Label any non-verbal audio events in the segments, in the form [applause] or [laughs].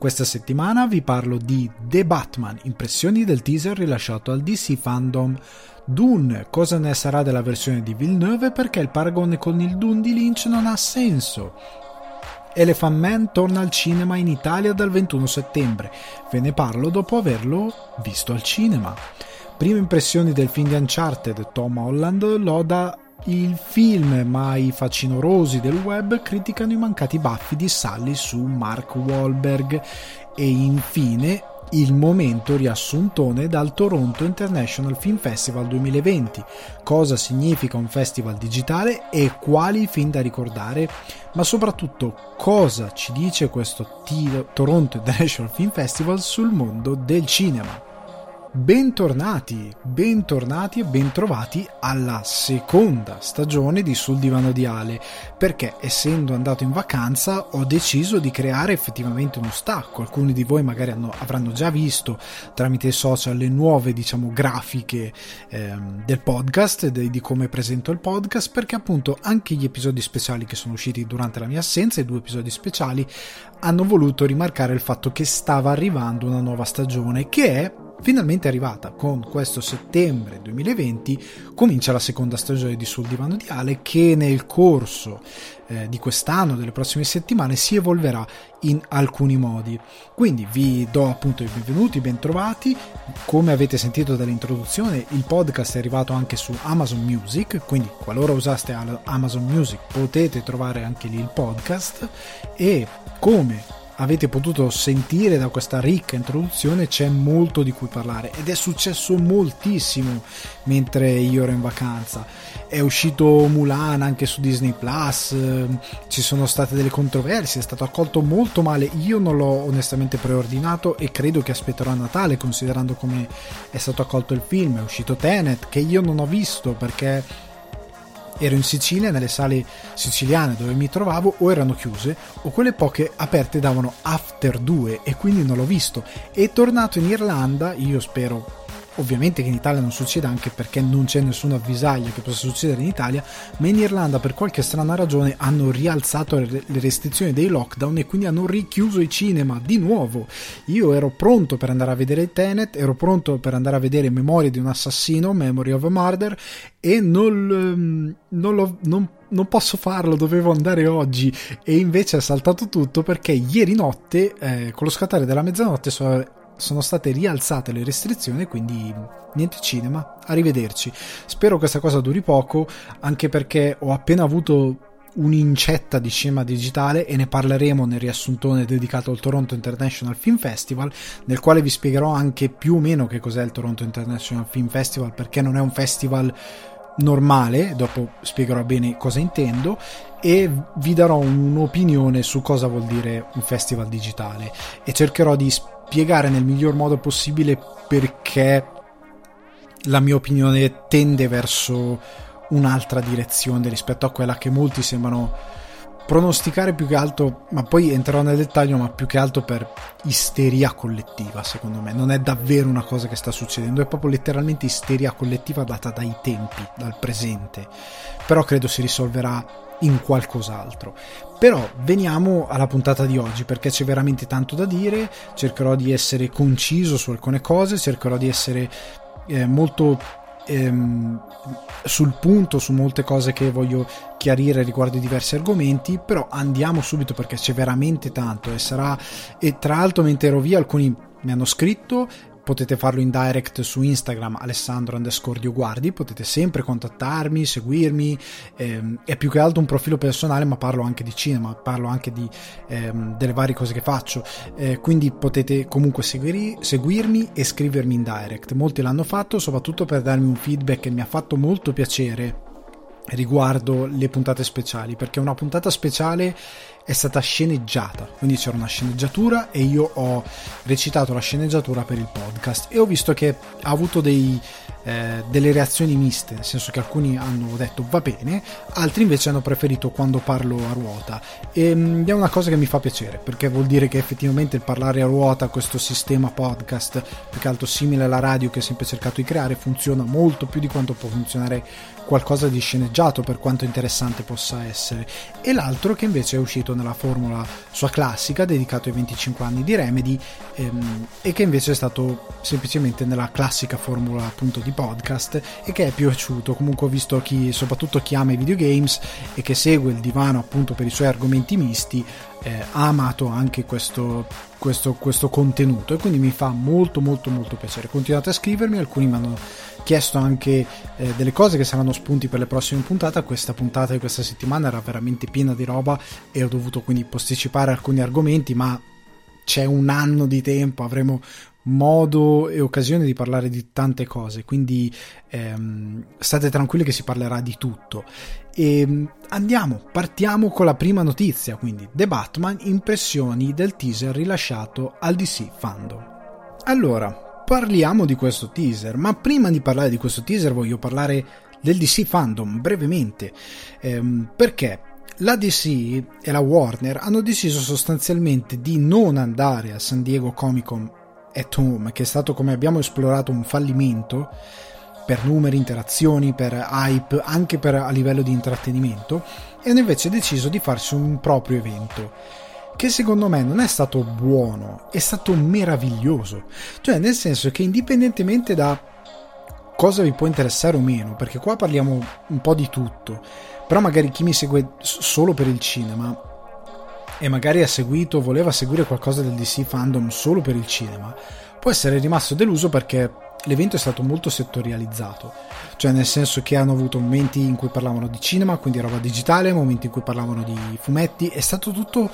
Questa settimana vi parlo di The Batman, impressioni del teaser rilasciato al DC Fandom. Dune, cosa ne sarà della versione di Villeneuve perché il paragone con il Dune di Lynch non ha senso. Elephant Man torna al cinema in Italia dal 21 settembre. Ve ne parlo dopo averlo visto al cinema. Prime impressioni del film di Uncharted, Tom Holland loda il film, ma i facinorosi del web criticano i mancati baffi di Sally su Mark Wahlberg e infine il momento riassuntone dal Toronto International Film Festival 2020. Cosa significa un festival digitale e quali film da ricordare, ma soprattutto cosa ci dice questo Toronto International Film Festival sul mondo del cinema. Bentornati, bentornati e bentrovati alla seconda stagione di Sul Divano di Ale, perché essendo andato in vacanza ho deciso di creare effettivamente uno stacco. Alcuni di voi magari hanno, avranno già visto tramite i social le nuove, diciamo, grafiche ehm, del podcast, de, di come presento il podcast, perché appunto anche gli episodi speciali che sono usciti durante la mia assenza, i due episodi speciali, hanno voluto rimarcare il fatto che stava arrivando una nuova stagione che è finalmente arrivata con questo settembre 2020 comincia la seconda stagione di Sul Divano di Ale che nel corso eh, di quest'anno delle prossime settimane si evolverà in alcuni modi. Quindi vi do appunto i benvenuti bentrovati come avete sentito dall'introduzione il podcast è arrivato anche su Amazon Music quindi qualora usaste Amazon Music potete trovare anche lì il podcast. E come avete potuto sentire da questa ricca introduzione c'è molto di cui parlare ed è successo moltissimo mentre io ero in vacanza. È uscito Mulan anche su Disney Plus ci sono state delle controversie è stato accolto molto male. Io non l'ho onestamente preordinato e credo che aspetterò a Natale considerando come è stato accolto il film. È uscito Tenet che io non ho visto perché ero in Sicilia, nelle sale siciliane dove mi trovavo, o erano chiuse, o quelle poche aperte davano After 2 e quindi non l'ho visto. E tornato in Irlanda, io spero ovviamente che in Italia non succeda anche perché non c'è nessuna avvisaglia che possa succedere in Italia, ma in Irlanda per qualche strana ragione hanno rialzato le restrizioni dei lockdown e quindi hanno richiuso i cinema di nuovo. Io ero pronto per andare a vedere Tenet, ero pronto per andare a vedere Memoria di un assassino, Memory of a Murder e non, ehm, non, lo, non non posso farlo, dovevo andare oggi e invece è saltato tutto perché ieri notte, eh, con lo scattare della mezzanotte, so, sono state rialzate le restrizioni, quindi niente cinema, arrivederci. Spero questa cosa duri poco, anche perché ho appena avuto un'incetta di cinema digitale e ne parleremo nel riassuntone dedicato al Toronto International Film Festival, nel quale vi spiegherò anche più o meno che cos'è il Toronto International Film Festival, perché non è un festival normale, dopo spiegherò bene cosa intendo e vi darò un'opinione su cosa vuol dire un festival digitale e cercherò di spiegare spiegare nel miglior modo possibile perché la mia opinione tende verso un'altra direzione rispetto a quella che molti sembrano pronosticare più che altro, ma poi entrerò nel dettaglio, ma più che altro per isteria collettiva, secondo me. Non è davvero una cosa che sta succedendo, è proprio letteralmente isteria collettiva data dai tempi, dal presente. Però credo si risolverà in qualcos'altro. Però veniamo alla puntata di oggi perché c'è veramente tanto da dire, cercherò di essere conciso su alcune cose, cercherò di essere eh, molto ehm, sul punto su molte cose che voglio chiarire riguardo i diversi argomenti, però andiamo subito perché c'è veramente tanto e sarà e tra l'altro mentre ero via alcuni mi hanno scritto potete farlo in direct su Instagram Alessandro underscore Dioguardi, potete sempre contattarmi, seguirmi, ehm, è più che altro un profilo personale ma parlo anche di cinema, parlo anche di, ehm, delle varie cose che faccio, eh, quindi potete comunque seguiri, seguirmi e scrivermi in direct, molti l'hanno fatto soprattutto per darmi un feedback che mi ha fatto molto piacere riguardo le puntate speciali perché una puntata speciale è stata sceneggiata, quindi c'era una sceneggiatura e io ho recitato la sceneggiatura per il podcast e ho visto che ha avuto dei, eh, delle reazioni miste, nel senso che alcuni hanno detto va bene, altri invece hanno preferito quando parlo a ruota. E mh, mm, è una cosa che mi fa piacere perché vuol dire che effettivamente il parlare a ruota, questo sistema podcast, più che altro simile alla radio che ho sempre cercato di creare, funziona molto più di quanto può funzionare qualcosa di sceneggiato per quanto interessante possa essere. E l'altro che invece è uscito nella formula sua classica dedicato ai 25 anni di Remedy ehm, e che invece è stato semplicemente nella classica formula appunto di podcast e che è piaciuto. Comunque ho visto chi soprattutto chi ama i videogames e che segue il divano appunto per i suoi argomenti misti eh, ha amato anche questo, questo, questo contenuto e quindi mi fa molto molto molto piacere. Continuate a scrivermi alcuni mi hanno chiesto anche eh, delle cose che saranno spunti per le prossime puntate. Questa puntata di questa settimana era veramente piena di roba e ho dovuto quindi posticipare alcuni argomenti, ma c'è un anno di tempo, avremo modo e occasione di parlare di tante cose, quindi ehm, state tranquilli che si parlerà di tutto. E ehm, andiamo, partiamo con la prima notizia, quindi The Batman, impressioni del teaser rilasciato al DC Fandom. Allora, parliamo di questo teaser, ma prima di parlare di questo teaser voglio parlare del DC Fandom brevemente, ehm, perché? La DC e la Warner hanno deciso sostanzialmente di non andare a San Diego Comic Con at Home, che è stato come abbiamo esplorato un fallimento per numeri, interazioni, per hype, anche per, a livello di intrattenimento, e hanno invece deciso di farsi un proprio evento che secondo me non è stato buono, è stato meraviglioso. Cioè, nel senso che indipendentemente da cosa vi può interessare o meno, perché qua parliamo un po' di tutto, però magari chi mi segue solo per il cinema e magari ha seguito, voleva seguire qualcosa del DC fandom solo per il cinema, può essere rimasto deluso perché l'evento è stato molto settorializzato, cioè nel senso che hanno avuto momenti in cui parlavano di cinema, quindi roba digitale, momenti in cui parlavano di fumetti, è stato tutto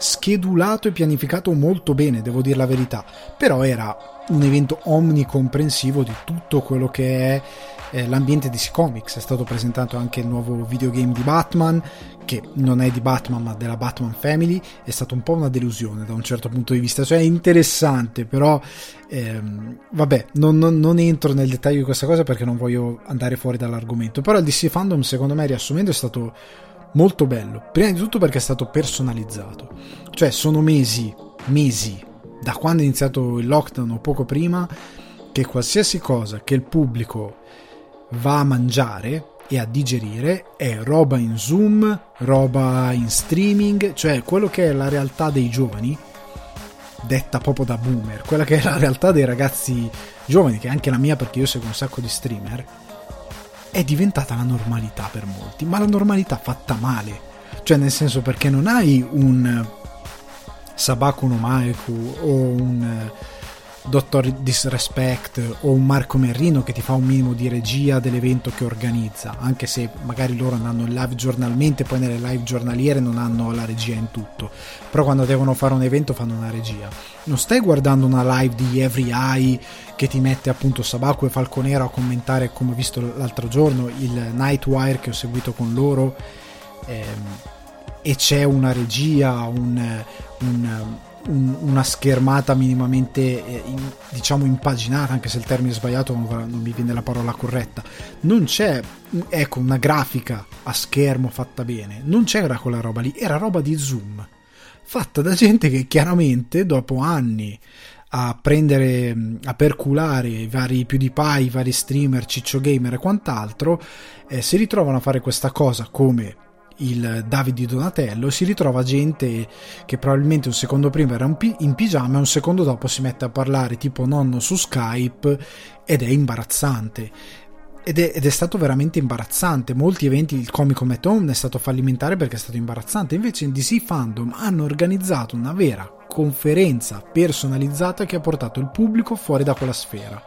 schedulato e pianificato molto bene, devo dire la verità, però era un evento omnicomprensivo di tutto quello che è eh, l'ambiente di Comics. È stato presentato anche il nuovo videogame di Batman, che non è di Batman ma della Batman Family. È stata un po' una delusione da un certo punto di vista, cioè è interessante, però ehm, vabbè, non, non, non, entro nel dettaglio di questa cosa perché non voglio andare fuori dall'argomento. Però il DC Fandom, secondo me, riassumendo, è stato molto bello. Prima di tutto perché è stato personalizzato. Cioè, sono mesi, mesi, da quando è iniziato il lockdown o poco prima, che qualsiasi cosa che il pubblico va a mangiare e a digerire è roba in Zoom, roba in streaming, cioè quello che è la realtà dei giovani, detta proprio da boomer, quella che è la realtà dei ragazzi giovani, che è anche la mia perché io seguo un sacco di streamer, è diventata la normalità per molti, ma la normalità fatta male. Cioè, nel senso, perché non hai un Sabaku no Maeku o un Dottor Disrespect o un Marco Merrino che ti fa un minimo di regia dell'evento che organizza, anche se magari loro andranno in live giornalmente, poi nelle live giornaliere non hanno la regia in tutto, però quando devono fare un evento fanno una regia. Non stai guardando una live di Every Eye che ti mette appunto Sabaku e Falconero a commentare come ho visto l'altro giorno il Nightwire che ho seguito con loro ehm, e c'è una regia, un, un un, una schermata minimamente eh, in, diciamo impaginata, anche se il termine è sbagliato non, non, mi viene la parola corretta. Non c'è ecco una grafica a schermo fatta bene, non c'era quella roba lì, era roba di zoom, fatta da gente che chiaramente dopo anni a prendere a perculare i vari PewDiePie, i vari streamer, Ciccio Gamer e quant'altro, eh, si ritrovano a fare questa cosa come il Davide Donatello si ritrova gente che probabilmente un secondo prima era in pigiama e un secondo dopo si mette a parlare tipo nonno su Skype ed è imbarazzante. Ed è, ed è, stato veramente imbarazzante. Molti eventi, il Comic Con Home è stato fallimentare perché è stato imbarazzante. Invece in DC Fandom hanno organizzato una vera conferenza personalizzata che ha portato il pubblico fuori da quella sfera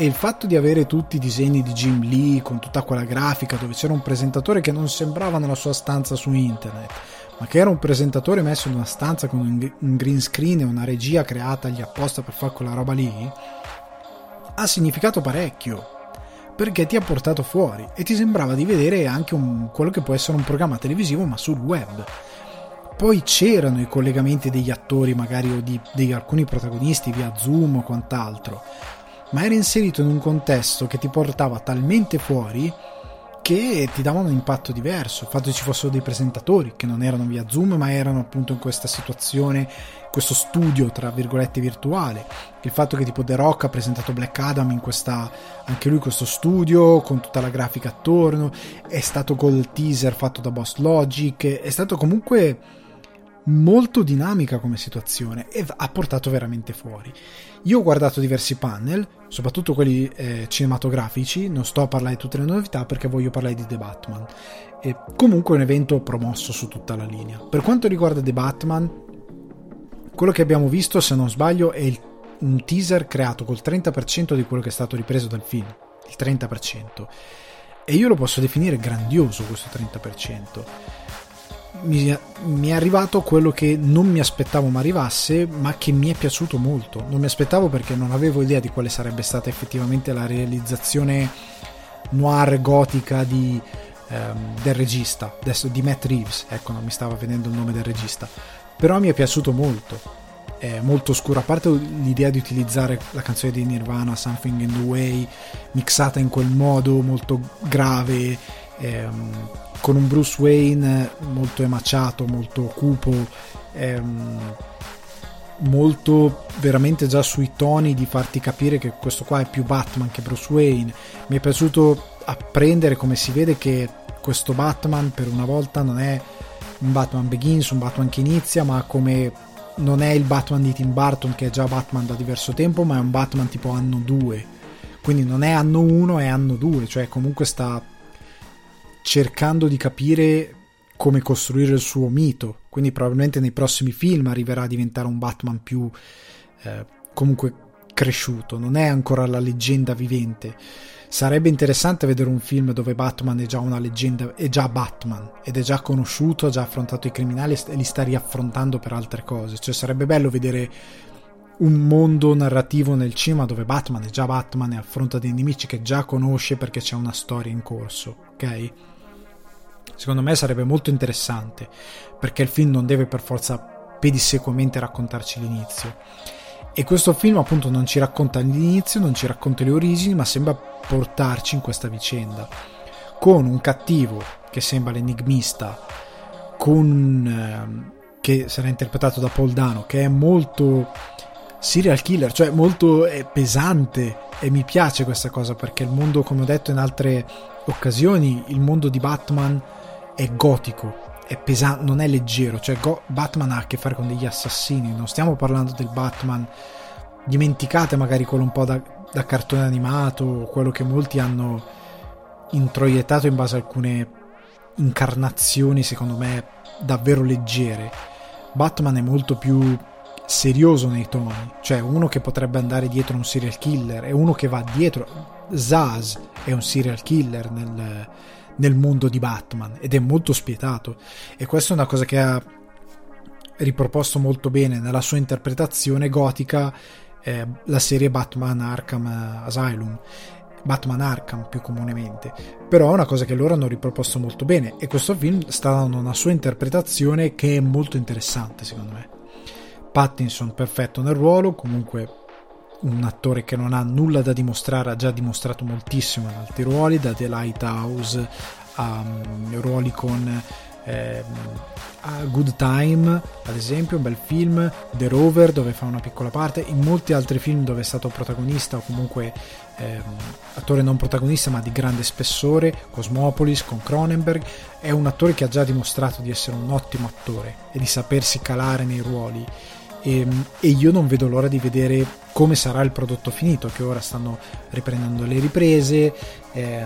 e il fatto di avere tutti i disegni di Jim Lee con tutta quella grafica dove c'era un presentatore che non sembrava nella sua stanza su internet, ma che era un presentatore messo in una stanza con un green screen e una regia creata gli apposta per fare quella roba lì, ha significato parecchio perché ti ha portato fuori e ti sembrava di vedere anche un, quello che può essere un programma televisivo ma sul web. Poi c'erano i collegamenti degli attori magari o di, di alcuni protagonisti via Zoom o quant'altro, ma era inserito in un contesto che ti portava talmente fuori che ti davano un impatto diverso. Il fatto che ci fossero dei presentatori che non erano via Zoom, ma erano appunto in questa situazione, questo studio tra virgolette virtuale. Il fatto che tipo The Rock ha presentato Black Adam in questa, anche lui questo studio con tutta la grafica attorno, è stato col teaser fatto da Boss Logic, è stato comunque molto dinamica come situazione e ha portato veramente fuori. Io ho guardato diversi panel, soprattutto quelli eh, cinematografici, non sto a parlare di tutte le novità perché voglio parlare di The Batman. E comunque è un evento promosso su tutta la linea. Per quanto riguarda The Batman, quello che abbiamo visto, se non sbaglio, è il, un teaser creato col 30% di quello che è stato ripreso dal film. Il 30%. E io lo posso definire grandioso questo 30% mi, è arrivato quello che non mi aspettavo mi arrivasse, ma che mi è piaciuto molto. Non mi aspettavo perché non avevo idea di quale sarebbe stata effettivamente la realizzazione noir gotica di, ehm, del regista, adesso di Matt Reeves, ecco, non mi stava vedendo il nome del regista, però mi è piaciuto molto. È molto oscuro, a parte l'idea di utilizzare la canzone di Nirvana, Something in the Way, mixata in quel modo molto grave. Ehm, con un Bruce Wayne molto emaciato, molto cupo, ehm, molto veramente già sui toni di farti capire che questo qua è più Batman che Bruce Wayne. Mi è piaciuto apprendere come si vede che questo Batman per una volta non è un Batman Begins, un Batman che inizia, ma come non è il Batman di Tim Burton che è già Batman da diverso tempo, ma è un Batman tipo anno 2. Quindi non è anno 1, è anno 2, cioè comunque sta cercando di capire come costruire il suo mito. Quindi probabilmente nei prossimi film arriverà a diventare un Batman più eh, comunque cresciuto, non è ancora la leggenda vivente. Sarebbe interessante vedere un film dove Batman è già una leggenda, è già Batman ed è già conosciuto, ha già affrontato i criminali e li sta riaffrontando per altre cose. Cioè sarebbe bello vedere un mondo narrativo nel cinema dove Batman è già Batman e affronta dei nemici che già conosce perché c'è una storia in corso, ok? Secondo me sarebbe molto interessante, perché il film non deve per forza pedissequamente raccontarci l'inizio. E questo film appunto non ci racconta l'inizio, non ci racconta le origini, ma sembra portarci in questa vicenda. Con un cattivo che sembra l'enigmista, con, eh, che sarà interpretato da Paul Dano, che è molto serial killer, cioè molto eh, pesante e mi piace questa cosa perché il mondo, come ho detto in altre occasioni, il mondo di Batman è gotico, è pesante, non è leggero, cioè Go- Batman ha a che fare con degli assassini, non stiamo parlando del Batman, dimenticate magari quello un po' da, da cartone animato, quello che molti hanno introiettato in base a alcune incarnazioni secondo me davvero leggere. Batman è molto più serioso nei toni, cioè uno che potrebbe andare dietro un serial killer e uno che va dietro. Zaz è un serial killer nel, nel mondo di Batman ed è molto spietato. E questa è una cosa che ha riproposto molto bene nella sua interpretazione gotica eh, la serie Batman Arkham Asylum. Batman Arkham più comunemente. Però è una cosa che loro hanno riproposto molto bene e questo film sta dando una sua interpretazione che è molto interessante secondo me. Pattinson perfetto nel ruolo comunque un attore che non ha nulla da dimostrare, ha già dimostrato moltissimo in altri ruoli, da The Lighthouse a um, ruoli con eh, a Good Time, ad esempio, un bel film, The Rover dove fa una piccola parte, in molti altri film dove è stato protagonista o comunque eh, attore non protagonista ma di grande spessore, Cosmopolis con Cronenberg, è un attore che ha già dimostrato di essere un ottimo attore e di sapersi calare nei ruoli e, ehm, e, io non vedo l'ora di vedere come sarà il prodotto finito che ora stanno riprendendo le riprese eh,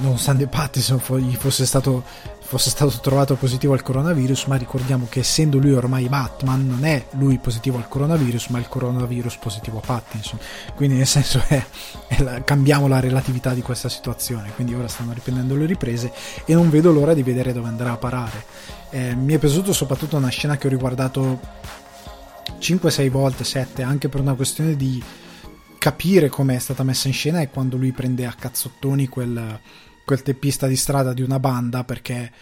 nonostante Pattison gli fosse stato, fosse stato trovato positivo al coronavirus ma ricordiamo che essendo lui ormai Batman non è lui positivo al coronavirus ma il coronavirus positivo a Pattinson quindi nel senso è, è la, cambiamo la relatività di questa situazione. Quindi ora stanno riprendendo le riprese e non vedo l'ora di vedere dove andrà a parare. Eh, mi è piaciuto soprattutto una scena che ho riguardato 5-6 volte, 7, anche per una questione di capire come è stata messa in scena è quando lui prende a cazzottoni quel, quel teppista di strada di una banda perché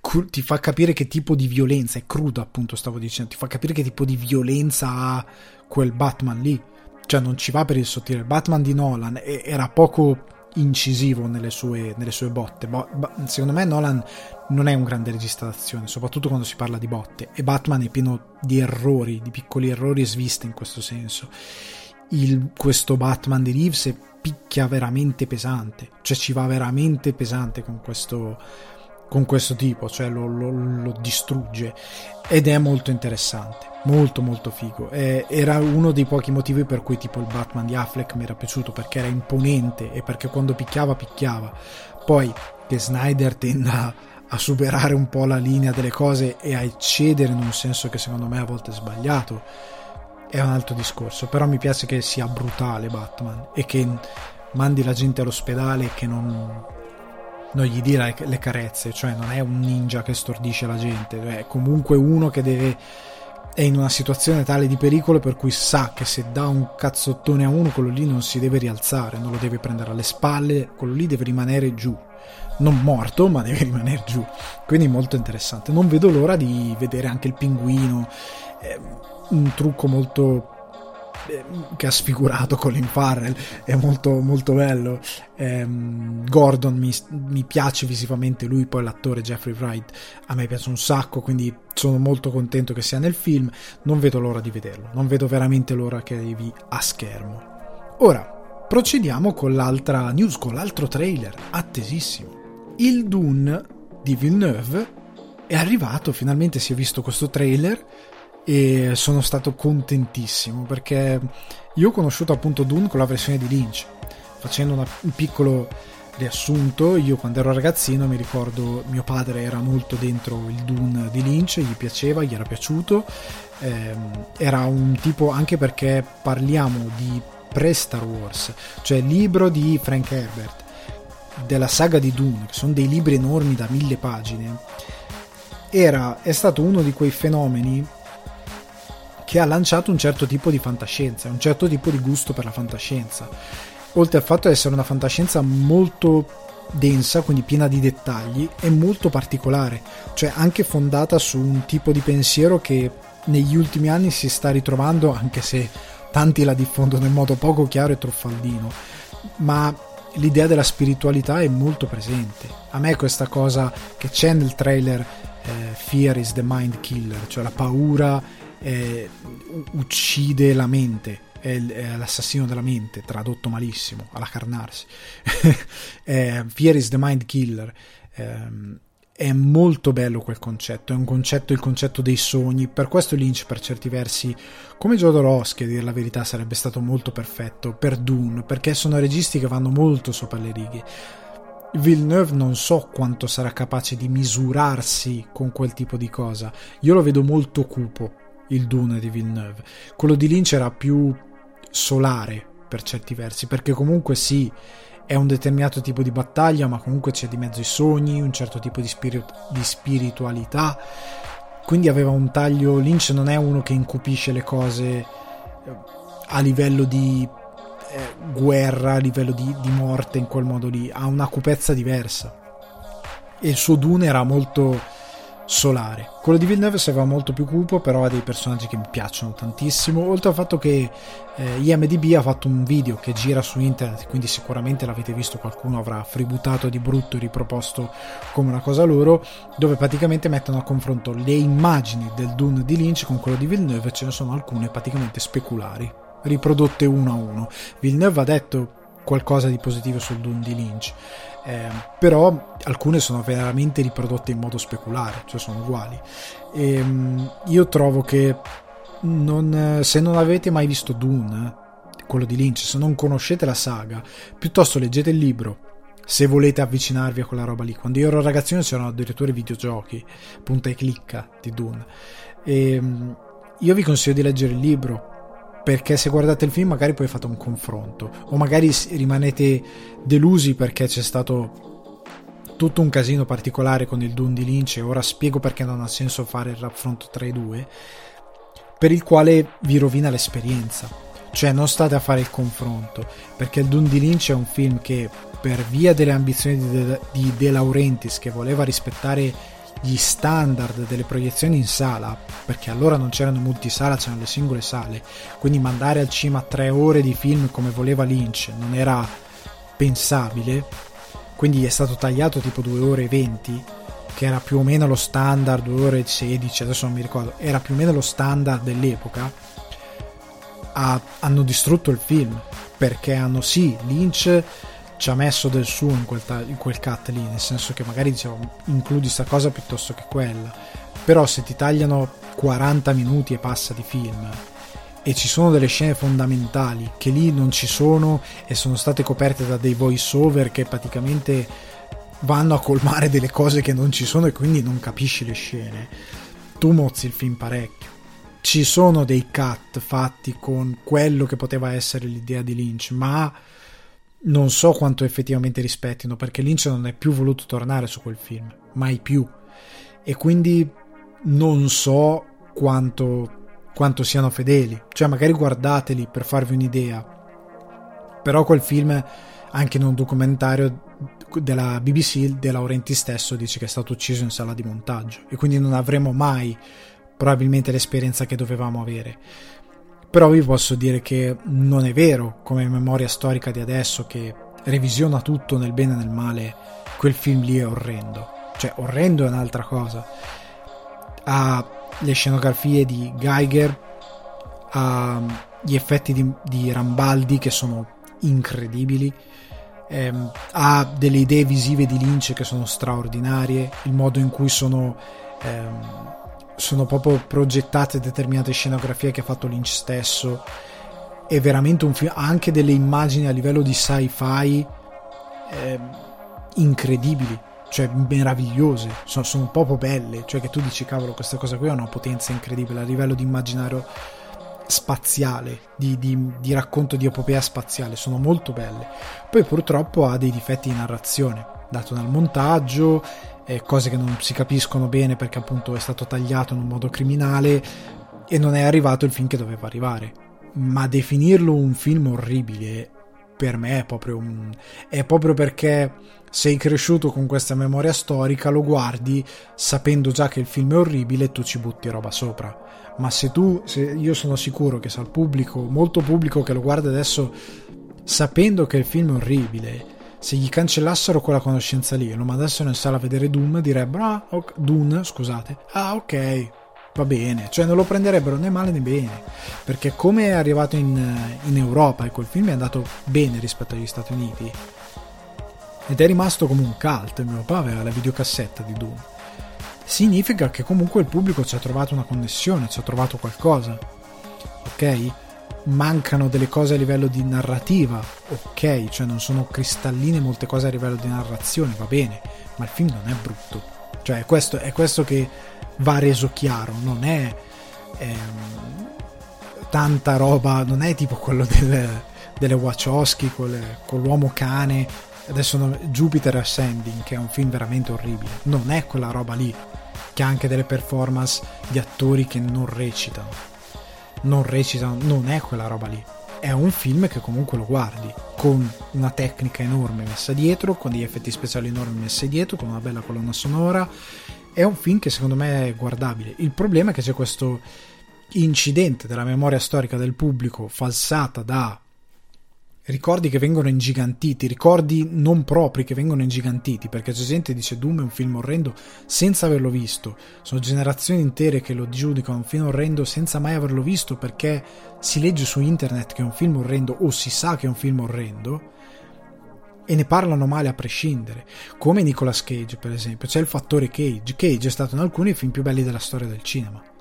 cru- ti fa capire che tipo di violenza, è crudo appunto stavo dicendo, ti fa capire che tipo di violenza ha quel Batman lì. Cioè non ci va per il sottile. Il Batman di Nolan era poco incisivo nelle sue, nelle sue botte. Bo- secondo me Nolan non è un grande regista d'azione, soprattutto quando si parla di botte. E Batman è pieno di errori, di piccoli errori e sviste in questo senso. Il, questo Batman di Reeves picchia veramente pesante, cioè ci va veramente pesante con questo, con questo tipo, cioè lo, lo, lo, distrugge ed è molto interessante, molto molto figo. E, era uno dei pochi motivi per cui tipo il Batman di Affleck mi era piaciuto perché era imponente e perché quando picchiava picchiava. Poi che Snyder tenda a superare un po' la linea delle cose e a eccedere in un senso che secondo me a volte è sbagliato è un altro discorso, però mi piace che sia brutale Batman e che mandi la gente all'ospedale che non, non gli dia le carezze, cioè non è un ninja che stordisce la gente, è comunque uno che deve è in una situazione tale di pericolo per cui sa che se dà un cazzottone a uno quello lì non si deve rialzare, non lo deve prendere alle spalle, quello lì deve rimanere giù. Non morto, ma deve rimanere giù. Quindi molto interessante. Non vedo l'ora di vedere anche il pinguino. Eh, un trucco molto che ha sfigurato Colin Farrell è molto molto bello. Ehm, Gordon mi, mi, piace visivamente lui poi l'attore Jeffrey Wright a me piace un sacco quindi sono molto contento che sia nel film. Non vedo l'ora di vederlo non vedo veramente l'ora che arrivi a schermo. Ora procediamo con l'altra news con l'altro trailer attesissimo. Il Dune di Villeneuve è arrivato finalmente si è visto questo trailer e sono stato contentissimo perché io ho conosciuto appunto Dune con la versione di Lynch facendo una, un piccolo riassunto. Io quando ero ragazzino mi ricordo mio padre era molto dentro il Dune di Lynch gli piaceva, gli era piaciuto. Ehm, era un tipo anche perché parliamo di pre-Star Wars cioè libro di Frank Herbert della saga di Dune che sono dei libri enormi da mille pagine era, è stato uno di quei fenomeni che ha lanciato un certo tipo di fantascienza, un certo tipo di gusto per la fantascienza. Oltre al fatto di essere una fantascienza molto densa, quindi piena di dettagli, e molto particolare, cioè anche fondata su un tipo di pensiero che negli ultimi anni si sta ritrovando, anche se tanti la diffondono in modo poco chiaro e truffaldino, ma l'idea della spiritualità è molto presente. A me questa cosa che c'è nel trailer eh, Fear is the Mind Killer, cioè la paura eh, uccide la mente è, l'assassino della mente tradotto malissimo alla carnarsi [laughs] eh, Fear is the mind killer eh, è molto bello quel concetto, è un concetto, il concetto dei sogni. Per questo Lynch, per certi versi, come Jodorowsky, a dire la verità, sarebbe stato molto perfetto per Dune, perché sono registi che vanno molto sopra le righe. Villeneuve non so quanto sarà capace di misurarsi con quel tipo di cosa. Io lo vedo molto cupo, il Dune di Villeneuve. Quello di Lynch era più solare per certi versi, perché comunque sì, è un determinato tipo di battaglia, ma comunque c'è di mezzo i sogni, un certo tipo di, spiritu- di spiritualità. Quindi aveva un taglio. Lynch non è uno che incupisce le cose eh, a livello di eh, guerra, a livello di, di morte in quel modo lì, ha una cupezza diversa. E il suo Dune era molto solare. Quello di Villeneuve sembrava molto più cupo, però ha dei personaggi che mi piacciono tantissimo, oltre al fatto che eh, IMDB ha fatto un video che gira su internet, quindi sicuramente l'avete visto, qualcuno avrà fributato di brutto e riproposto come una cosa loro, dove praticamente mettono a confronto le immagini del Dune di Lynch con quello di Villeneuve, ce ne sono alcune praticamente speculari, riprodotte uno a uno. Villeneuve ha detto qualcosa di positivo sul Dune di Lynch eh, però alcune sono veramente riprodotte in modo speculare, cioè sono uguali. E, ehm, io trovo che non, se non avete mai visto Dune, quello di Lynch, se non conoscete la saga, piuttosto leggete il libro. Se volete avvicinarvi a quella roba lì, quando io ero ragazzino c'erano addirittura i videogiochi, punta e clicca di Dune. E, ehm, io vi consiglio di leggere il libro perché se guardate il film magari poi fate un confronto o magari rimanete delusi perché c'è stato tutto un casino particolare con il Dune di Lynch e ora spiego perché non ha senso fare il raffronto tra i due per il quale vi rovina l'esperienza. Cioè non state a fare il confronto perché il Dune di Lynch è un film che per via delle ambizioni di De, di De Laurentiis che voleva rispettare gli standard delle proiezioni in sala, perché allora non c'erano multisala, c'erano le singole sale, quindi mandare al cinema tre ore di film come voleva Lynch non era pensabile, quindi è stato tagliato tipo 2 ore e 20, che era più o meno lo standard, 2 ore e 16, adesso non mi ricordo, era più o meno lo standard dell'epoca, ha, hanno distrutto il film, perché hanno sì, Lynch ci ha messo del suo in quel, in quel cut lì, nel senso che magari diciamo includi sta cosa piuttosto che quella, però se ti tagliano 40 minuti e passa di film e ci sono delle scene fondamentali che lì non ci sono e sono state coperte da dei voice over che praticamente vanno a colmare delle cose che non ci sono e quindi non capisci le scene, tu mozzi il film parecchio. Ci sono dei cut fatti con quello che poteva essere l'idea di Lynch, ma non so quanto effettivamente rispettino perché Lynch non è più voluto tornare su quel film, mai più. E quindi non so quanto, quanto siano fedeli. Cioè, magari guardateli per farvi un'idea. Però quel film, anche in un documentario della BBC, De Laurenti stesso dice che è stato ucciso in sala di montaggio. E quindi non avremo mai probabilmente l'esperienza che dovevamo avere però vi posso dire che non è vero come memoria storica di adesso che revisiona tutto nel bene e nel male, quel film lì è orrendo. Cioè, orrendo è un'altra cosa. Ha le scenografie di Geiger, ha gli effetti di, di Rambaldi che sono incredibili, ehm, ha delle idee visive di Lynch che sono straordinarie, il modo in cui sono ehm, sono proprio progettate determinate scenografie che ha fatto Lynch stesso. È veramente un film ha anche delle immagini a livello di sci-fi eh, incredibili cioè meravigliose sono, sono, proprio belle. Cioè che tu dici cavolo questa cosa qui ha una potenza incredibile a livello di immaginario spaziale di, di, di racconto di epopea spaziale sono molto belle. Poi purtroppo ha dei difetti di narrazione dato dal montaggio eh, cose che non si capiscono bene perché appunto è stato tagliato in un modo criminale e non è arrivato il film che doveva arrivare. Ma definirlo un film orribile per me è proprio un... è proprio perché sei cresciuto con questa memoria storica, lo guardi sapendo già che il film è orribile e tu ci butti roba sopra. Ma se tu, se io sono sicuro che se al pubblico, molto pubblico che lo guarda adesso sapendo che il film è orribile se gli cancellassero quella conoscenza lì e lo mandassero in sala a vedere Doom direbbero ah, ok, Dune scusate. Ah ok va bene. Cioè non lo prenderebbero né male né bene perché come è arrivato in, in Europa e quel film è andato bene rispetto agli Stati Uniti. Ed è rimasto come un cult mio papà aveva la videocassetta di Doom. Significa che comunque il pubblico ci ha trovato una connessione ci ha trovato qualcosa ok mancano delle cose a livello di narrativa, ok, cioè non sono cristalline molte cose a livello di narrazione, va bene, ma il film non è brutto. Cioè è questo, è questo che va reso chiaro, non è ehm, tanta roba, non è tipo quello del, delle Wachowski con, con l'uomo cane, adesso no, Jupiter Ascending, che è un film veramente orribile, non è quella roba lì, che ha anche delle performance di attori che non recitano non recitano, non è quella roba lì. È un film che comunque lo guardi con una tecnica enorme messa dietro, con degli effetti speciali enormi messi dietro, con una bella colonna sonora. È un film che secondo me è guardabile. Il problema è che c'è questo incidente della memoria storica del pubblico falsata da ricordi che vengono ingigantiti, ricordi non propri che vengono ingigantiti, perché c'è gente che dice Doom è un film orrendo senza averlo visto, sono generazioni intere che lo giudicano un film orrendo senza mai averlo visto perché si legge su internet che è un film orrendo o si sa che è un film orrendo e ne parlano male a prescindere, come Nicolas Cage per esempio, c'è il fattore Cage, Cage è stato in alcuni film più belli della storia del cinema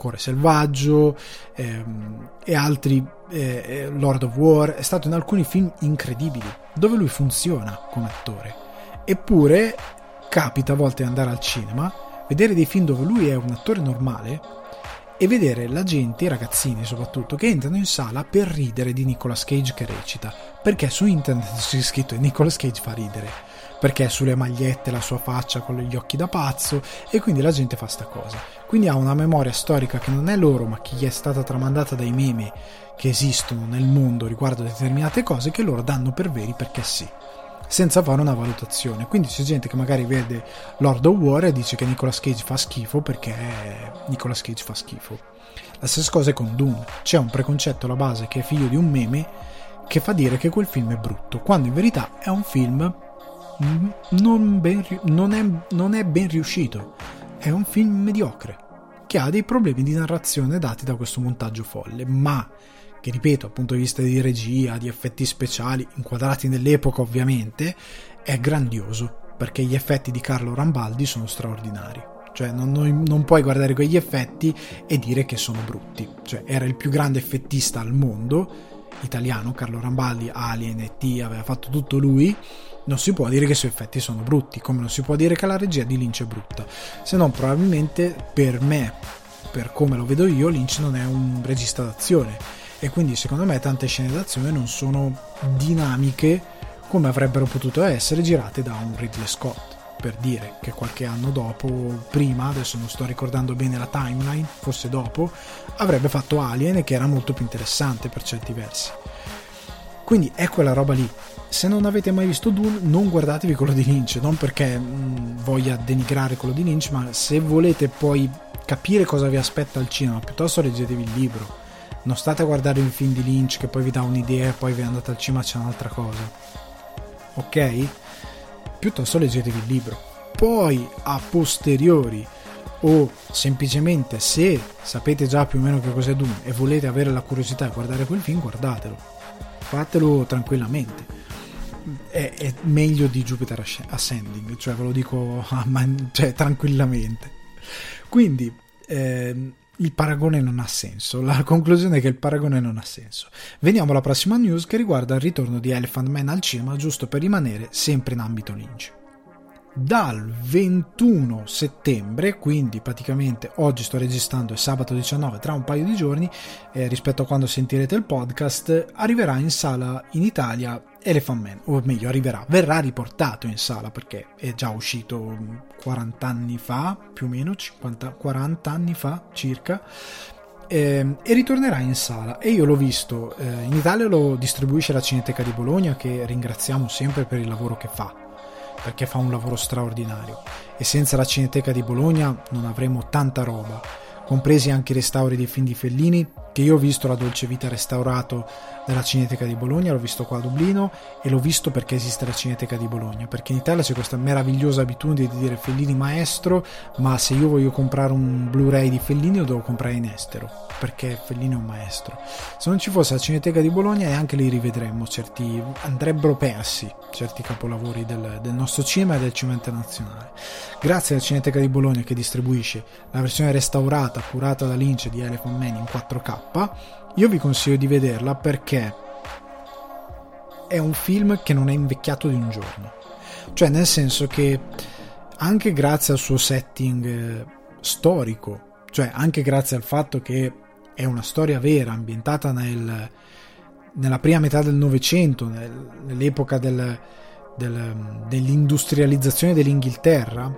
Cuore Selvaggio ehm, e altri, eh, eh, Lord of War, è stato in alcuni film incredibili, dove lui funziona come attore. Eppure capita a volte andare al cinema, vedere dei film dove lui è un attore normale e vedere la gente, i ragazzini soprattutto, che entrano in sala per ridere di Nicolas Cage che recita, perché su internet [laughs] c'è scritto Nicolas Cage fa ridere, perché sulle magliette la sua faccia con gli occhi da pazzo e quindi la gente fa sta cosa. Quindi ha una memoria storica che non è loro, ma che gli è stata tramandata dai meme che esistono nel mondo riguardo determinate cose che loro danno per veri perché sì. senza fare una valutazione. Quindi c'è gente che magari vede Lord of War e dice che Nicolas Cage fa schifo perché Nicolas Cage fa schifo. La stessa cosa è con Dune. C'è un preconcetto alla base che è figlio di un meme che fa dire che quel film è brutto, quando in verità è un film non, ben, non, è, non è ben riuscito. È un film mediocre che ha dei problemi di narrazione dati da questo montaggio folle, ma che ripeto, dal punto di vista di regia, di effetti speciali, inquadrati nell'epoca ovviamente, è grandioso, perché gli effetti di Carlo Rambaldi sono straordinari. Cioè, non, non, non, puoi guardare quegli effetti e dire che sono brutti. Cioè, era il più grande effettista al mondo, italiano, Carlo Rambaldi, Alien e T, aveva fatto tutto lui. Non si può dire che i suoi effetti sono brutti, come non si può dire che la regia di Lynch è brutta. Se no, probabilmente per me, per come lo vedo io, Lynch non è un regista d'azione e quindi secondo me tante scene d'azione non sono dinamiche come avrebbero potuto essere girate da un Ridley Scott per dire che qualche anno dopo, prima, adesso non sto ricordando bene la timeline, forse dopo, avrebbe fatto Alien che era molto più interessante per certi versi. Quindi è quella roba lì. Se non avete mai visto Dune, non guardatevi quello di Lynch, non perché mh, mm, voglia denigrare quello di Lynch, ma se volete poi capire cosa vi aspetta al cinema, piuttosto leggetevi il libro non state a guardare un film di Lynch che poi vi dà un'idea e poi vi andate al cinema c'è un'altra cosa. Ok? Piuttosto leggetevi il libro. Poi a posteriori o semplicemente se sapete già più o meno che cos'è Dune e volete avere la curiosità di guardare quel film, guardatelo. Fatelo tranquillamente. È, è meglio di Jupiter Ascending, cioè ve lo dico man- cioè, tranquillamente. Quindi, ehm, il paragone non ha senso. La conclusione è che il paragone non ha senso. Veniamo alla prossima news che riguarda il ritorno di Elephant Man al cinema, giusto per rimanere sempre in ambito Lynch dal 21 settembre, quindi praticamente oggi sto registrando è sabato 19, tra un paio di giorni, eh, rispetto a quando sentirete il podcast, arriverà in sala in Italia Elephant Man, o meglio arriverà, verrà riportato in sala perché è già uscito 40 anni fa, più o meno 50, 40 anni fa circa, eh, e ritornerà in sala. E io l'ho visto, eh, in Italia lo distribuisce la Cineteca di Bologna che ringraziamo sempre per il lavoro che fa perché fa un lavoro straordinario. E senza la Cineteca di Bologna non avremo tanta roba, compresi anche i restauri dei film di Fellini che io ho visto La Dolce Vita restaurato nella Cineteca di Bologna, l'ho visto qua a Dublino e l'ho visto perché esiste la Cineteca di Bologna, perché in Italia c'è questa meravigliosa abitudine di dire Fellini maestro, ma se io voglio comprare un Blu-ray di Fellini lo devo comprare in estero, perché Fellini è un maestro. Se non ci fosse la Cineteca di Bologna e anche lì rivedremmo certi, andrebbero persi certi capolavori del, del nostro cinema e del cinema internazionale. Grazie alla Cineteca di Bologna che distribuisce la versione restaurata, curata da Lynch di Elephant Man in 4K, io vi consiglio di vederla perché è un film che non è invecchiato di un giorno. Cioè, nel senso che anche grazie al suo setting eh, storico, cioè anche grazie al fatto che è una storia vera ambientata nel, nella prima metà del Novecento, nel, nell'epoca del, del, dell'industrializzazione dell'Inghilterra,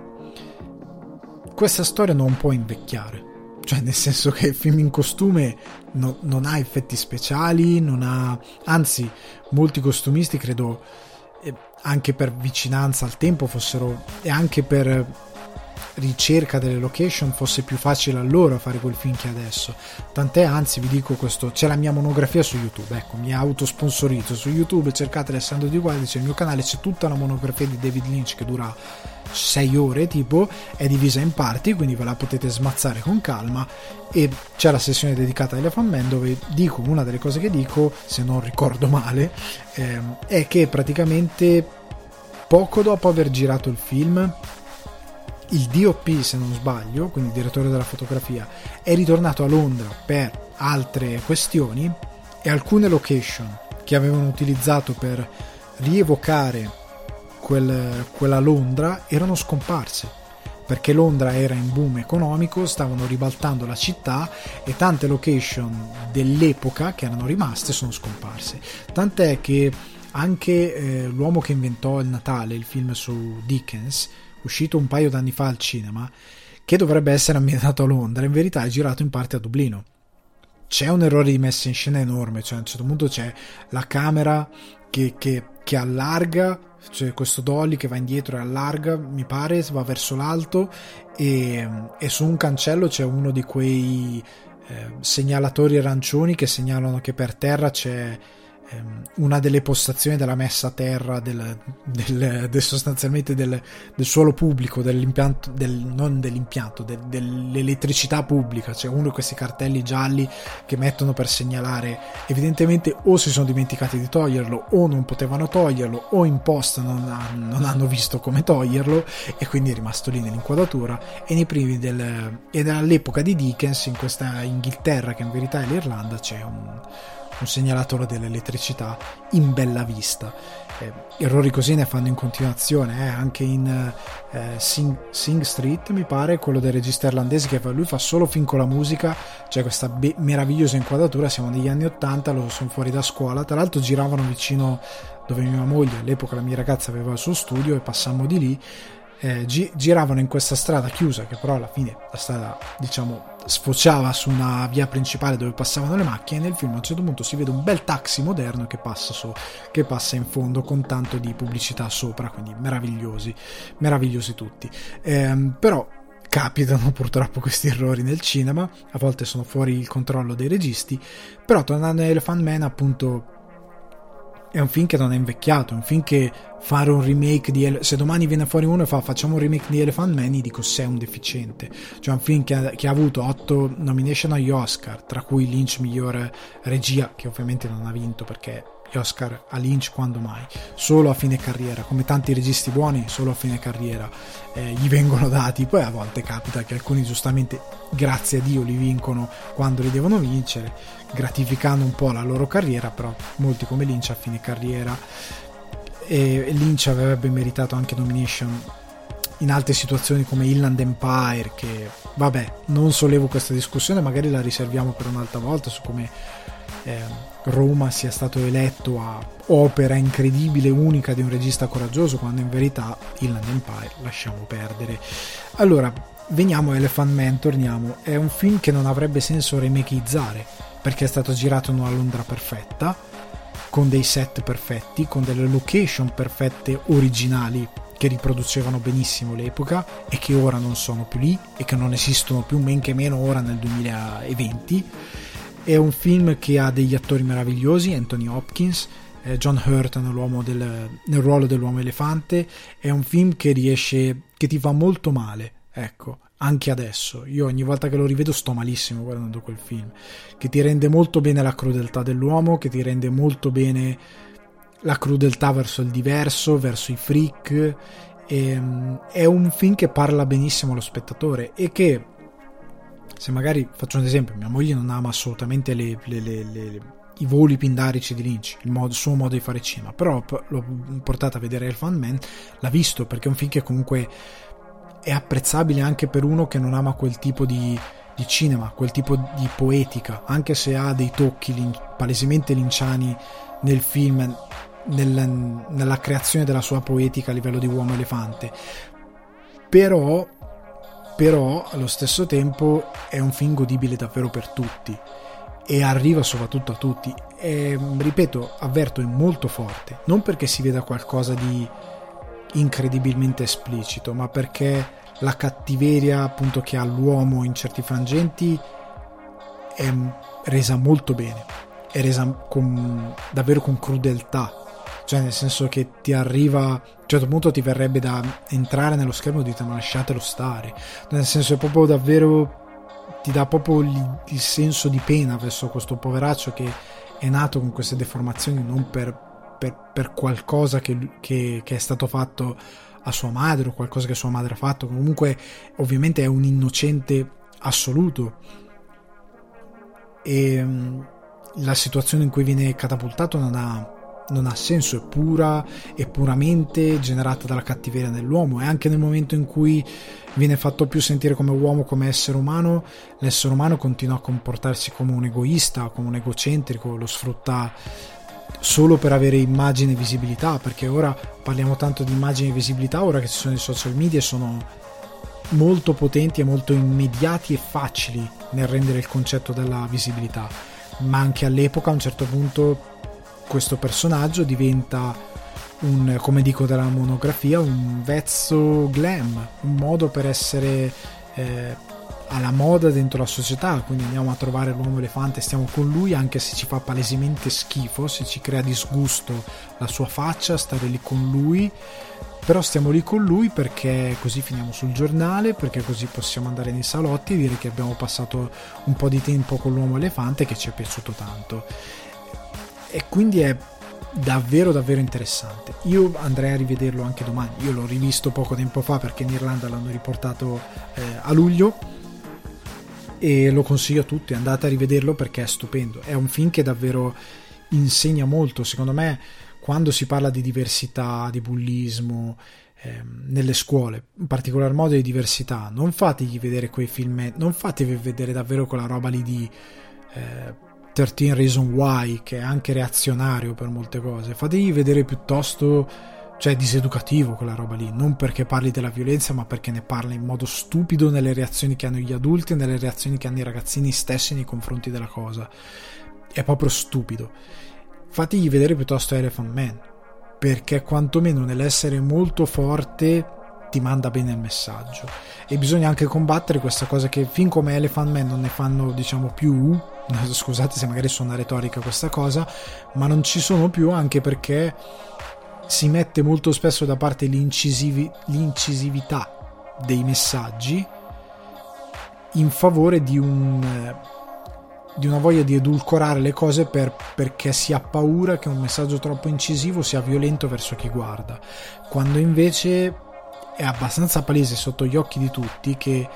questa storia non può invecchiare cioè nel senso che il film in costume no, non ha effetti speciali, non ha, anzi molti costumisti credo eh, anche per vicinanza al tempo fossero e anche per ricerca delle location fosse più facile a loro fare quel film che adesso. Tant'è, anzi, vi dico questo: c'è la mia monografia su YouTube. Ecco, mi autosponsorizzo su YouTube. Cercate Alessandro Di Guardi, c'è il mio canale, c'è tutta la monografia di David Lynch che dura 6 ore, tipo, è divisa in parti, quindi ve la potete smazzare con calma. E c'è la sessione dedicata a Elephant Man dove dico una delle cose che dico, se non ricordo male, ehm, è che praticamente poco dopo aver girato il film il DOP, se non sbaglio, quindi il direttore della fotografia, è ritornato a Londra per altre questioni e alcune location che avevano utilizzato per rievocare quel, quella Londra erano scomparse perché Londra era in boom economico, stavano ribaltando la città e tante location dell'epoca che erano rimaste sono scomparse. Tant'è che anche eh, L'uomo che inventò il Natale, il film su Dickens, uscito un paio d'anni fa al cinema, che dovrebbe essere ambientato a Londra, in verità è girato in parte a Dublino. C'è un errore di messa in scena enorme, cioè a un certo punto c'è la camera che, che, che allarga c'è questo dolly che va indietro e allarga, mi pare, va verso l'alto e, e su un cancello c'è uno di quei eh, segnalatori arancioni che segnalano che per terra c'è una delle postazioni della messa a terra del, del, del sostanzialmente del, del, suolo pubblico, dell'impianto, del, non dell'impianto, dell'elettricità pubblica, cioè uno di questi cartelli gialli che mettono per segnalare, evidentemente o si sono dimenticati di toglierlo o non potevano toglierlo o in posta non, non hanno visto come toglierlo e quindi è rimasto lì nell'inquadratura e nei primi del, ed all'epoca di Dickens in questa Inghilterra che in verità è l'Irlanda c'è un un segnalatore dell'elettricità in bella vista. Eh, errori così ne fanno in continuazione, eh, anche in eh, Sing, Sing, Street mi pare, quello del regista irlandese che lui fa solo film con la musica, c'è questa be- meravigliosa inquadratura, siamo negli anni 80, lo sono fuori da scuola, tra l'altro giravano vicino dove mia moglie, all'epoca la mia ragazza aveva il suo studio e passammo di lì eh, gi- giravano in questa strada chiusa, che però alla fine la strada, diciamo, sfociava su una via principale dove passavano le macchine. E nel film a un certo punto si vede un bel taxi moderno che passa, su, che passa in fondo con tanto di pubblicità sopra, quindi meravigliosi, meravigliosi tutti. Eh, però capitano [laughs] purtroppo questi errori nel cinema, a volte sono fuori il controllo dei registi, però tornando a Elephant Man appunto è un film che non è invecchiato, è un film che fare un remake di Ele- se domani viene fuori uno e fa facciamo un remake di Elephant Man, dico se è un deficiente. Cioè un film che ha, che ha avuto 8 nomination agli Oscar, tra cui Lynch migliore regia, che ovviamente non ha vinto perché gli Oscar a Lynch quando mai, solo a fine carriera, come tanti registi buoni, solo a fine carriera eh, gli vengono dati, poi a volte capita che alcuni giustamente, grazie a Dio, li vincono quando li devono vincere, gratificando un po' la loro carriera, però molti come Lynch a fine carriera. E Lynch avrebbe meritato anche nomination in altre situazioni come Inland Empire che vabbè non sollevo questa discussione magari la riserviamo per un'altra volta su come eh, Roma sia stato eletto a opera incredibile, unica di un regista coraggioso, quando in verità Inland Empire lasciamo perdere. Allora, veniamo a Elephant Man, torniamo. È un film che non avrebbe senso remakizzare, perché è stato girato in una Londra perfetta, con dei set perfetti, con delle location perfette originali che riproducevano benissimo l'epoca e che ora non sono più lì e che non esistono più, men che meno ora nel 2020 è un film che ha degli attori meravigliosi, Anthony Hopkins, eh, John Hurt del, nel ruolo dell'uomo elefante. È un film che riesce, che ti fa molto male, ecco, anche adesso. Io ogni volta che lo rivedo sto malissimo guardando quel film, che ti rende molto bene la crudeltà dell'uomo, che ti rende molto bene la crudeltà verso il diverso, verso i freak. E, ehm, è un film che parla benissimo allo spettatore e che se magari faccio un esempio, mia moglie non ama assolutamente le, le, le, i voli pindarici di Lynch, il, modo, il, suo modo di fare cinema, però l'ho portata a vedere Elephant Man, l'ha visto perché è un film che comunque è apprezzabile anche per uno che non ama quel tipo di, di cinema, quel tipo di poetica, anche se ha dei tocchi lin, palesemente linciani nel film, nel, nella creazione della sua poetica a livello di uomo elefante. Però però allo stesso tempo è un film godibile davvero per tutti. E arriva soprattutto a tutti. E ripeto avverto è molto forte. Non perché si veda qualcosa di incredibilmente esplicito ma perché la cattiveria appunto che ha l'uomo in certi frangenti è resa molto bene. È resa con, davvero con crudeltà cioè nel senso che ti arriva a un certo punto ti verrebbe da entrare nello schermo e dire ma lasciatelo stare. Nel senso è proprio davvero ti dà proprio il, il senso di pena verso questo poveraccio che è nato con queste deformazioni non per, per, per qualcosa che, che, che è stato fatto a sua madre o qualcosa che sua madre ha fatto. Comunque ovviamente è un innocente assoluto. E la situazione in cui viene catapultato non ha non ha senso, è pura e puramente generata dalla cattiveria dell'uomo. E anche nel momento in cui viene fatto più sentire come uomo, come essere umano, l'essere umano continua a comportarsi come un egoista, come un egocentrico, lo sfrutta solo per avere immagine e visibilità, perché ora parliamo tanto di immagine e visibilità, ora che ci sono i social media sono molto potenti e molto immediati e facili nel rendere il concetto della visibilità, ma anche all'epoca a un certo punto questo personaggio diventa un, come dico dalla monografia, un vezzo glam, un modo per essere eh, alla moda dentro la società, quindi andiamo a trovare l'uomo elefante, stiamo con lui anche se ci fa palesemente schifo, se ci crea disgusto la sua faccia, stare lì con lui, però stiamo lì con lui perché così finiamo sul giornale, perché così possiamo andare nei salotti e dire che abbiamo passato un po' di tempo con l'uomo elefante che ci è piaciuto tanto. E quindi è davvero davvero interessante. Io andrei a rivederlo anche domani. Io l'ho rivisto poco tempo fa perché in Irlanda l'hanno riportato eh, a luglio e lo consiglio a tutti, andate a rivederlo perché è stupendo. È un film che davvero insegna molto, secondo me, quando si parla di diversità, di bullismo ehm, nelle scuole, in particolar modo di diversità, non fategli vedere quei film, non fatevi vedere davvero quella roba lì di eh, 13 Reason Why, che è anche reazionario per molte cose, fategli vedere piuttosto cioè diseducativo quella roba lì, non perché parli della violenza, ma perché ne parla in modo stupido nelle reazioni che hanno gli adulti e nelle reazioni che hanno i ragazzini stessi nei confronti della cosa. È proprio stupido. Fategli vedere piuttosto Elephant Man, perché quantomeno nell'essere molto forte ti manda bene il messaggio. E bisogna anche combattere questa cosa che fin come Elephant Man non ne fanno, diciamo, più [laughs] scusate se magari suona retorica questa cosa, ma non ci sono più anche perché si mette molto spesso da parte l'incisivi, l'incisività dei messaggi in favore di, un, di una voglia di edulcorare le cose per, perché si ha paura che un messaggio troppo incisivo sia violento verso chi guarda, quando invece è abbastanza palese sotto gli occhi di tutti che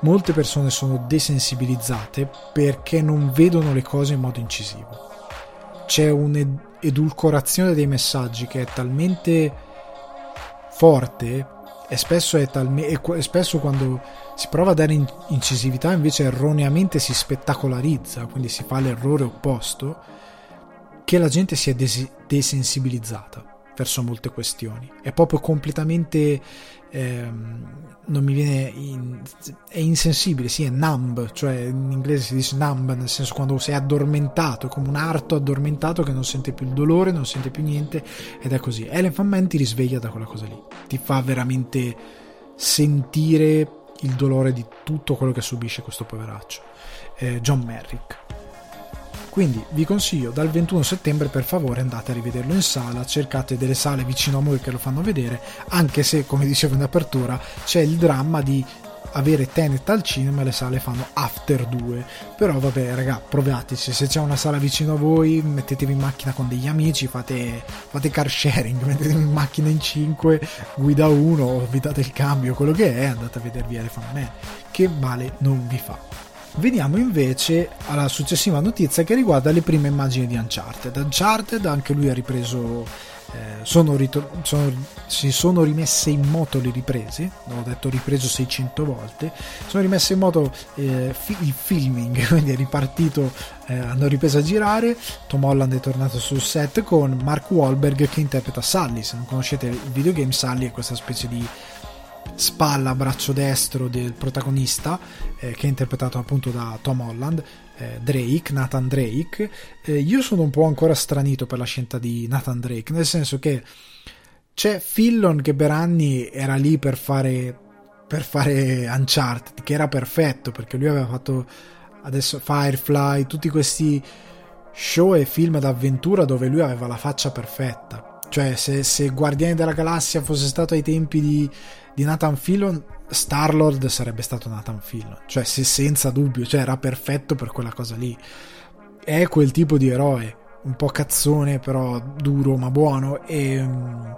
molte persone sono desensibilizzate perché non vedono le cose in modo incisivo. C'è un edulcorazione dei messaggi che è talmente forte e spesso, talme- e spesso quando si prova a dare incisività invece erroneamente si spettacolarizza, quindi si fa l'errore opposto, che la gente si è des- desensibilizzata verso molte questioni. È proprio completamente ehm, non mi viene in, è insensibile, sì, è numb, cioè in inglese si dice numb, nel senso quando sei addormentato, come un arto addormentato che non sente più il dolore, non sente più niente ed è così. Elephant Man ti risveglia da quella cosa lì, ti fa veramente sentire il dolore di tutto quello che subisce questo poveraccio. Eh, John Merrick. Quindi vi consiglio dal 21 settembre per favore andate a rivederlo in sala, cercate delle sale vicino a voi che lo fanno vedere, anche se come dicevo in apertura c'è il dramma di avere Tenet al cinema e le sale fanno After 2 però vabbè raga provateci. Se c'è una sala vicino a voi mettetevi in macchina con degli amici fate, fate car sharing [laughs] mettetevi in macchina in 5 guida 1 vi date il cambio quello che è andate a vedervi Elephant Man che male non vi fa Veniamo invece alla successiva notizia che riguarda le prime immagini di Uncharted. Uncharted anche lui ha ripreso, eh, sono ritor- sono, si sono rimesse in moto le riprese, ho detto ripreso 600 volte, sono rimesse in moto eh, fi- il filming, [laughs] quindi è ripartito, eh, hanno ripreso a girare, Tom Holland è tornato sul set con Mark Wahlberg che interpreta Sully, se non conoscete il videogame Sully è questa specie di spalla, braccio destro del protagonista, eh, che è interpretato appunto da Tom Holland, eh, Drake, Nathan Drake. Eh, io sono un po' ancora stranito per la scelta di Nathan Drake, nel senso che c'è Fillon che per anni era lì per fare, per fare Uncharted, che era perfetto perché lui aveva fatto adesso Firefly, tutti questi show e film d'avventura dove lui aveva la faccia perfetta. Cioè, se, se Guardiani della Galassia fosse stato ai tempi di di Nathan Filon Star-Lord sarebbe stato Nathan Filon cioè se, senza dubbio cioè era perfetto per quella cosa lì. È quel tipo di eroe un po' cazzone però duro ma buono e um,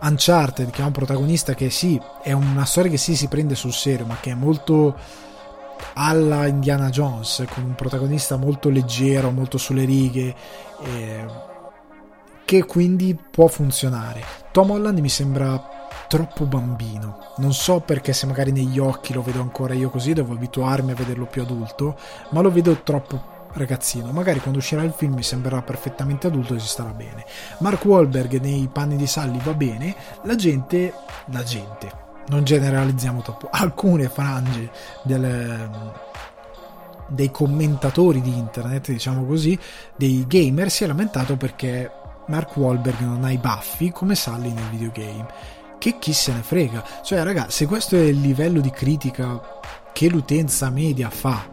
Uncharted che ha un protagonista che sì è una storia che sì si prende sul serio ma che è molto alla Indiana Jones con un protagonista molto leggero molto sulle righe eh, che quindi può funzionare. Tom Holland mi sembra troppo bambino. Non so perché se magari negli occhi lo vedo ancora io così, devo abituarmi a vederlo più adulto, ma lo vedo troppo ragazzino. Magari quando uscirà il film mi sembrerà perfettamente adulto e si starà bene. Mark Wahlberg nei panni di Sally va bene, la gente, la gente, non generalizziamo troppo, [laughs] alcune frange del dei commentatori di internet, diciamo così, dei gamer si è lamentato perché Mark Wahlberg non ha i baffi come Sally nel videogame. Che chi se ne frega? Cioè, raga, se questo è il livello di critica che l'utenza media fa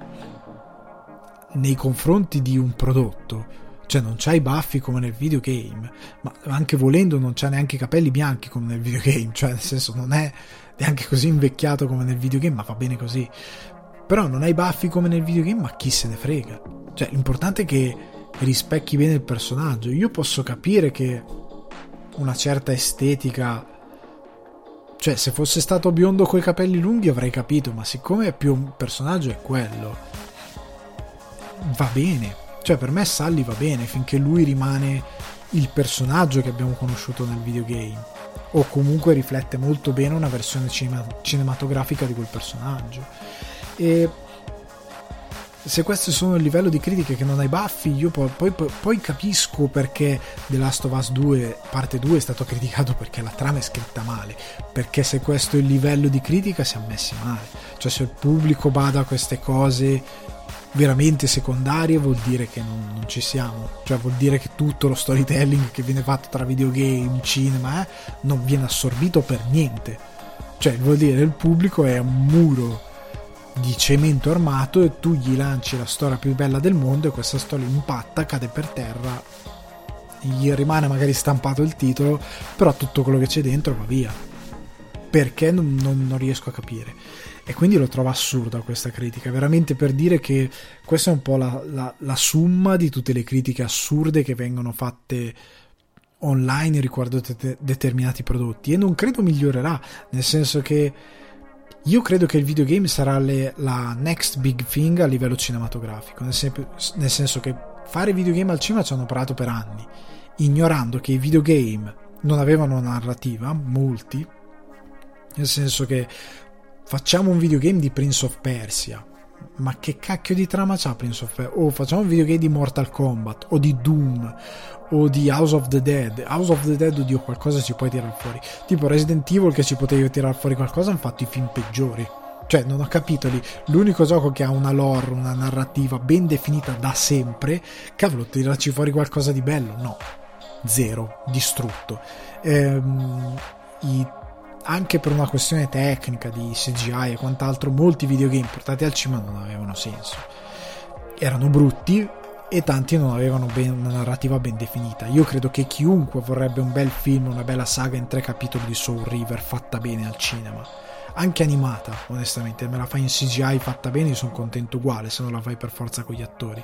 nei confronti di un prodotto, cioè non c'ha i baffi come nel videogame, ma anche volendo non c'ha neanche i capelli bianchi come nel videogame, cioè nel senso non è neanche così invecchiato come nel videogame, ma va bene così. Però non hai baffi come nel videogame, ma chi se ne frega? Cioè l'importante è che rispecchi bene il personaggio. Io posso capire che una certa estetica cioè se fosse stato biondo coi capelli lunghi avrei capito, ma siccome più un personaggio è quello va bene. Cioè, per me Sully va bene finché lui rimane il personaggio che abbiamo conosciuto nel videogame. O comunque riflette molto bene una versione cinema- cinematografica di quel personaggio. E se questo sono il livello di critiche che non hai baffi, io poi, poi, poi, capisco perché The Last of Us 2 parte 2 è stato criticato [laughs] perché la trama è scritta male. Perché se questo è il livello di critica si è messi male. Cioè se il pubblico bada a queste cose veramente secondarie vuol dire che non, non, ci siamo cioè vuol dire che tutto lo storytelling che viene fatto tra videogame, cinema eh, non viene assorbito per niente cioè vuol dire che il pubblico è un muro di cemento armato e tu gli lanci la storia più bella del mondo e questa storia impatta, cade per terra gli rimane magari stampato il titolo però tutto quello che c'è dentro va via. Perché non, non, non riesco a capire. E quindi lo trovo assurda questa critica, veramente per dire che questa è un po' la, la, la summa di tutte le critiche assurde che vengono fatte online riguardo te- determinati prodotti. E non credo migliorerà, nel senso che io credo che il videogame sarà le, la next big thing a livello cinematografico, nel, sen- nel senso che fare videogame al cinema ci hanno provato per anni, ignorando che i videogame non avevano narrativa, molti, nel senso che facciamo un videogame di Prince of Persia. Ma che cacchio di trama c'ha Prince of Persia? O facciamo un videogame di Mortal Kombat, o di Doom, o di House of the Dead. House of the Dead, oddio, qualcosa ci puoi tirare fuori. Tipo Resident Evil che ci potevi tirare fuori qualcosa, hanno fatto i film peggiori. Cioè, non ho capito lì. L'unico gioco che ha una lore, una narrativa ben definita da sempre, cavolo, tirarci fuori qualcosa di bello? No. Zero. Distrutto. Ehm, I anche per una questione tecnica di CGI e quant'altro, molti videogame portati al cinema non avevano senso. Erano brutti e tanti non avevano ben, una narrativa ben definita. Io credo che chiunque vorrebbe un bel film, una bella saga in tre capitoli di Soul River fatta bene al cinema, anche animata, onestamente, me la fai in CGI fatta bene, sono contento uguale se non la fai per forza con gli attori.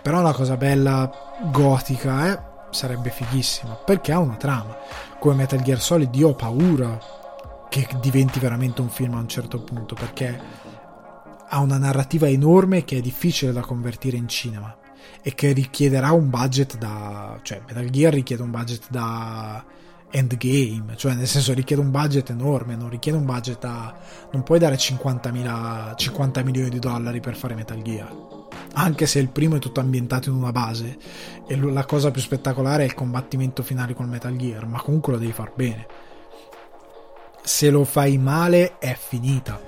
Però una cosa bella, gotica, eh, sarebbe fighissima, perché ha una trama. Come Metal Gear Solid io ho paura che diventi veramente un film a un certo punto perché ha una narrativa enorme che è difficile da convertire in cinema e che richiederà un budget da cioè Metal Gear richiede un budget da endgame cioè nel senso richiede un budget enorme non richiede un budget da non puoi dare 50, 50 milioni di dollari per fare Metal Gear. Anche se il primo è tutto ambientato in una base e la cosa più spettacolare è il combattimento finale con Metal Gear ma comunque lo devi far bene se lo fai male è finita.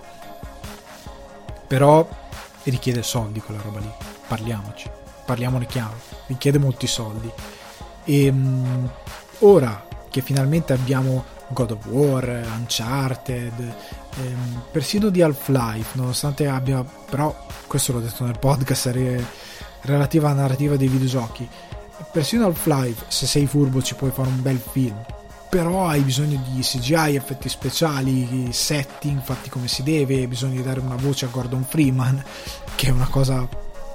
Però richiede soldi quella roba lì, parliamoci, parliamone chiaro, richiede molti soldi. E um, ora che finalmente abbiamo God of War, Uncharted, ehm, persino di Half-Life, nonostante abbia, però questo l'ho detto nel podcast, re, relativa alla narrativa dei videogiochi, persino Half-Life, se sei furbo ci puoi fare un bel film, però hai bisogno di CGI, effetti speciali, setting fatti come si deve, di dare una voce a Gordon Freeman, che è una cosa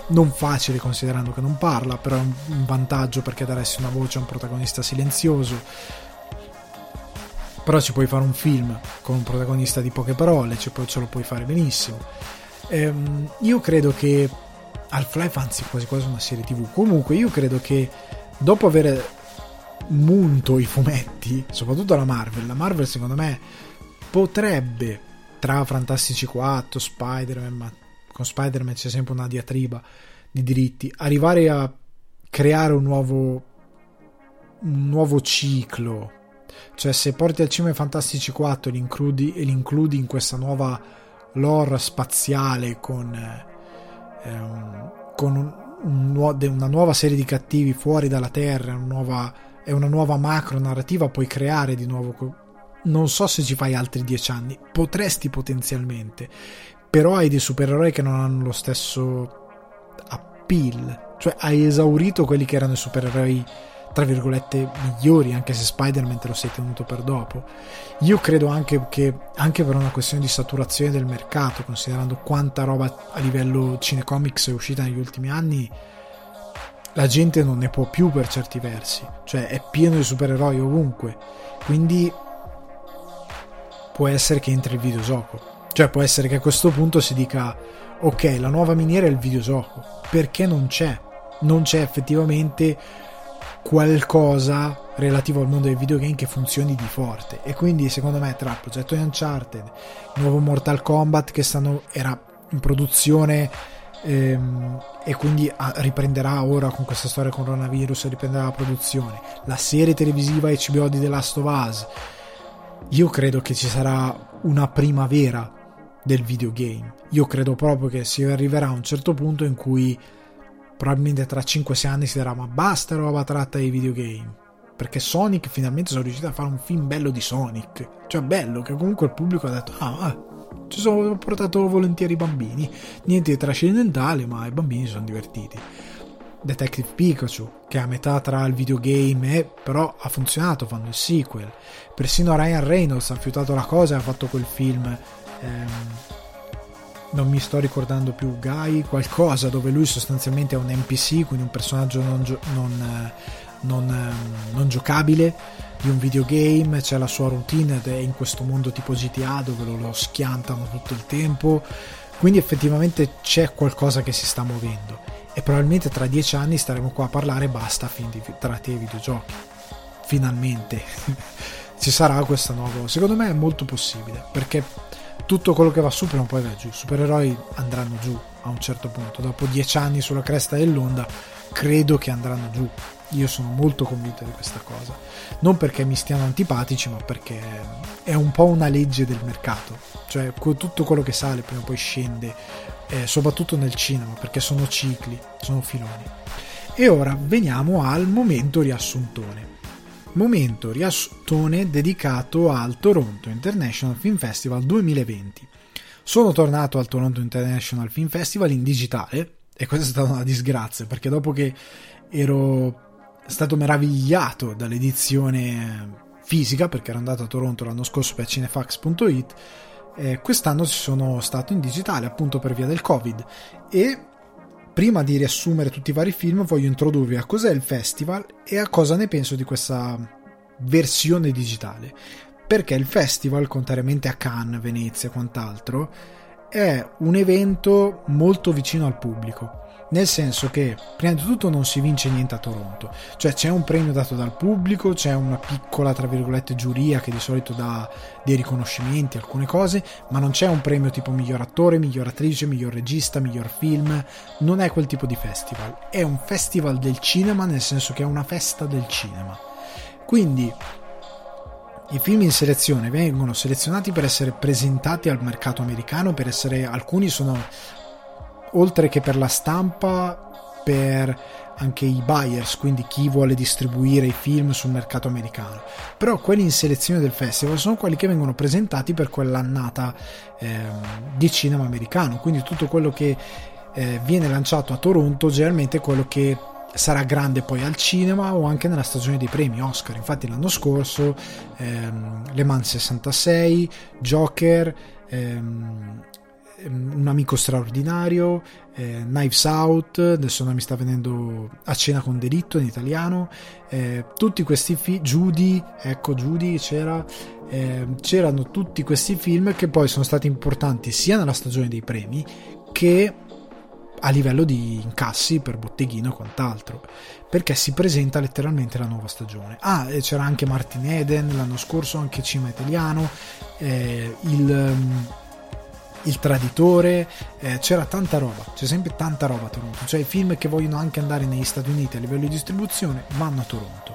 non facile considerando che non parla, però è un vantaggio perché daresti una voce a un protagonista silenzioso. Però ci puoi fare un film con un protagonista di poche parole, ce lo puoi fare benissimo. Ehm, io credo che Half-Life, anzi quasi quasi una serie tv, comunque io credo che dopo aver munto i fumetti, soprattutto la Marvel. La Marvel, secondo me, potrebbe tra Fantastici 4, Spider-Man, ma con Spider-Man c'è sempre una diatriba di diritti, arrivare a creare un nuovo un nuovo ciclo. Cioè, se porti al cinema i Fantastici 4 e li includi, e li includi in questa nuova lore spaziale con, ehm, con un, un, una nuova serie di cattivi fuori dalla Terra, una nuova è una nuova macro narrativa, puoi creare di nuovo. Non so se ci fai altri dieci anni, potresti potenzialmente, però hai dei supereroi che non hanno lo stesso appeal, cioè hai esaurito quelli che erano i supereroi tra virgolette migliori anche se Spider-Man te lo sei tenuto per dopo io credo anche che anche per una questione di saturazione del mercato considerando quanta roba a livello cinecomics è uscita negli ultimi anni la gente non ne può più per certi versi cioè è pieno di supereroi ovunque. Quindi può essere che entri il videogioco. Cioè può essere che a questo punto si dica ok la nuova miniera è il videogioco. Perché non c'è? Non c'è effettivamente qualcosa relativo al mondo dei videogame che funzioni di forte. E quindi secondo me tra il progetto di Uncharted il nuovo Mortal Kombat che stanno, era in produzione ehm, e quindi ah, riprenderà ora con questa storia coronavirus riprenderà la produzione. La serie televisiva HBO di The Last of Us. Io credo che ci sarà una primavera del videogame. Io credo proprio che si arriverà a un certo punto in cui probabilmente tra 5-6 anni si dirà ma basta roba tratta dei videogame. Perché Sonic finalmente sono riuscito a fare un film bello di Sonic. Cioè bello che comunque il pubblico ha detto ah, ah ci sono portato volentieri i bambini. Niente di trascendentale ma i bambini sono divertiti. Detective Pikachu che è a metà tra il videogame e però ha funzionato fanno il sequel. Persino Ryan Reynolds ha fiutato la cosa e ha fatto quel film ehm, non mi sto ricordando più Guy, qualcosa dove lui sostanzialmente è un NPC, quindi un personaggio non, non, eh, non, eh, non, giocabile di un videogame, c'è la sua routine ed è in questo mondo tipo GTA dove lo, lo schiantano tutto il tempo, quindi effettivamente c'è qualcosa che si sta muovendo e probabilmente tra dieci anni staremo qua a parlare basta fin di tratti dei videogiochi. Finalmente [laughs] ci sarà questa nuova... Secondo me è molto possibile perché tutto quello che va su prima o poi va giù. I supereroi andranno giù a un certo punto. Dopo dieci anni sulla cresta dell'onda, credo che andranno giù. Io sono molto convinto di questa cosa. Non perché mi stiano antipatici, ma perché è un po' una legge del mercato. Cioè, tutto quello che sale prima o poi scende, eh, soprattutto nel cinema, perché sono cicli, sono filoni. E ora veniamo al momento riassuntone momento riassuntone dedicato al Toronto International Film Festival 2020. Sono tornato al Toronto International Film Festival in digitale e questa è stata una disgrazia perché dopo che ero stato meravigliato dall'edizione fisica perché ero andato a Toronto l'anno scorso per cinefax.it eh, quest'anno ci sono stato in digitale appunto per via del covid e prima di riassumere tutti i vari film, voglio introdurvi a cos'è il festival e a cosa ne penso di questa versione digitale. Perché il festival, contrariamente a Cannes, Venezia e quant'altro, è un evento molto vicino al pubblico nel senso che prima di tutto non si vince niente a Toronto, cioè c'è un premio dato dal pubblico, c'è una piccola tra virgolette giuria che di solito dà dei riconoscimenti, alcune cose, ma non c'è un premio tipo miglior attore, miglior attrice, miglior regista, miglior film, non è quel tipo di festival, è un festival del cinema nel senso che è una festa del cinema. Quindi i film in selezione vengono selezionati per essere presentati al mercato americano, per essere alcuni sono oltre che per la stampa, per anche i buyers, quindi chi vuole distribuire i film sul mercato americano. Però quelli in selezione del festival sono quelli che vengono presentati per quell'annata eh, di cinema americano, quindi tutto quello che eh, viene lanciato a Toronto generalmente è quello che sarà grande poi al cinema o anche nella stagione dei premi Oscar. Infatti l'anno scorso ehm, Le Mans 66, Joker, ehm, un amico straordinario, eh, Knives Out, adesso non mi sta venendo a cena con delitto in italiano, eh, tutti questi film, Judy, ecco Judy c'era, eh, c'erano tutti questi film che poi sono stati importanti sia nella stagione dei premi che a livello di incassi per botteghino e quant'altro perché si presenta letteralmente la nuova stagione. Ah c'era anche Martin Eden l'anno scorso anche Cima Italiano eh, il il Traditore, eh, c'era tanta roba, c'è sempre tanta roba a Toronto, cioè i film che vogliono anche andare negli Stati Uniti a livello di distribuzione vanno a Toronto.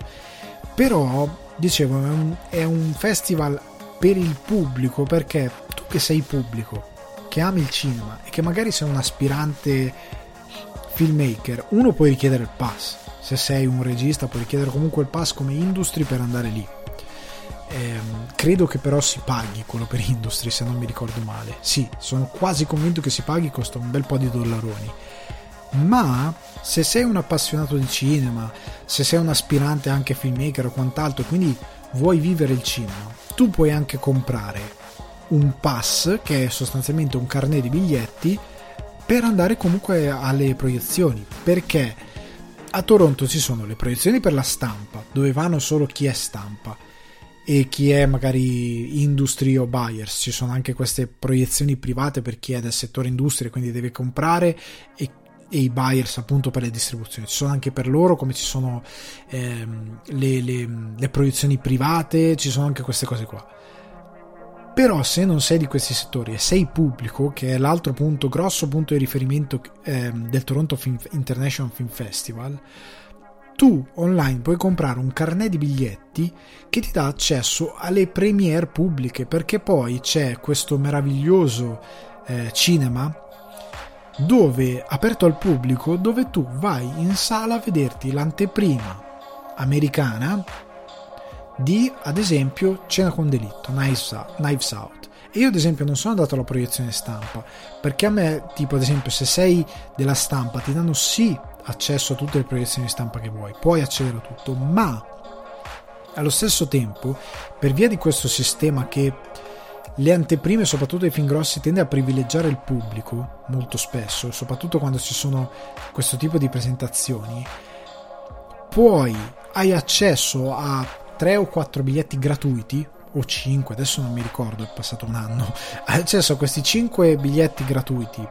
Però, dicevo, è un, è un festival per il pubblico perché tu che sei pubblico, che ami il cinema e che magari sei un aspirante filmmaker, uno puoi richiedere il pass, se sei un regista puoi richiedere comunque il pass come industry per andare lì eh, credo che però si paghi quello per industry se non mi ricordo male. Sì sono quasi convinto che si paghi costa un bel po' di dollaroni. Ma se sei un appassionato di cinema se sei un aspirante anche filmmaker o quant'altro quindi vuoi vivere il cinema tu puoi anche comprare un pass che è sostanzialmente un carnet di biglietti per andare comunque alle proiezioni. Perché a Toronto ci sono le proiezioni per la stampa dove vanno solo chi è stampa e chi è magari industry o buyers ci sono anche queste proiezioni private per chi è del settore industria quindi deve comprare e e i buyers appunto per le distribuzioni. Ci sono anche per loro come ci sono ehm, le, le, le proiezioni private, ci sono anche queste cose qua. Però se non sei di questi settori e sei pubblico, che è l'altro punto, grosso punto di riferimento eh, del Toronto Film, International Film Festival, tu online puoi comprare un carnet di biglietti che ti dà accesso alle premiere pubbliche, perché poi c'è questo meraviglioso eh, cinema dove aperto al pubblico dove tu vai in sala a vederti l'anteprima americana di ad esempio Cena con delitto Knives Out. E io ad esempio non sono andato alla proiezione stampa perché a me tipo ad esempio se sei della stampa ti danno sì accesso a tutte le proiezioni stampa che vuoi puoi accedere a tutto ma allo stesso tempo per via di questo sistema che le anteprime, soprattutto dei film grossi, tende a privilegiare il pubblico molto spesso, soprattutto quando ci sono questo tipo di presentazioni. Poi hai accesso a 3 o 4 biglietti gratuiti o 5, adesso non mi ricordo, è passato un anno. [laughs] Hai accesso a questi 5 biglietti gratuiti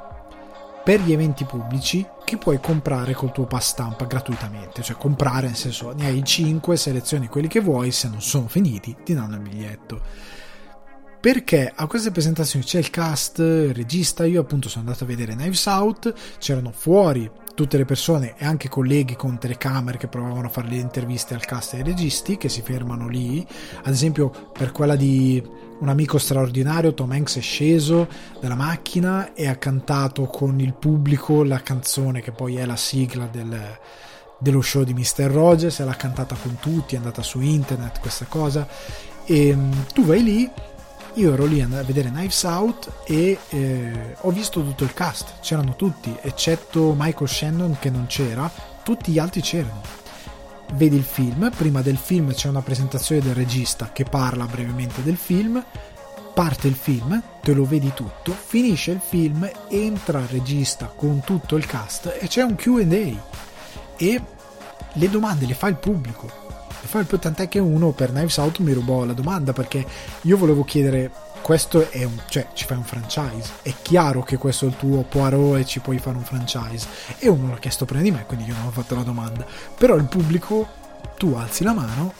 per gli eventi pubblici che puoi comprare col tuo pass stampa gratuitamente, cioè comprare nel senso ne hai 5, selezioni quelli che vuoi, se non sono finiti ti danno il biglietto. Perché a queste presentazioni c'è il cast, il regista, io appunto sono andato a vedere Knives Out, c'erano fuori tutte le persone e anche colleghi con telecamere che provavano a fare le interviste al cast e ai registi che si fermano lì, ad esempio per quella di un amico straordinario, Tom Hanks è sceso dalla macchina e ha cantato con il pubblico la canzone che poi è la sigla del, dello show di Mr. Rogers, l'ha cantata con tutti, è andata su internet questa cosa e mm, tu vai lì io ero lì a vedere Knives Out e eh, ho visto tutto il cast, c'erano tutti, eccetto Michael Shannon che non c'era, tutti gli altri c'erano. Vedi il film, prima del film c'è una presentazione del regista che parla brevemente del film, parte il film, te lo vedi tutto, finisce il film, entra il regista con tutto il cast e c'è un QA e le domande le fa il pubblico. Tant'è che uno per Knives Out mi rubò la domanda perché io volevo chiedere questo è un cioè ci fai un franchise. È chiaro che questo è il tuo Poirot e ci puoi fare un franchise. E uno l'ha chiesto prima di me quindi io non ho fatto la domanda. Però il pubblico tu alzi la mano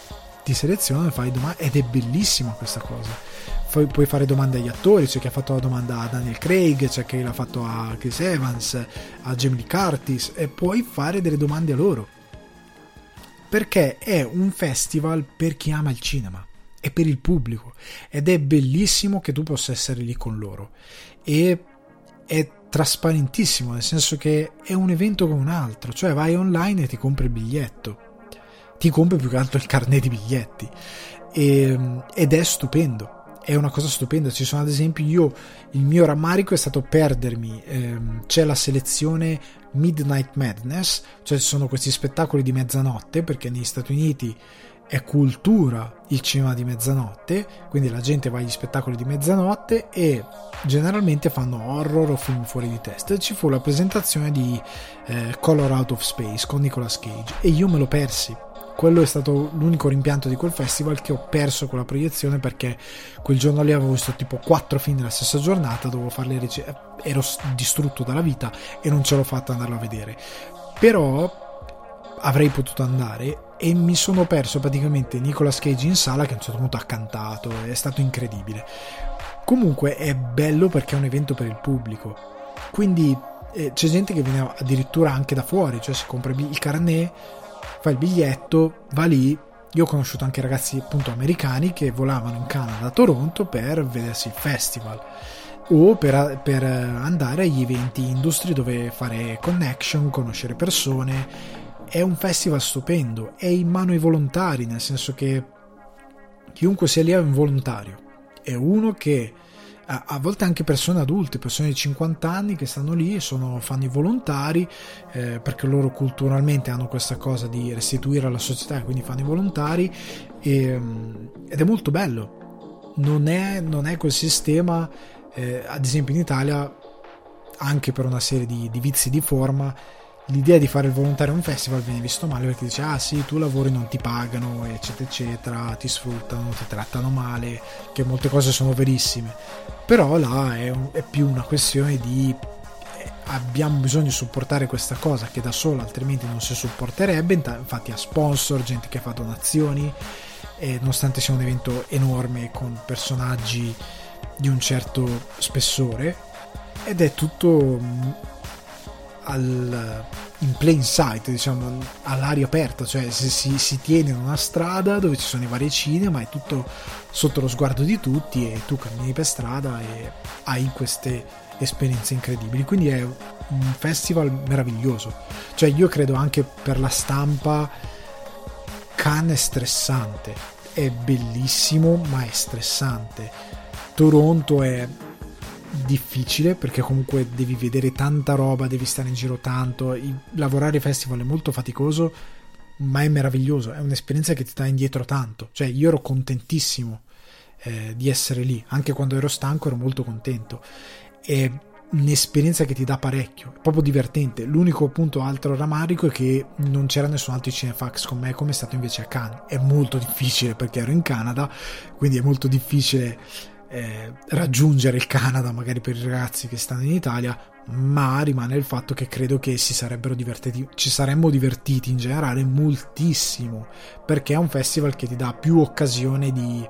ti seleziona e fai domande ed è bellissima questa cosa. Poi puoi fare domande agli attori c'è chi ha fatto la domanda a Daniel Craig c'è chi l'ha fatto a Chris Evans a Jamie Curtis e puoi fare delle domande a loro. Perché è un festival per chi ama il cinema e per il pubblico. Ed è bellissimo che tu possa essere lì con loro. E è trasparentissimo nel senso che è un evento come un altro. Cioè vai online e ti compri il biglietto. Ti compri più che altro il carnet di biglietti. E, ed è stupendo. È una cosa stupenda. Ci sono ad esempio io, il mio rammarico è stato perdermi, ehm, c'è la selezione Midnight Madness, cioè sono questi spettacoli di mezzanotte, perché negli Stati Uniti è cultura il cinema di mezzanotte, quindi la gente va agli spettacoli di mezzanotte e generalmente fanno horror o film fuori di testa. Ci fu la presentazione di eh, Color Out of Space con Nicolas Cage e io me lo persi quello è stato l'unico rimpianto di quel festival che ho perso con la proiezione perché quel giorno lì avevo visto tipo quattro film nella stessa giornata, dovevo farle ric- ero distrutto dalla vita e non ce l'ho fatta andarlo a vedere. Però avrei potuto andare e mi sono perso praticamente Nicolas Cage in sala che a un certo punto ha cantato, è stato incredibile. Comunque è bello perché è un evento per il pubblico. Quindi eh, c'è gente che viene addirittura anche da fuori, cioè si compra il carnet fa il biglietto, va lì. Io ho conosciuto anche ragazzi appunto americani che volavano in Canada a Toronto per vedersi il festival o per, per andare agli eventi industry dove fare connection, conoscere persone è un festival stupendo, è in mano ai volontari, nel senso che chiunque sia lì è un volontario, è uno che a, volte anche persone adulte, persone di 50 anni che stanno lì e sono, fanno i volontari eh, perché loro culturalmente hanno questa cosa di restituire alla società quindi fanno i volontari e, ed è molto bello. Non è, non è quel sistema, eh, ad esempio in Italia, anche per una serie di, di vizi di forma, l'idea di fare il volontario a un festival viene visto male perché dice ah sì tu lavori non ti pagano eccetera eccetera ti sfruttano ti trattano male che molte cose sono verissime. Però là è, un, è più una questione di eh, abbiamo bisogno di supportare questa cosa che da solo altrimenti non si supporterebbe. Infatti ha sponsor gente che fa donazioni e nonostante sia un evento enorme con personaggi di un certo spessore ed è tutto al, in plain sight, diciamo, all'aria aperta, cioè si, si, si, tiene in una strada dove ci sono i vari cinema, è tutto sotto lo sguardo di tutti e tu cammini per strada e hai queste esperienze incredibili. Quindi è un festival meraviglioso. Cioè io credo anche per la stampa Cannes è stressante, è bellissimo ma è stressante. Toronto è difficile perché comunque devi vedere tanta roba, devi stare in giro tanto, lavorare ai festival è molto faticoso, ma è meraviglioso, è un'esperienza che ti dà indietro tanto, cioè io ero contentissimo eh, di essere lì, anche quando ero stanco ero molto contento, è un'esperienza che ti dà parecchio, è proprio divertente, l'unico appunto altro rammarico è che non c'era nessun altro cinefax con me come è stato invece a Cannes, è molto difficile perché ero in Canada, quindi è molto difficile eh, raggiungere il Canada magari per i ragazzi che stanno in Italia ma rimane il fatto che credo che si sarebbero divertiti ci saremmo divertiti in generale moltissimo perché è un festival che ti dà più occasione di,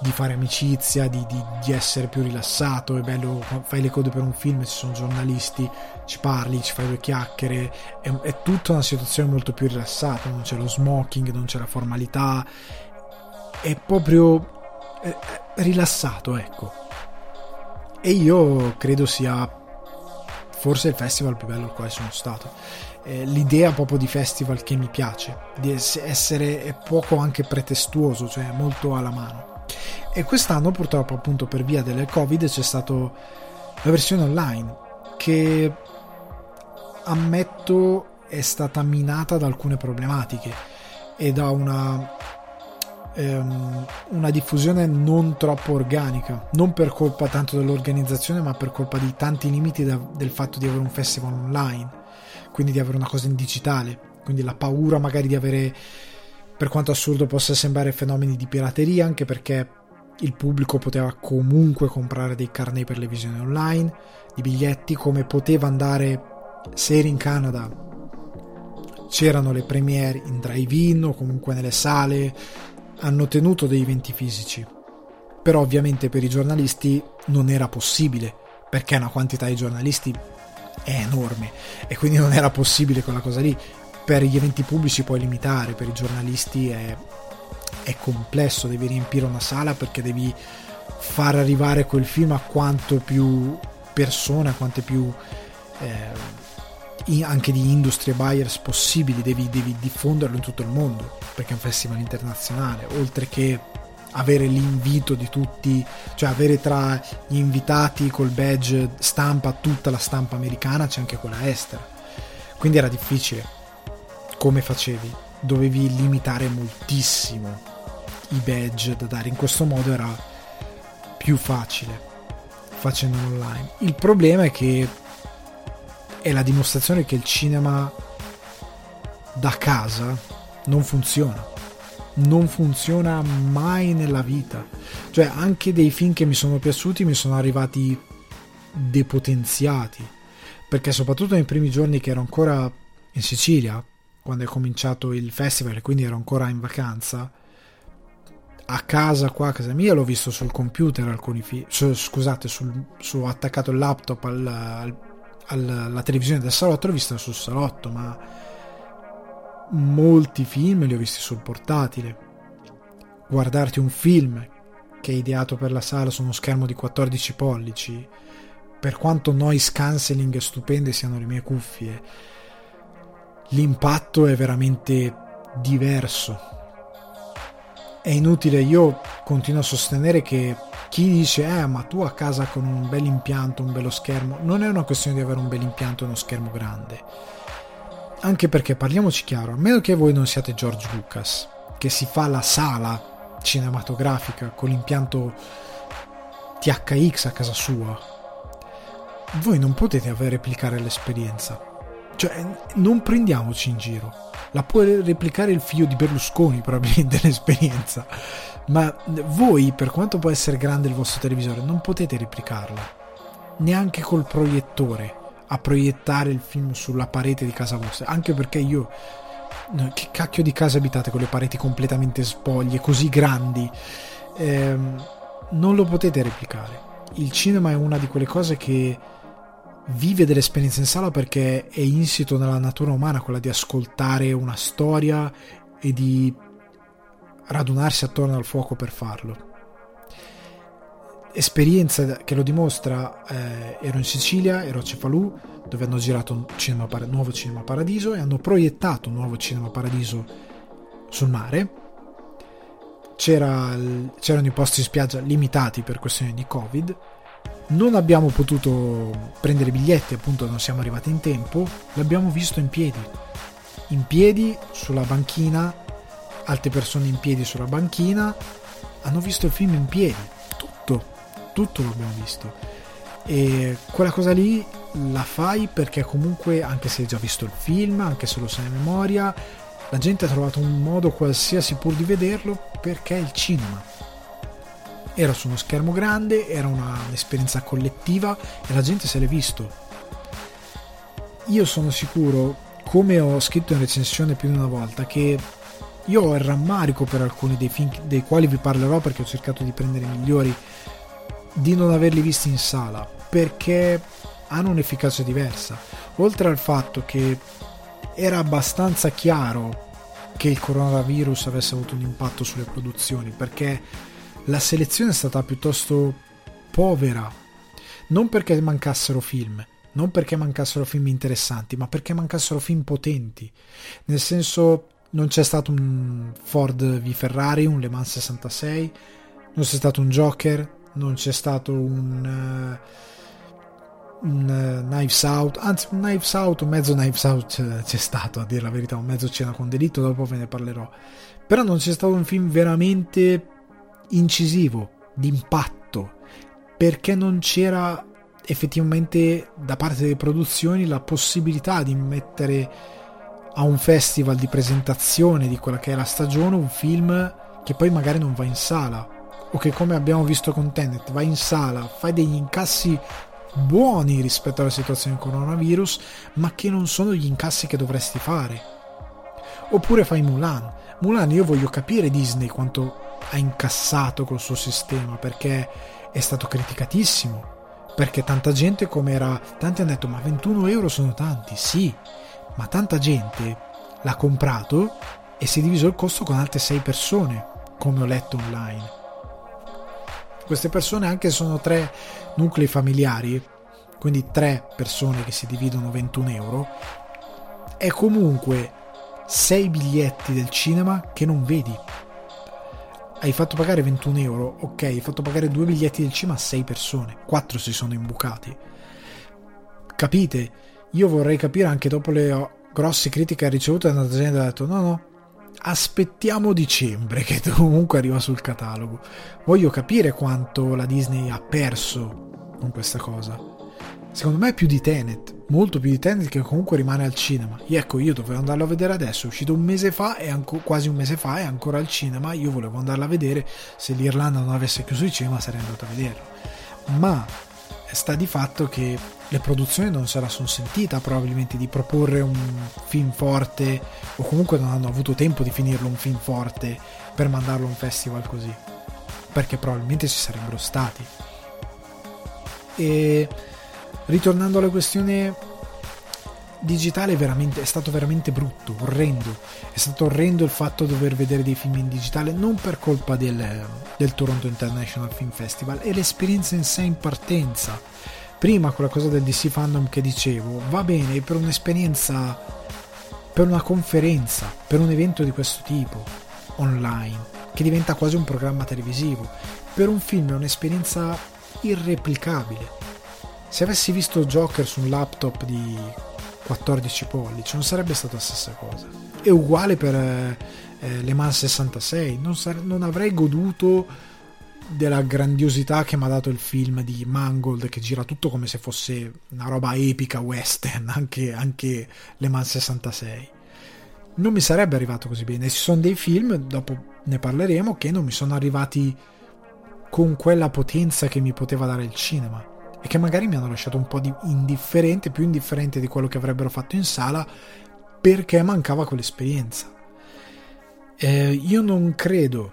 di fare amicizia di, di, di, essere più rilassato è bello fai le code per un film ci sono giornalisti ci parli ci fai due chiacchiere è, è tutta una situazione molto più rilassata non c'è lo smoking non c'è la formalità è proprio rilassato, ecco. E io credo sia forse il festival più bello al quale sono stato. Eh, l'idea proprio di festival che mi piace, di essere poco anche pretestuoso, cioè molto alla mano. E quest'anno purtroppo appunto per via del Covid c'è stata la versione online che ammetto è stata minata da alcune problematiche e da una ehm, una diffusione non troppo organica, non per colpa tanto dell'organizzazione, ma per colpa di tanti limiti da, del fatto di avere un festival online, quindi di avere una cosa in digitale, quindi la paura magari di avere, per quanto assurdo possa sembrare, fenomeni di pirateria, anche perché il pubblico poteva comunque comprare dei carnet per le visioni online, di biglietti, come poteva andare se eri in Canada c'erano le premiere in drive-in o comunque nelle sale hanno tenuto dei eventi fisici, però ovviamente per i giornalisti non era possibile, perché una quantità di giornalisti è enorme e quindi non era possibile quella cosa lì. Per gli eventi pubblici puoi limitare, per i giornalisti è, è complesso, devi riempire una sala perché devi far arrivare quel film a quanto più persone, a quante più... Eh, anche di industrie buyers possibili, devi, devi diffonderlo in tutto il mondo, perché è un festival internazionale, oltre che avere l'invito di tutti, cioè avere tra gli invitati col badge stampa tutta la stampa americana, c'è anche quella estera. Quindi era difficile. Come facevi? Dovevi limitare moltissimo i badge da dare. In questo modo era più facile facendo online. Il problema è che è la dimostrazione che il cinema da casa non funziona. Non funziona mai nella vita. Cioè, anche dei film che mi sono piaciuti mi sono arrivati depotenziati. Perché soprattutto nei primi giorni che ero ancora in Sicilia, quando è cominciato il festival e quindi ero ancora in vacanza, a casa qua a casa mia l'ho visto sul computer alcuni film scusate sul, su attaccato il laptop al, al alla televisione del salotto l'ho vista sul salotto, ma molti film li ho visti sul portatile. Guardarti un film che è ideato per la sala su uno schermo di 14 pollici, per quanto noise cancelling stupende siano le mie cuffie, l'impatto è veramente diverso. È inutile, io continuo a sostenere che chi dice eh ma tu a casa con un bel impianto, un bello schermo, non è una questione di avere un bel impianto e uno schermo grande. Anche perché parliamoci chiaro, a meno che voi non siate George Lucas, che si fa la sala cinematografica con l'impianto THX a casa sua, voi non potete avere replicare l'esperienza. Cioè, non prendiamoci in giro. La può replicare il figlio di Berlusconi, probabilmente, [laughs] l'esperienza. Ma voi, per quanto può essere grande il vostro televisore, non potete replicarla. Neanche col proiettore a proiettare il film sulla parete di casa vostra. Anche perché io. Che cacchio di casa abitate con le pareti completamente spoglie, così grandi? Ehm, non lo potete replicare. Il cinema è una di quelle cose che vive dell'esperienza in sala perché è insito nella natura umana quella di ascoltare una storia e di radunarsi attorno al fuoco per farlo. Esperienza che lo dimostra, eh, ero in Sicilia, ero a Cefalù, dove hanno girato un cinema, nuovo Cinema Paradiso e hanno proiettato un nuovo Cinema Paradiso sul mare. C'era, c'erano i posti in spiaggia limitati per questioni di Covid non abbiamo potuto prendere biglietti, appunto non siamo arrivati in tempo, l'abbiamo visto in piedi. In piedi sulla banchina, altre persone in piedi sulla banchina, hanno visto il film in piedi, tutto, tutto l'abbiamo visto. E quella cosa lì la fai perché comunque, anche se hai già visto il film, anche se lo sai a memoria, la gente ha trovato un modo qualsiasi pur di vederlo perché è il cinema era su uno schermo grande, era un'esperienza collettiva e la gente se l'è visto. Io sono sicuro, come ho scritto in recensione più di una volta, che io ho il rammarico per alcuni dei film dei quali vi parlerò perché ho cercato di prendere i migliori, di non averli visti in sala, perché hanno un'efficacia diversa. Oltre al fatto che era abbastanza chiaro che il coronavirus avesse avuto un impatto sulle produzioni, perché la selezione è stata piuttosto povera. Non perché mancassero film, non perché mancassero film interessanti, ma perché mancassero film potenti. Nel senso, non c'è stato un Ford v Ferrari, un Le Mans 66, non c'è stato un Joker, non c'è stato un, uh, un uh, Knives Out, anzi un Knives Out, un mezzo Knives Out c'è stato, a dire la verità, un mezzo cena con delitto, dopo ve ne parlerò. Però non c'è stato un film veramente incisivo, d'impatto, perché non c'era effettivamente da parte delle produzioni la possibilità di mettere a un festival di presentazione di quella che è la stagione un film che poi magari non va in sala o che come abbiamo visto con Tenet va in sala, fai degli incassi buoni rispetto alla situazione del coronavirus ma che non sono gli incassi che dovresti fare. Oppure fai Mulan. Mulan io voglio capire Disney quanto ha incassato col suo sistema perché è stato criticatissimo. Perché tanta gente come era. Tanti hanno detto: Ma 21 euro sono tanti, sì, ma tanta gente l'ha comprato e si è diviso il costo con altre 6 persone, come ho letto online. Queste persone anche sono tre nuclei familiari, quindi tre persone che si dividono 21 euro, è comunque 6 biglietti del cinema che non vedi hai fatto pagare 21 euro, ok, hai fatto pagare due biglietti del cinema a 6 persone, 4 si sono imbucati. Capite? Io vorrei capire anche dopo le grosse critiche ricevute da gente ha detto no no, aspettiamo dicembre che [laughs] comunque arriva sul catalogo. Voglio capire quanto la Disney ha perso con questa cosa. Secondo me più di Tenet molto più di Tenet che comunque rimane al cinema. E ecco, io dovevo andarlo a vedere adesso, è uscito un mese fa, e anco, quasi un mese fa, è ancora al cinema, io volevo andarlo a vedere, se l'Irlanda non avesse chiuso il cinema sarei andato a vederlo. Ma sta di fatto che le produzioni non se la sono sentita probabilmente di proporre un film forte o comunque non hanno avuto tempo di finirlo un film forte per mandarlo a un festival così perché probabilmente ci sarebbero stati e ritornando alla questione digitale veramente, è stato veramente brutto, orrendo. È stato orrendo il fatto di dover vedere dei film in digitale, non per colpa del, del Toronto International Film Festival, è l'esperienza in sé in partenza. Prima quella cosa del DC Fandom che dicevo, va bene per un'esperienza per una conferenza, per un evento di questo tipo, online, che diventa quasi un programma televisivo. Per un film è un'esperienza irreplicabile. Se avessi visto Joker su un laptop di 14 pollici non sarebbe stata la stessa cosa. È uguale per eh, Le Mans 66, non, sare- non avrei goduto della grandiosità che mi ha dato il film di Mangold che gira tutto come se fosse una roba epica western [laughs] anche, anche Le Mans 66 non mi sarebbe arrivato così bene. Ci sono dei film dopo ne parleremo che non mi sono arrivati con quella potenza che mi poteva dare il cinema e che magari mi hanno lasciato un po' di indifferente più indifferente di quello che avrebbero fatto in sala perché mancava quell'esperienza eh, io non credo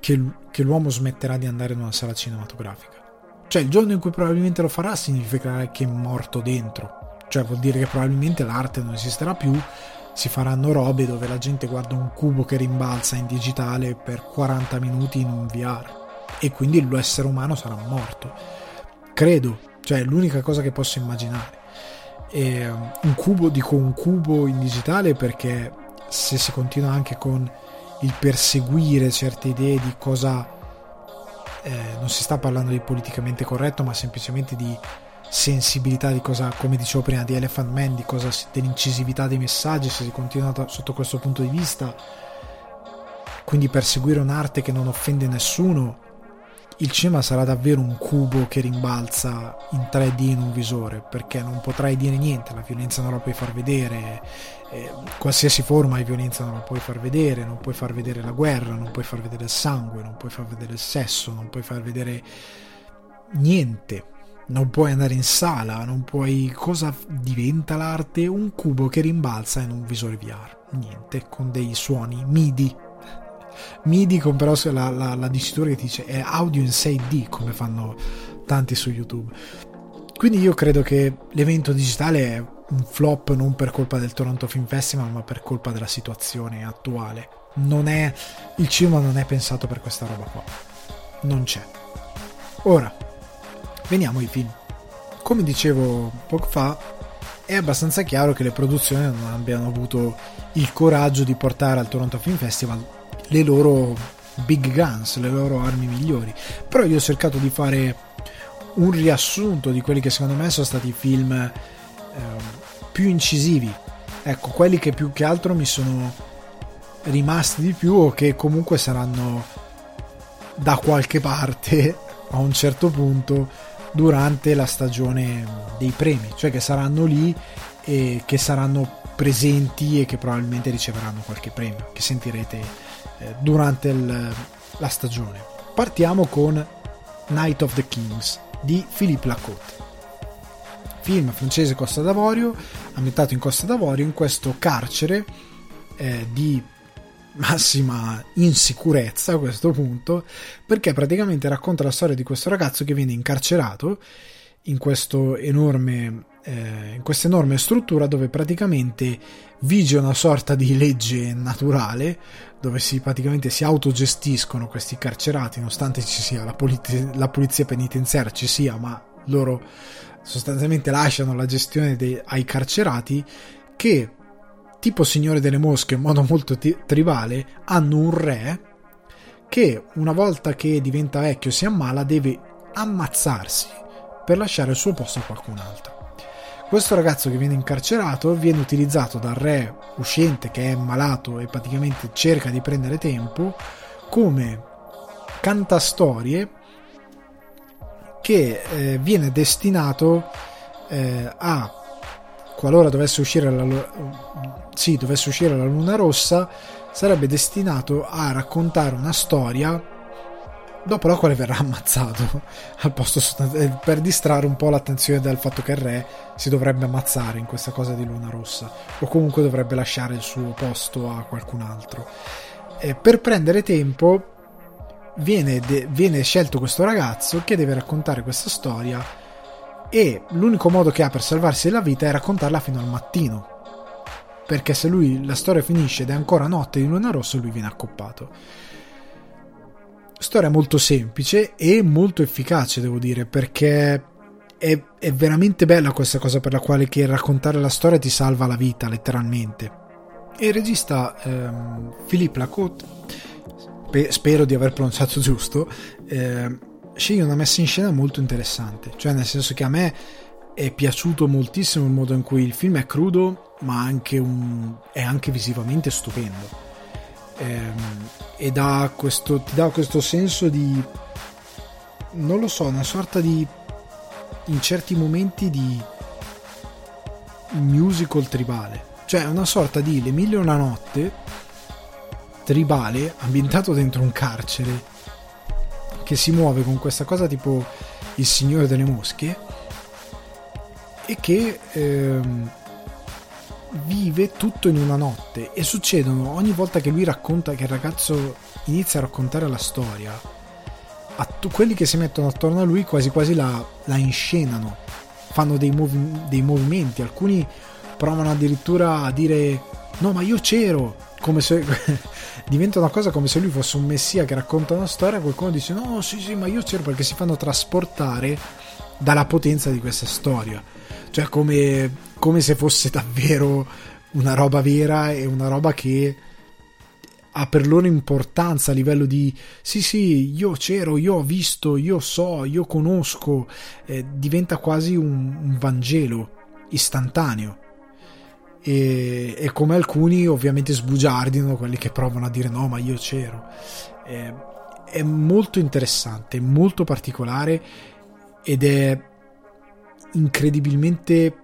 che, che l'uomo smetterà di andare in una sala cinematografica. Cioè, il giorno in cui probabilmente lo farà significherà che è morto dentro. Cioè, vuol dire che probabilmente l'arte non esisterà più, si faranno robe dove la gente guarda un cubo che rimbalza in digitale per 40 minuti in un VR e quindi l'essere umano sarà morto. Credo, cioè è l'unica cosa che posso immaginare. E, um, un cubo, dico un cubo in digitale perché se si continua anche con il perseguire certe idee di cosa eh, non si sta parlando di politicamente corretto ma semplicemente di sensibilità di cosa come dicevo prima di Elephant Man di cosa dell'incisività dei messaggi se si continua sotto questo punto di vista quindi perseguire un'arte che non offende nessuno il cinema sarà davvero un cubo che rimbalza in 3D in un visore perché non potrai dire niente, la violenza non la puoi far vedere, eh, qualsiasi forma di violenza non la puoi far vedere, non puoi far vedere la guerra, non puoi far vedere il sangue, non puoi far vedere il sesso, non puoi far vedere niente. Non puoi andare in sala, non puoi. Cosa diventa l'arte? Un cubo che rimbalza in un visore VR. Niente, con dei suoni MIDI MIDI con però la, la, la dicitura che dice è audio in 6D come fanno tanti su YouTube. Quindi io credo che l'evento digitale è un flop non per colpa del Toronto Film Festival ma per colpa della situazione attuale. Non è, il cinema non è pensato per questa roba qua. Non c'è. Ora, veniamo ai film. Come dicevo poco fa, è abbastanza chiaro che le produzioni non abbiano avuto il coraggio di portare al Toronto Film Festival le loro big guns, le loro armi migliori. Però io ho cercato di fare un riassunto di quelli che secondo me sono stati i film eh, più incisivi. Ecco, quelli che più che altro mi sono rimasti di più o che comunque saranno da qualche parte [laughs] a un certo punto durante la stagione dei premi, cioè che saranno lì e che saranno presenti e che probabilmente riceveranno qualche premio, che sentirete eh, durante il, la stagione. Partiamo con Night of the Kings di Philippe Lacotte. Film francese Costa d'Avorio, ambientato in Costa d'Avorio, in questo carcere eh, di massima insicurezza a questo punto, perché praticamente racconta la storia di questo ragazzo che viene incarcerato in questo enorme eh, in questa enorme struttura dove praticamente vige una sorta di legge naturale dove si praticamente si autogestiscono questi carcerati nonostante ci sia la, polizia, la polizia penitenziaria ci sia ma loro sostanzialmente lasciano la gestione dei, ai carcerati che tipo Signore delle Mosche in modo molto t- tribale hanno un re che una volta che diventa vecchio e si ammala deve ammazzarsi per lasciare il suo posto a qualcun altro questo ragazzo che viene incarcerato viene utilizzato dal re uscente che è malato e praticamente cerca di prendere tempo come cantastorie che eh, viene destinato eh, a qualora dovesse uscire la, sì, dovesse uscire la luna rossa sarebbe destinato a raccontare una storia dopo la quale verrà [laughs] ammazzato al posto eh, per distrarre un po' l'attenzione dal fatto che il re si dovrebbe ammazzare in questa cosa di luna rossa o comunque dovrebbe lasciare il suo posto a qualcun altro. E per prendere tempo viene, de- viene scelto questo ragazzo che deve raccontare questa storia e l'unico modo che ha per salvarsi la vita è raccontarla fino al mattino perché se lui la storia finisce ed è ancora notte di luna rossa lui viene accoppato storia molto semplice e molto efficace, devo dire, perché è, è, veramente bella questa cosa per la quale che raccontare la storia ti salva la vita, letteralmente. E il regista ehm, Philippe Lacote, spero di aver pronunciato [laughs] giusto, eh, sceglie una messa in scena molto interessante, cioè nel senso che a me è piaciuto moltissimo il modo in cui il film è crudo, ma anche un, è anche visivamente stupendo. Ehm, e dà questo, ti dà questo senso di, non lo so, una sorta di, in certi momenti di musical tribale, cioè una sorta di Le mille e una notte tribale ambientato dentro un carcere che si muove con questa cosa tipo il Signore delle Mosche e che ehm, vive tutto in una notte e succedono ogni volta che lui racconta che il ragazzo inizia a raccontare la storia. A t- quelli che si mettono attorno a lui quasi quasi la, la inscenano. Fanno dei, movi- dei movimenti. Alcuni provano addirittura a dire no ma io c'ero come se [laughs] diventa una cosa come se lui fosse un messia che racconta una storia qualcuno dice no sì sì ma io c'ero perché si fanno trasportare dalla potenza di questa storia. Cioè come, come se fosse davvero una roba vera e una roba che ha per loro importanza a livello di sì sì io c'ero, io ho visto, io so, io conosco, eh, diventa quasi un, un, Vangelo istantaneo. E, e, come alcuni ovviamente sbugiardino quelli che provano a dire no ma io c'ero. Eh, è molto interessante, molto particolare ed è incredibilmente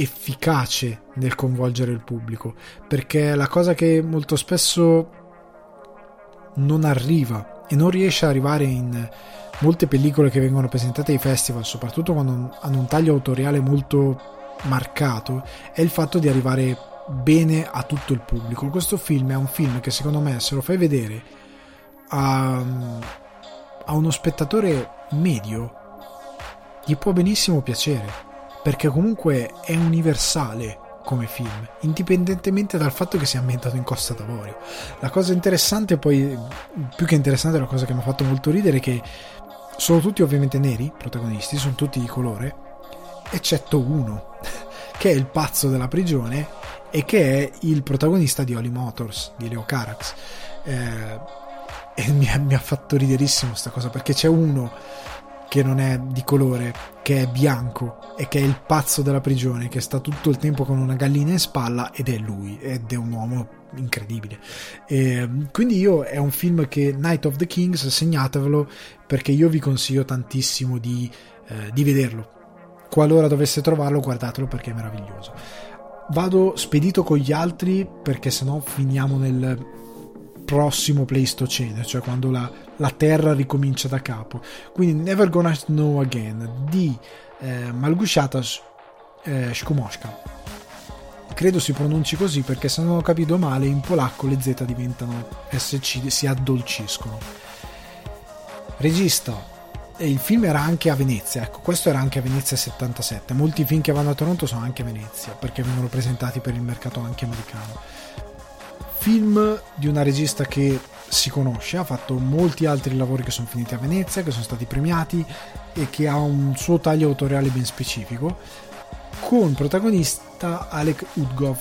efficace nel coinvolgere il pubblico perché la cosa che molto spesso non arriva e non riesce ad arrivare in molte pellicole che vengono presentate ai festival soprattutto quando hanno un taglio autoriale molto marcato è il fatto di arrivare bene a tutto il pubblico. Questo film è un film che secondo me se lo fai vedere a, a uno spettatore medio gli può benissimo piacere, perché comunque è universale come film, indipendentemente dal fatto che sia ambientato in Costa d'Avorio. La cosa interessante, poi, più che interessante, la cosa che mi ha fatto molto ridere è che sono tutti ovviamente neri, protagonisti, sono tutti di colore, eccetto uno, [laughs] che è il pazzo della prigione e che è il protagonista di Holly Motors, di Leo Carax. Eh, e mi ha, mi ha fatto riderissimo questa cosa perché c'è uno che non è di colore, che è bianco e che è il pazzo della prigione, che sta tutto il tempo con una gallina in spalla ed è lui, ed è un uomo incredibile. E quindi io è un film che Night of the Kings, segnatevelo perché io vi consiglio tantissimo di, eh, di vederlo. Qualora dovesse trovarlo, guardatelo perché è meraviglioso. Vado spedito con gli altri perché sennò finiamo nel prossimo Pleistocene, cioè quando la, la Terra ricomincia da capo. Quindi Never Gonna Snow Again di eh, Malgushatas eh, Shkumoshka. Credo si pronunci così perché se non ho capito male in polacco le Z diventano SC, si addolciscono. Regista. Il film era anche a Venezia, ecco, questo era anche a Venezia 77. Molti film che vanno a Toronto sono anche a Venezia perché vengono presentati per il mercato anche americano film di una regista che si conosce, ha fatto molti altri lavori che sono finiti a Venezia, che sono stati premiati e che ha un suo taglio autoriale ben specifico, con protagonista Alec Udgov,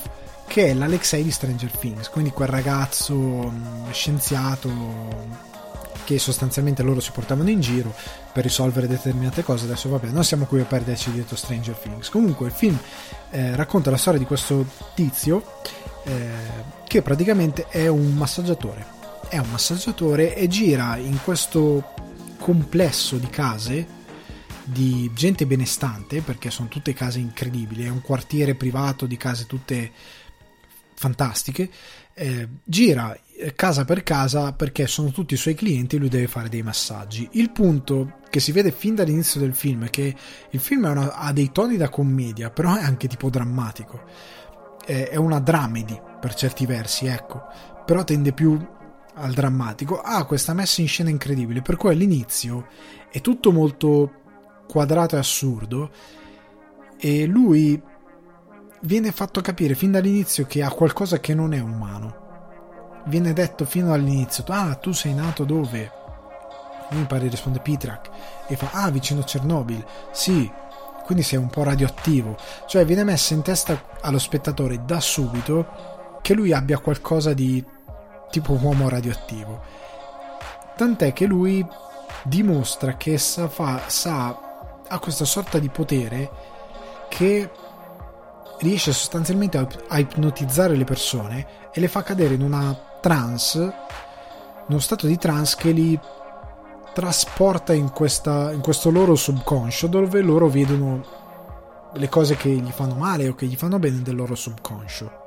che è l'Alexei di Stranger Things, quindi quel ragazzo mm, scienziato che sostanzialmente loro si portavano in giro per risolvere determinate cose. Adesso vabbè, non siamo qui a perderci dietro Stranger Things. Comunque il film eh, racconta la storia di questo tizio eh, che praticamente è un massaggiatore. È un massaggiatore e gira in questo complesso di case di gente benestante, perché sono tutte case incredibili, è un quartiere privato di case tutte fantastiche, eh, gira eh, casa per casa perché sono tutti i suoi clienti e lui deve fare dei massaggi. Il punto che si vede fin dall'inizio del film è che il film una, ha dei toni da commedia, però è anche tipo drammatico. È, è una dramedy per certi versi, ecco, però tende più al drammatico. Ha questa messa in scena incredibile, per cui all'inizio è tutto molto quadrato e assurdo e lui viene fatto capire fin dall'inizio che ha qualcosa che non è umano. Viene detto fino all'inizio, ah, tu sei nato dove? mi pare risponde Pitrak e fa ah vicino a Chernobyl sì quindi sei un po' radioattivo cioè viene messa in testa allo spettatore da subito che lui abbia qualcosa di tipo uomo radioattivo tant'è che lui dimostra che sa, fa, sa ha questa sorta di potere che riesce sostanzialmente a ipnotizzare le persone e le fa cadere in una trance, in uno stato di trance che li trasporta in, questa, in questo loro subconscio dove loro vedono le cose che gli fanno male o che gli fanno bene del loro subconscio.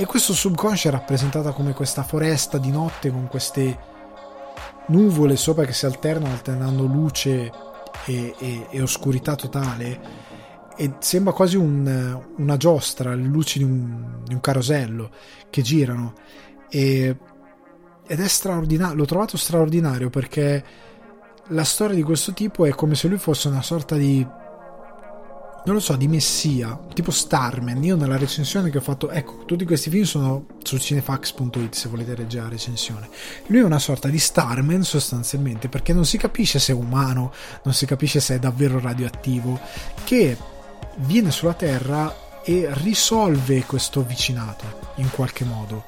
E questo subconscio è rappresentato come questa foresta di notte con queste nuvole sopra che si alternano, alternando luce e, e, e oscurità totale. E sembra quasi un, una giostra, le luci di un, di un carosello che girano. E, ed è straordinario, l'ho trovato straordinario perché la storia di questo tipo è come se lui fosse una sorta di non lo so, di messia, tipo Starman. Io nella recensione che ho fatto, ecco, tutti questi film sono su cinefax.it se volete leggere la recensione. Lui è una sorta di Starman sostanzialmente perché non si capisce se è umano, non si capisce se è davvero radioattivo, che viene sulla Terra e risolve questo vicinato in qualche modo.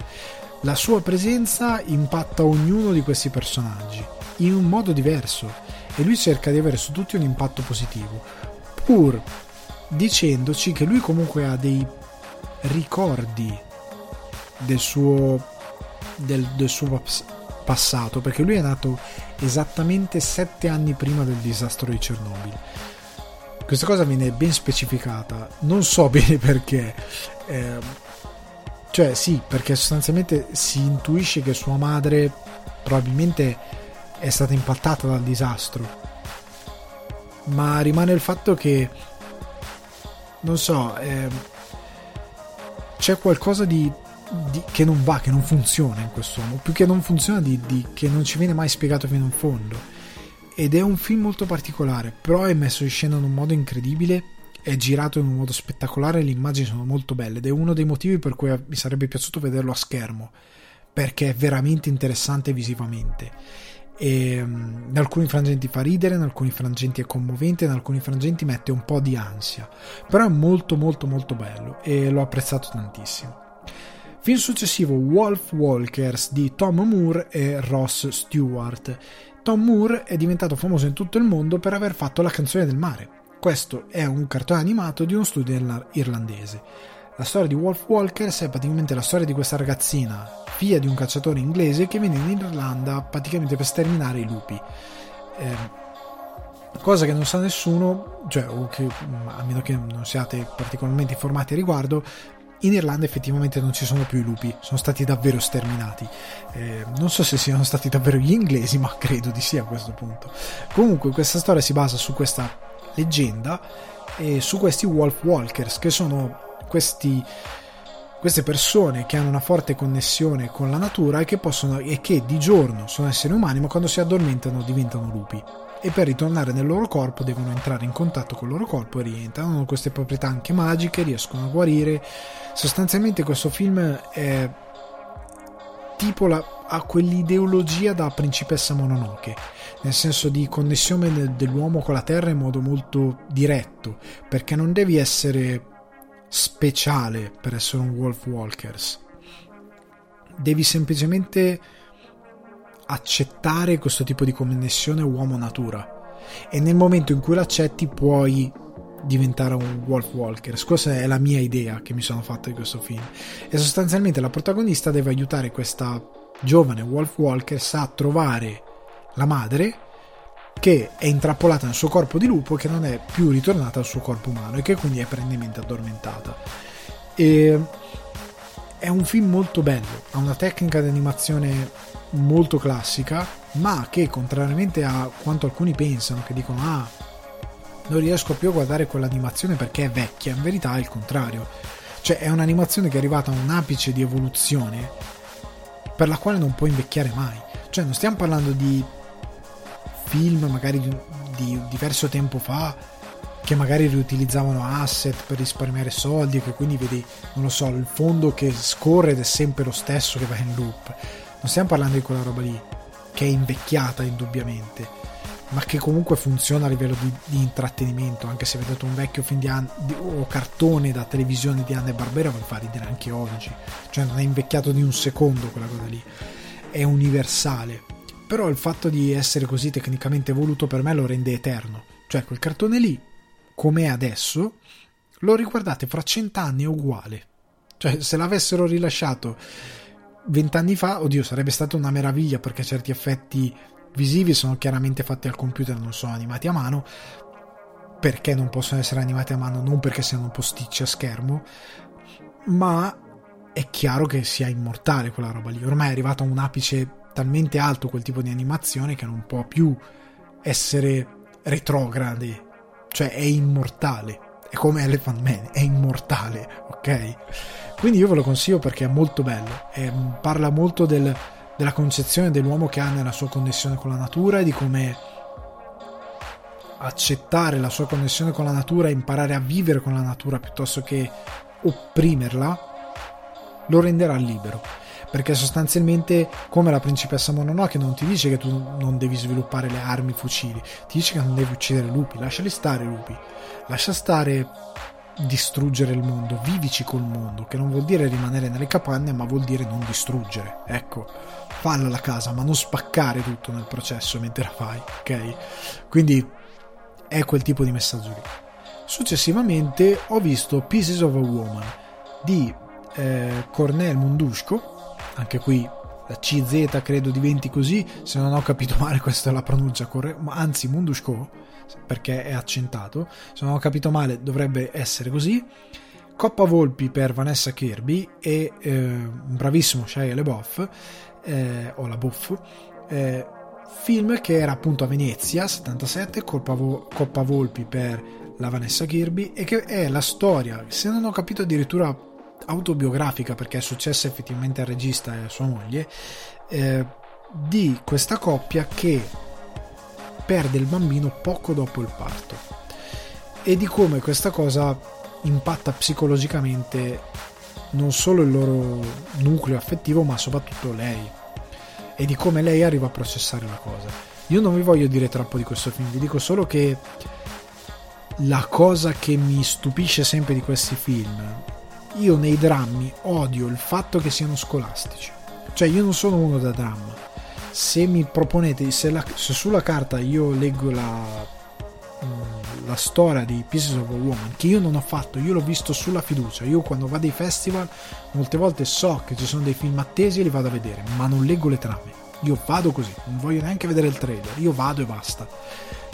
La sua presenza impatta ognuno di questi personaggi in un modo diverso e lui cerca di avere su tutti un impatto positivo, pur dicendoci che lui comunque ha dei ricordi del suo, del, del suo passato, perché lui è nato esattamente sette anni prima del disastro di Chernobyl. Questa cosa viene ben specificata, non so [laughs] bene perché. Eh, cioè sì, perché sostanzialmente si intuisce che sua madre probabilmente è stata impattata dal disastro. Ma rimane il fatto che non so, eh, c'è qualcosa di, di, che non va, che non funziona in quest'uomo, più che non funziona di, di, che non ci viene mai spiegato fino in fondo. Ed è un film molto particolare, però è messo in scena in un modo incredibile, è girato in un modo spettacolare, le immagini sono molto belle ed è uno dei motivi per cui mi sarebbe piaciuto vederlo a schermo, perché è veramente interessante visivamente e um, in alcuni frangenti fa ridere, in alcuni frangenti è commovente, in alcuni frangenti mette un po' di ansia, però è molto molto molto bello e l'ho apprezzato tantissimo. Film successivo Wolf Walkers di Tom Moore e Ross Stewart. Tom Moore è diventato famoso in tutto il mondo per aver fatto La canzone del mare. Questo è un cartone animato di uno studio irlandese. La storia di Wolf Walkers è praticamente la storia di questa ragazzina, figlia di un cacciatore inglese che viene in Irlanda praticamente per sterminare i lupi. Eh, cosa che non sa nessuno, cioè, o che, a meno che non siate particolarmente informati a riguardo, in Irlanda effettivamente non ci sono più i lupi, sono stati davvero sterminati. Eh, non so se siano stati davvero gli inglesi, ma credo di sì a questo punto. Comunque questa storia si basa su questa leggenda e su questi Wolf Walkers che sono questi, queste persone che hanno una forte connessione con la natura e che, possono, e che di giorno sono esseri umani, ma quando si addormentano diventano lupi. E per ritornare nel loro corpo devono entrare in contatto con il loro corpo e rientrano. Hanno queste proprietà anche magiche, riescono a guarire. Sostanzialmente questo film è tipo la, ha quell'ideologia da principessa Mononoke, nel senso di connessione dell'uomo con la terra in modo molto diretto, perché non devi essere speciale per essere un Wolf Walkers. Devi semplicemente accettare questo tipo di connessione uomo-natura e nel momento in cui l'accetti puoi diventare un Wolf Walkers. Questa è la mia idea che mi sono fatto di questo film. E sostanzialmente la protagonista deve aiutare questa giovane Wolf Walkers a trovare la madre che è intrappolata nel suo corpo di lupo e che non è più ritornata al suo corpo umano e che quindi è perennemente addormentata. E è un film molto bello, ha una tecnica di animazione molto classica, ma che contrariamente a quanto alcuni pensano, che dicono ah, non riesco più a guardare quell'animazione perché è vecchia, in verità è il contrario. Cioè è un'animazione che è arrivata a un apice di evoluzione per la quale non può invecchiare mai. Cioè non stiamo parlando di film magari di, di diverso tempo fa che magari riutilizzavano asset per risparmiare soldi e che quindi vedi, non lo so, il fondo che scorre ed è sempre lo stesso che va in loop. Non stiamo parlando di quella roba lì, che è invecchiata indubbiamente, ma che comunque funziona a livello di, di intrattenimento, anche se vedete un vecchio film di, An- di o cartone da televisione di Anne Barbera vi fa ridere anche oggi, cioè non è invecchiato di un secondo quella cosa lì, è universale. Però il fatto di essere così tecnicamente evoluto per me lo rende eterno. Cioè quel cartone lì, com'è adesso, lo riguardate fra cent'anni è uguale. Cioè se l'avessero rilasciato vent'anni fa, oddio, sarebbe stata una meraviglia perché certi effetti visivi sono chiaramente fatti al computer, non sono animati a mano. Perché non possono essere animati a mano? Non perché siano posticci a schermo, ma è chiaro che sia immortale quella roba lì. Ormai è arrivato a un apice talmente alto quel tipo di animazione che non può più essere retrograde, cioè è immortale. È come Elephant Man, è immortale, ok? Quindi io ve lo consiglio perché è molto bello, e parla molto del, della concezione dell'uomo che ha nella sua connessione con la natura e di come accettare la sua connessione con la natura e imparare a vivere con la natura piuttosto che opprimerla lo renderà libero perché sostanzialmente come la principessa Mononoke non ti dice che tu non devi sviluppare le armi, i fucili, ti dice che non devi uccidere lupi, lasciali stare lupi, lascia stare distruggere il mondo, vivici col mondo, che non vuol dire rimanere nelle capanne, ma vuol dire non distruggere. Ecco, falla la casa, ma non spaccare tutto nel processo mentre la fai, ok? Quindi è quel tipo di messaggio lì. Successivamente ho visto Pieces of a Woman di eh, Cornel Mundushko anche qui la CZ credo diventi così, se non ho capito male [laughs] questa è la pronuncia corretta, anzi Mundushko perché è accentato, se non ho capito male dovrebbe essere così. Coppa Volpi per Vanessa Kirby e eh, un bravissimo Shia LeBoff eh, o la Buff eh, film che era appunto a Venezia 77 Coppa, Vo- Coppa Volpi per la Vanessa Kirby e che è la storia se non ho capito addirittura autobiografica perché è successa effettivamente al regista e a sua moglie eh, di questa coppia che perde il bambino poco dopo il parto. E di come questa cosa impatta psicologicamente non solo il loro nucleo affettivo ma soprattutto lei. E di come lei arriva a processare la cosa. Io non vi voglio dire troppo di questo film vi dico solo che la cosa che mi stupisce sempre di questi film io nei drammi odio il fatto che siano scolastici. Cioè io non sono uno da dramma. Se mi proponete, se, la, se sulla carta io leggo la, mm, la storia di Pieces of a Woman, che io non ho fatto, io l'ho visto sulla fiducia. Io quando vado ai festival, molte volte so che ci sono dei film attesi e li vado a vedere, ma non leggo le trame. Io vado così, non voglio neanche vedere il trailer, io vado e basta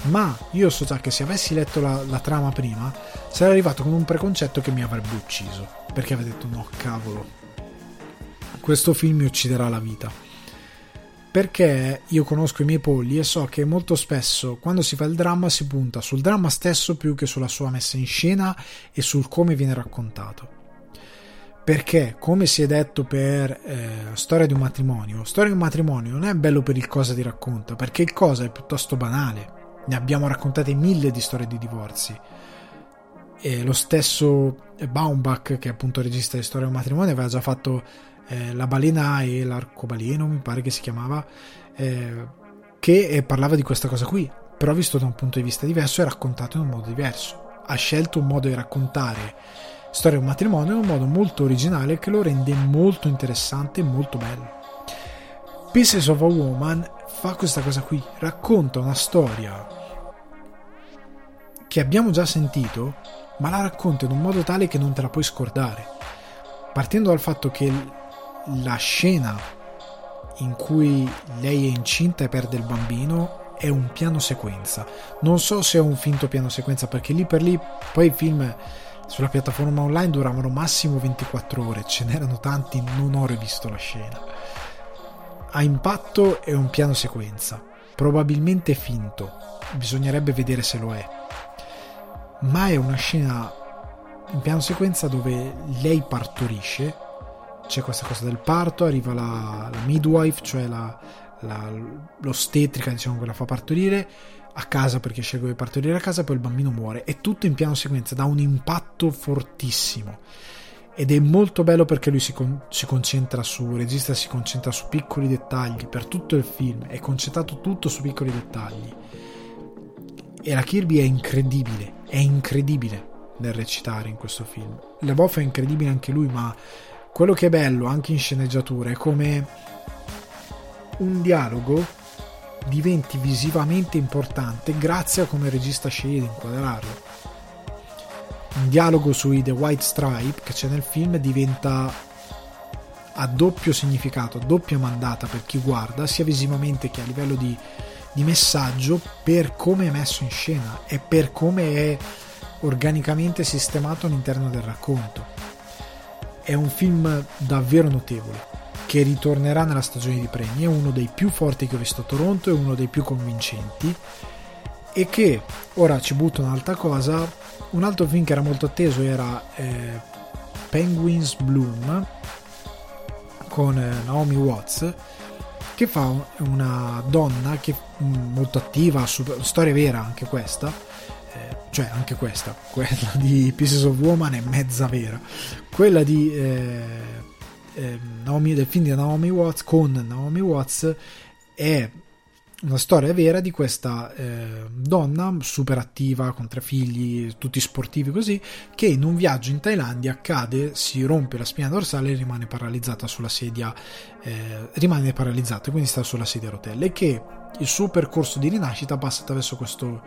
ma io so già che se avessi letto la, la, trama prima sarei arrivato con un preconcetto che mi avrebbe ucciso perché avrei detto no cavolo questo film mi ucciderà la vita. Perché io conosco i miei polli e so che molto spesso quando si fa il dramma si punta sul dramma stesso più che sulla sua messa in scena e sul come viene raccontato. Perché come si è detto per eh, storia di un matrimonio storia di un matrimonio non è bello per il cosa ti racconta perché il cosa è piuttosto banale ne abbiamo raccontate mille di storie di divorzi. E lo stesso Baumbach, che è appunto regista di Storia di un matrimonio, aveva già fatto eh, La balena e l'arcobaleno, mi pare che si chiamava, eh, che eh, parlava di questa cosa qui, però visto da un punto di vista diverso e raccontato in un modo diverso. Ha scelto un modo di raccontare Storia di un matrimonio in un modo molto originale che lo rende molto interessante e molto bello. Pieces of a Woman fa questa cosa qui, racconta una storia che abbiamo già sentito, ma la racconta in un modo tale che non te la puoi scordare. Partendo dal fatto che la scena in cui lei è incinta e perde il bambino è un piano sequenza. Non so se è un finto piano sequenza perché lì per lì poi i film sulla piattaforma online duravano massimo 24 ore, ce n'erano tanti, non ho rivisto la scena. A impatto è un piano sequenza, probabilmente finto, bisognerebbe vedere se lo è ma è una scena in piano sequenza dove lei partorisce, c'è questa cosa del parto, arriva la, la midwife, cioè la, la, l'ostetrica diciamo che la fa partorire a casa perché sceglie di partorire a casa, poi il bambino muore, è tutto in piano sequenza, da un impatto fortissimo. Ed è molto bello perché lui si, con- si, concentra su il regista si concentra su piccoli dettagli per tutto il film è concentrato tutto su piccoli dettagli. E la Kirby è incredibile è incredibile nel recitare in questo film. La Boff è incredibile anche lui ma quello che è bello anche in sceneggiatura è come un dialogo diventi visivamente importante grazie a come il regista sceglie di inquadrarlo. Un dialogo sui The White Stripe che c'è nel film diventa a doppio significato, a doppia mandata per chi guarda, sia visivamente che a livello di, di messaggio, per come è messo in scena e per come è organicamente sistemato all'interno del racconto. È un film davvero notevole che ritornerà nella stagione di premi, è uno dei più forti che ho visto a Toronto, è uno dei più convincenti e che ora ci butto un'altra cosa un altro film che era molto atteso era eh, Penguins Bloom con eh, Naomi Watts che fa una donna che mm, molto attiva, super, storia vera anche questa, eh, cioè anche questa, [laughs] quella di Pieces of Woman è mezza vera, quella di eh, eh Naomi, del film di Naomi Watts con Naomi Watts è una storia vera di questa eh, donna super attiva con tre figli, tutti sportivi così, che in un viaggio in Thailandia cade, si rompe la spina dorsale e rimane paralizzata sulla sedia, eh, rimane paralizzata e quindi sta sulla sedia a rotelle e che il suo percorso di rinascita passa attraverso questo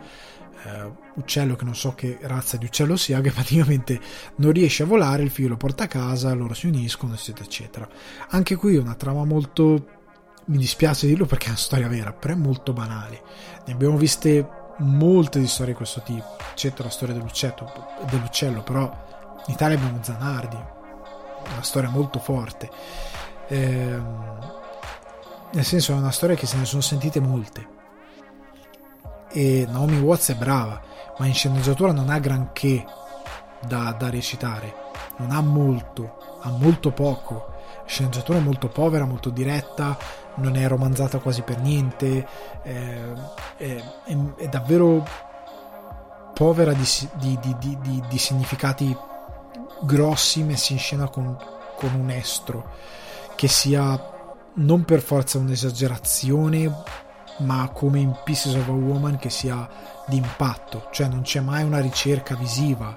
eh, uccello che non so che razza di uccello sia, che [laughs] praticamente non riesce a volare, il figlio lo porta a casa, loro si uniscono, eccetera, eccetera. Anche qui una trama molto mi dispiace dirlo perché è una storia vera, però è molto banale. Ne abbiamo viste molte di storie di questo tipo, eccetto la storia dell'uccello, però in Italia abbiamo Zanardi, una storia molto forte. Eh, nel senso è una storia che se ne sono sentite molte. E Naomi Watts è brava, ma in sceneggiatura non ha granché da, da recitare, non ha molto, ha molto poco. Sceneggiatura molto povera, molto diretta, non è romanzata quasi per niente, è, è, è davvero povera di, di, di, di, significati grossi messi in scena con, con un estro che sia non per forza un'esagerazione ma come in Pieces of a Woman che sia di impatto cioè non c'è mai una ricerca visiva.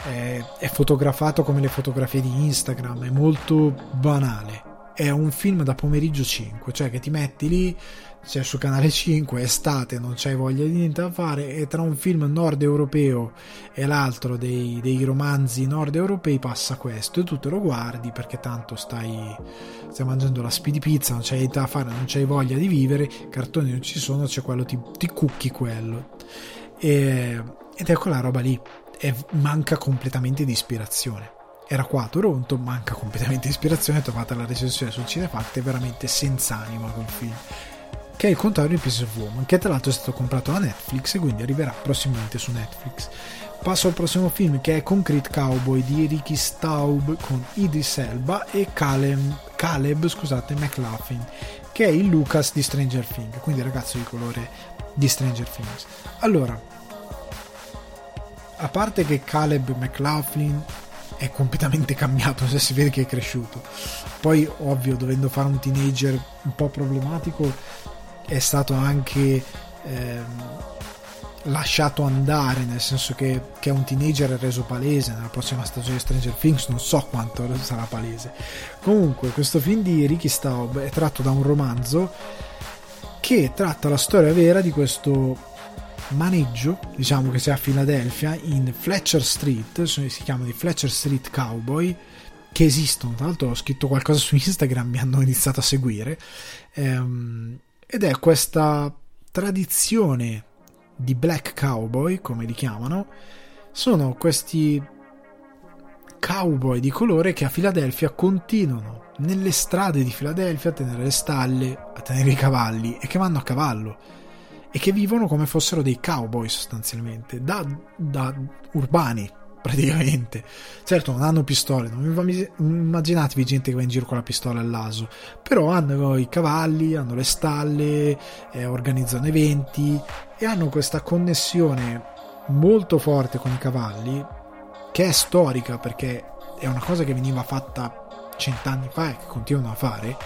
È, è fotografato come le fotografie di Instagram è molto banale è un film da pomeriggio 5, cioè che ti metti lì, c'è su canale 5, estate, non c'hai voglia di niente da fare e tra un film nord europeo e l'altro dei, dei romanzi nord europei passa questo e tu te lo guardi perché tanto stai, stai mangiando la speedy pizza, non c'hai niente da fare, non c'hai voglia di vivere, cartoni non ci sono, c'è quello, ti, ti cucchi quello. E, ed ecco la roba lì, e manca completamente di ispirazione era qua a Toronto, manca completamente di ispirazione, trovate la recensione sul Cinefact, è veramente senza anima quel film. Che è il contrario di Piece of Woman, che tra l'altro è stato comprato da Netflix e quindi arriverà prossimamente su Netflix. Passo al prossimo film che è Concrete Cowboy di Ricky Staub con Idris Elba e Caleb, Caleb scusate, McLaughlin, che è il Lucas di Stranger Things, quindi il ragazzo di colore di Stranger Things. Allora, a parte che Caleb McLaughlin è completamente cambiato, se si vede che è cresciuto. Poi, ovvio, dovendo fare un teenager un po' problematico, è stato anche ehm, lasciato andare, nel senso che, che è un teenager reso palese. Nella prossima stagione di Stranger Things non so quanto [laughs] sarà palese. Comunque, questo film di Ricky Staub è tratto da un romanzo che tratta la storia vera di questo maneggio, diciamo che sia a Filadelfia, in Fletcher Street, si chiama di Fletcher Street Cowboy, che esistono, tra l'altro ho scritto qualcosa su Instagram, [laughs] mi hanno iniziato a seguire, ehm, ed è questa tradizione di black cowboy, come li chiamano, sono questi cowboy di colore che a Filadelfia continuano nelle strade di Filadelfia a tenere le stalle, a tenere i cavalli e che vanno a cavallo e che vivono come fossero dei cowboy sostanzialmente, da, da urbani praticamente. Certo, non hanno pistole, non immaginatevi gente che va in giro con la pistola al naso, però hanno i cavalli, hanno le stalle, eh, organizzano eventi e hanno questa connessione molto forte con i cavalli che è storica perché è una cosa che veniva fatta cent'anni fa e che continuano a fare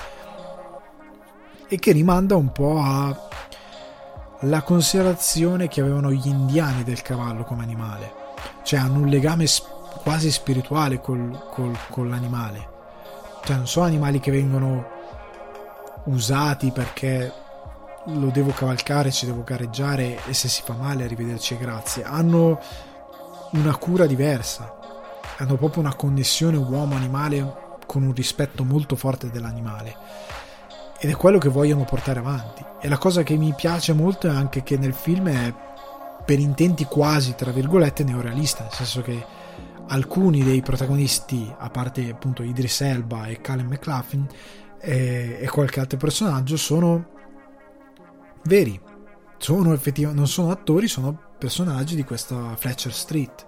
e che rimanda un po' alla considerazione che avevano gli indiani del cavallo come animale. Cioè hanno un legame quasi spirituale col, col, con l'animale. Cioè non sono animali che vengono usati perché lo devo cavalcare, ci devo gareggiare e se si fa male arrivederci e grazie. Hanno una cura diversa, hanno proprio una connessione uomo-animale con un rispetto molto forte dell'animale ed è quello che vogliono portare avanti. E la cosa che mi piace molto è anche che nel film è per intenti quasi, tra virgolette, neorealista, nel senso che alcuni dei protagonisti, a parte appunto Idris Elba e Callum McLaughlin e, e qualche altro personaggio, sono veri, sono effettivamente, non sono attori, sono personaggi di questa Fletcher Street.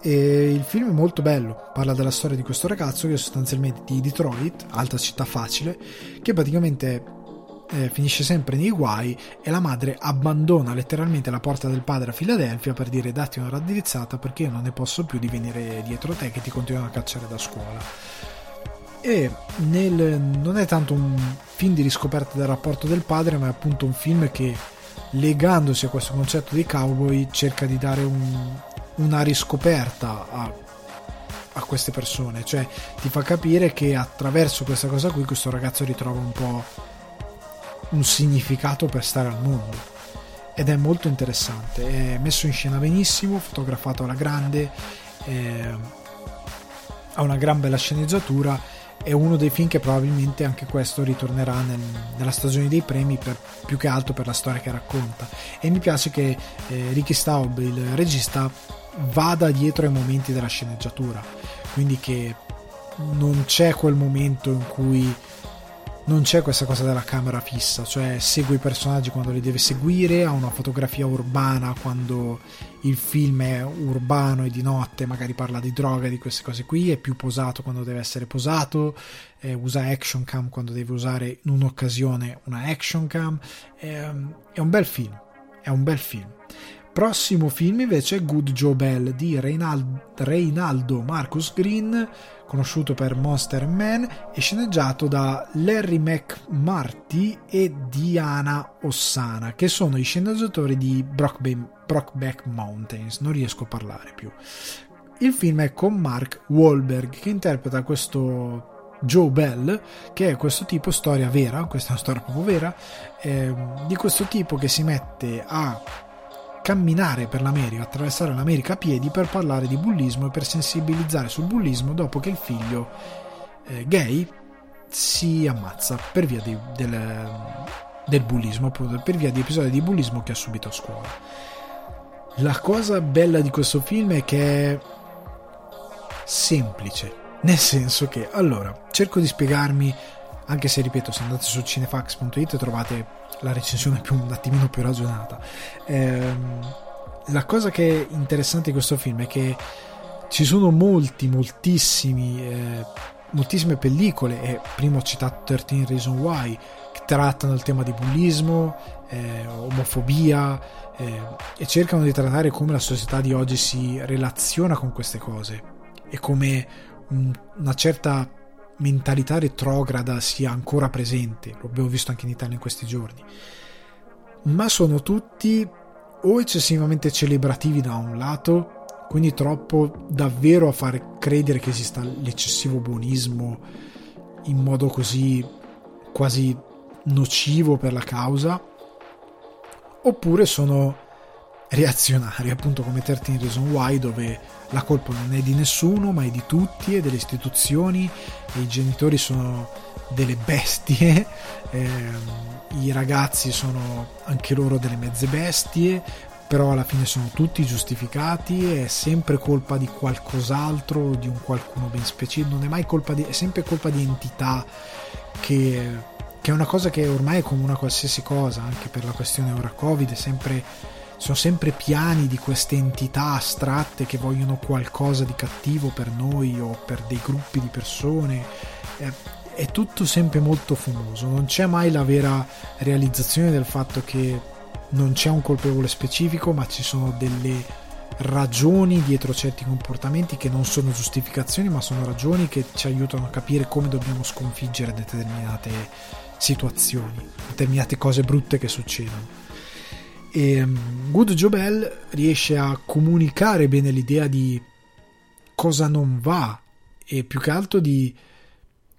E il film è molto bello, parla della storia di questo ragazzo che è sostanzialmente di Detroit, alta città facile, che praticamente eh, finisce sempre nei guai e la madre abbandona letteralmente la porta del padre a Filadelfia per dire datti una raddrizzata perché io non ne posso più di venire dietro te che ti continuano a cacciare da scuola e nel, non è tanto un film di riscoperta del rapporto del padre, ma è appunto un film che legandosi a questo concetto dei cowboy cerca di dare un, una riscoperta a, a, queste persone, cioè ti fa capire che attraverso questa cosa qui questo ragazzo ritrova un po' un significato per stare al mondo. Ed è molto interessante, è messo in scena benissimo, fotografato alla grande, ha una gran bella sceneggiatura. È uno dei film che probabilmente anche questo ritornerà nel, nella stagione dei premi per, più che altro per la storia che racconta. E mi piace che eh, Ricky Staub il regista vada dietro ai momenti della sceneggiatura quindi che non c'è quel momento in cui non c'è questa cosa della camera fissa, cioè segue i personaggi quando li deve seguire, ha una fotografia urbana quando il film è urbano e di notte, magari parla di droga, di queste cose qui, è più posato quando deve essere posato, eh, usa action cam quando deve usare in un'occasione una action cam, è, è un bel film, è un bel film. Prossimo film invece è Good Joe Bell di Reinaldo, Marcus Green conosciuto per Monster Man e sceneggiato da Larry McMarty e Diana Ossana, che sono i sceneggiatori di Brockback Mountains. Non riesco a parlare più. Il film è con Mark Wahlberg che interpreta questo Joe Bell, che è questo tipo, storia vera, questa è una storia proprio vera, eh, di questo tipo che si mette a camminare per l'America, attraversare l'America a piedi per parlare di bullismo e per sensibilizzare sul bullismo dopo che il figlio eh, gay si ammazza per via di, del, del bullismo, appunto, per via di episodi di bullismo che ha subito a scuola. La cosa bella di questo film è che è semplice, nel senso che, allora, cerco di spiegarmi, anche se ripeto, se andate su cinefax.it trovate la recensione più, un attimino più ragionata. Ehm, la cosa che è interessante di questo film è che ci sono molti, moltissimi, eh, moltissime pellicole, e prima ho citato 13 Reason Why, che trattano il tema di bullismo, eh, omofobia eh, e cercano di trattare come la società di oggi si relaziona con queste cose e come un, una certa mentalità retrograda sia ancora presente, lo abbiamo visto anche in Italia in questi giorni, ma sono tutti o eccessivamente celebrativi da un lato, quindi troppo davvero a far credere che esista l'eccessivo buonismo in modo così quasi nocivo per la causa, oppure sono reazionari, appunto come 13 Reason Why, dove la colpa non è di nessuno, ma è di tutti e delle istituzioni, e i genitori sono delle bestie, [laughs] ehm, i ragazzi sono anche loro delle mezze bestie, però alla fine sono tutti giustificati, è sempre colpa di qualcos'altro, di un qualcuno ben specifico, non è mai colpa di, è sempre colpa di entità che, che è una cosa che ormai è come una qualsiasi cosa, anche per la questione ora Covid, è sempre sono sempre piani di queste entità astratte che vogliono qualcosa di cattivo per noi o per dei gruppi di persone. È, è tutto sempre molto fumoso, non c'è mai la vera realizzazione del fatto che non c'è un colpevole specifico, ma ci sono delle ragioni dietro certi comportamenti che non sono giustificazioni ma sono ragioni che ci aiutano a capire come dobbiamo sconfiggere determinate situazioni, determinate cose brutte che succedono. E um, Good Joe Bell riesce a comunicare bene l'idea di cosa non va e più che altro di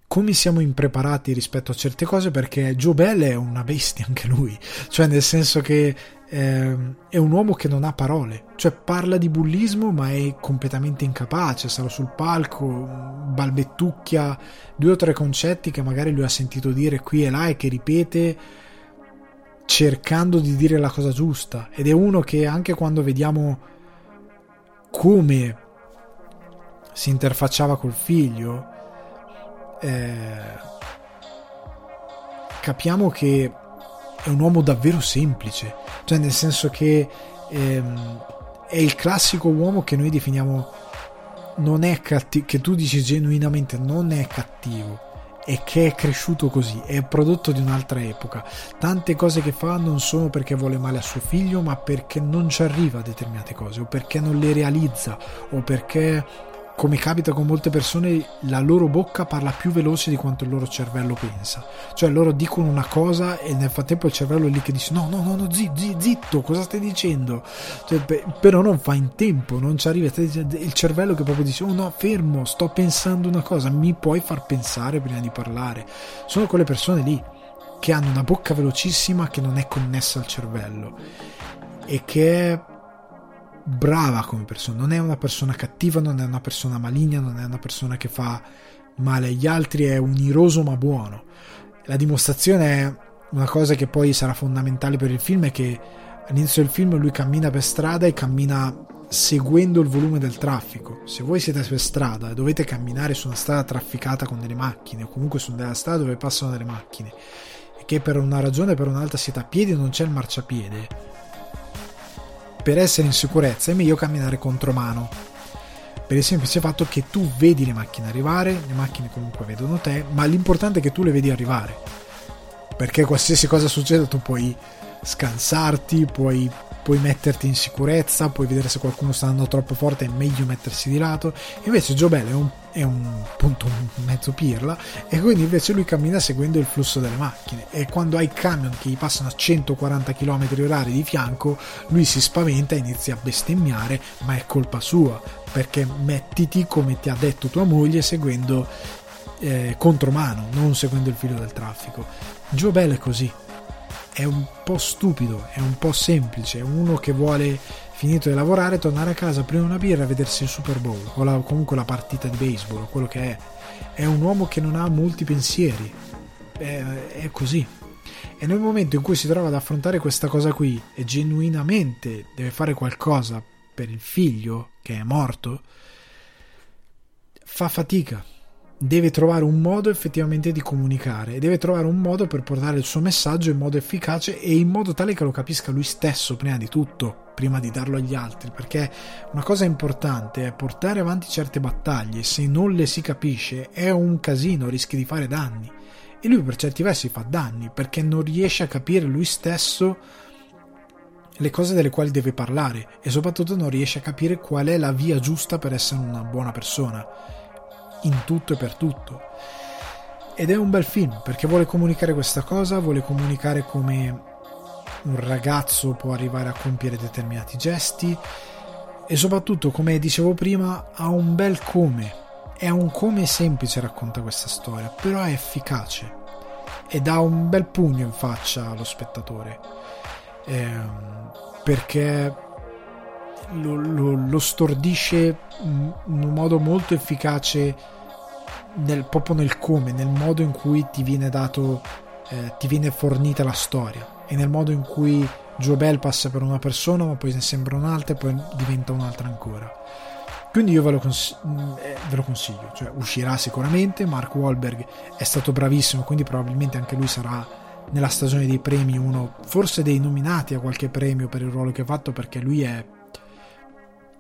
come siamo impreparati rispetto a certe cose perché Joe Bell è una bestia anche lui, cioè nel senso che eh, è un uomo che non ha parole, cioè parla di bullismo ma è completamente incapace, sarà sul palco, balbettucchia due o tre concetti che magari lui ha sentito dire qui e là e che ripete cercando di dire la cosa giusta. Ed è uno che anche quando vediamo come si interfacciava col figlio eh, capiamo che è un uomo davvero semplice, cioè nel senso che ehm, è il classico uomo che noi definiamo non è cattivo, che tu dici genuinamente non è cattivo e che è cresciuto così, è prodotto di un'altra epoca. Tante cose che fa non sono perché vuole male a suo figlio, ma perché non ci arriva a determinate cose, o perché non le realizza, o perché come capita con molte persone, la loro bocca parla più veloce di quanto il loro cervello pensa. Cioè loro dicono una cosa e nel frattempo il cervello è lì che dice no, no, no, no zitto, zitto, cosa stai dicendo? Cioè, però non fa in tempo, non ci arriva. Il cervello che proprio dice oh no, fermo, sto pensando una cosa, mi puoi far pensare prima di parlare. Sono quelle persone lì che hanno una bocca velocissima che non è connessa al cervello e che è brava come persona, non è una persona cattiva, non è una persona maligna, non è una persona che fa male agli altri, è un iroso ma buono. La dimostrazione è una cosa che poi sarà fondamentale per il film, è che all'inizio del film lui cammina per strada e cammina seguendo il volume del traffico. Se voi siete per strada e dovete camminare su una strada trafficata con delle macchine, o comunque su una strada dove passano delle macchine, e che per una ragione o per un'altra siete a piedi e non c'è il marciapiede, per essere in sicurezza è meglio camminare contromano. Per il semplice fatto che tu vedi le macchine arrivare, le macchine comunque vedono te, ma l'importante è che tu le vedi arrivare. Perché qualsiasi cosa succeda tu puoi scansarti, puoi puoi metterti in sicurezza, puoi vedere se qualcuno sta andando troppo forte, è meglio mettersi di lato. Invece Joe Bell è un, è un appunto un mezzo pirla e quindi invece lui cammina seguendo il flusso delle macchine e quando hai camion che gli passano a 140 km orari di fianco, lui si spaventa e inizia a bestemmiare, ma è colpa sua, perché mettiti come ti ha detto tua moglie seguendo eh, contromano, non seguendo il filo del traffico. Joe Bell è così, è un po' stupido, è un po' semplice, uno che vuole finito di lavorare tornare a casa, prendere una birra e vedersi il Super Bowl o la, comunque la partita di baseball o quello che è. È un uomo che non ha molti pensieri, è, è così. E nel momento in cui si trova ad affrontare questa cosa qui e genuinamente deve fare qualcosa per il figlio che è morto, fa fatica deve trovare un modo effettivamente di comunicare deve trovare un modo per portare il suo messaggio in modo efficace e in modo tale che lo capisca lui stesso prima di tutto, prima di darlo agli altri, perché una cosa importante è portare avanti certe battaglie, se non le si capisce è un casino, rischi di fare danni. E lui per certi versi fa danni perché non riesce a capire lui stesso le cose delle quali deve parlare e soprattutto non riesce a capire qual è la via giusta per essere una buona persona in tutto e per tutto. Ed è un bel film perché vuole comunicare questa cosa, vuole comunicare come un ragazzo può arrivare a compiere determinati gesti e soprattutto, come dicevo prima, ha un bel come. È un come semplice racconta questa storia, però è efficace e dà un bel pugno in faccia allo spettatore. Eh, perché lo, lo, lo stordisce in un modo molto efficace nel, proprio nel come, nel modo in cui ti viene dato, eh, ti viene fornita la storia e nel modo in cui Joe Bell passa per una persona ma poi ne sembra un'altra e poi diventa un'altra ancora. Quindi io ve lo, cons- mm, eh, ve lo, consiglio, cioè uscirà sicuramente, Mark Wahlberg è stato bravissimo, quindi probabilmente anche lui sarà nella stagione dei premi uno, forse dei nominati a qualche premio per il ruolo che ha fatto perché lui è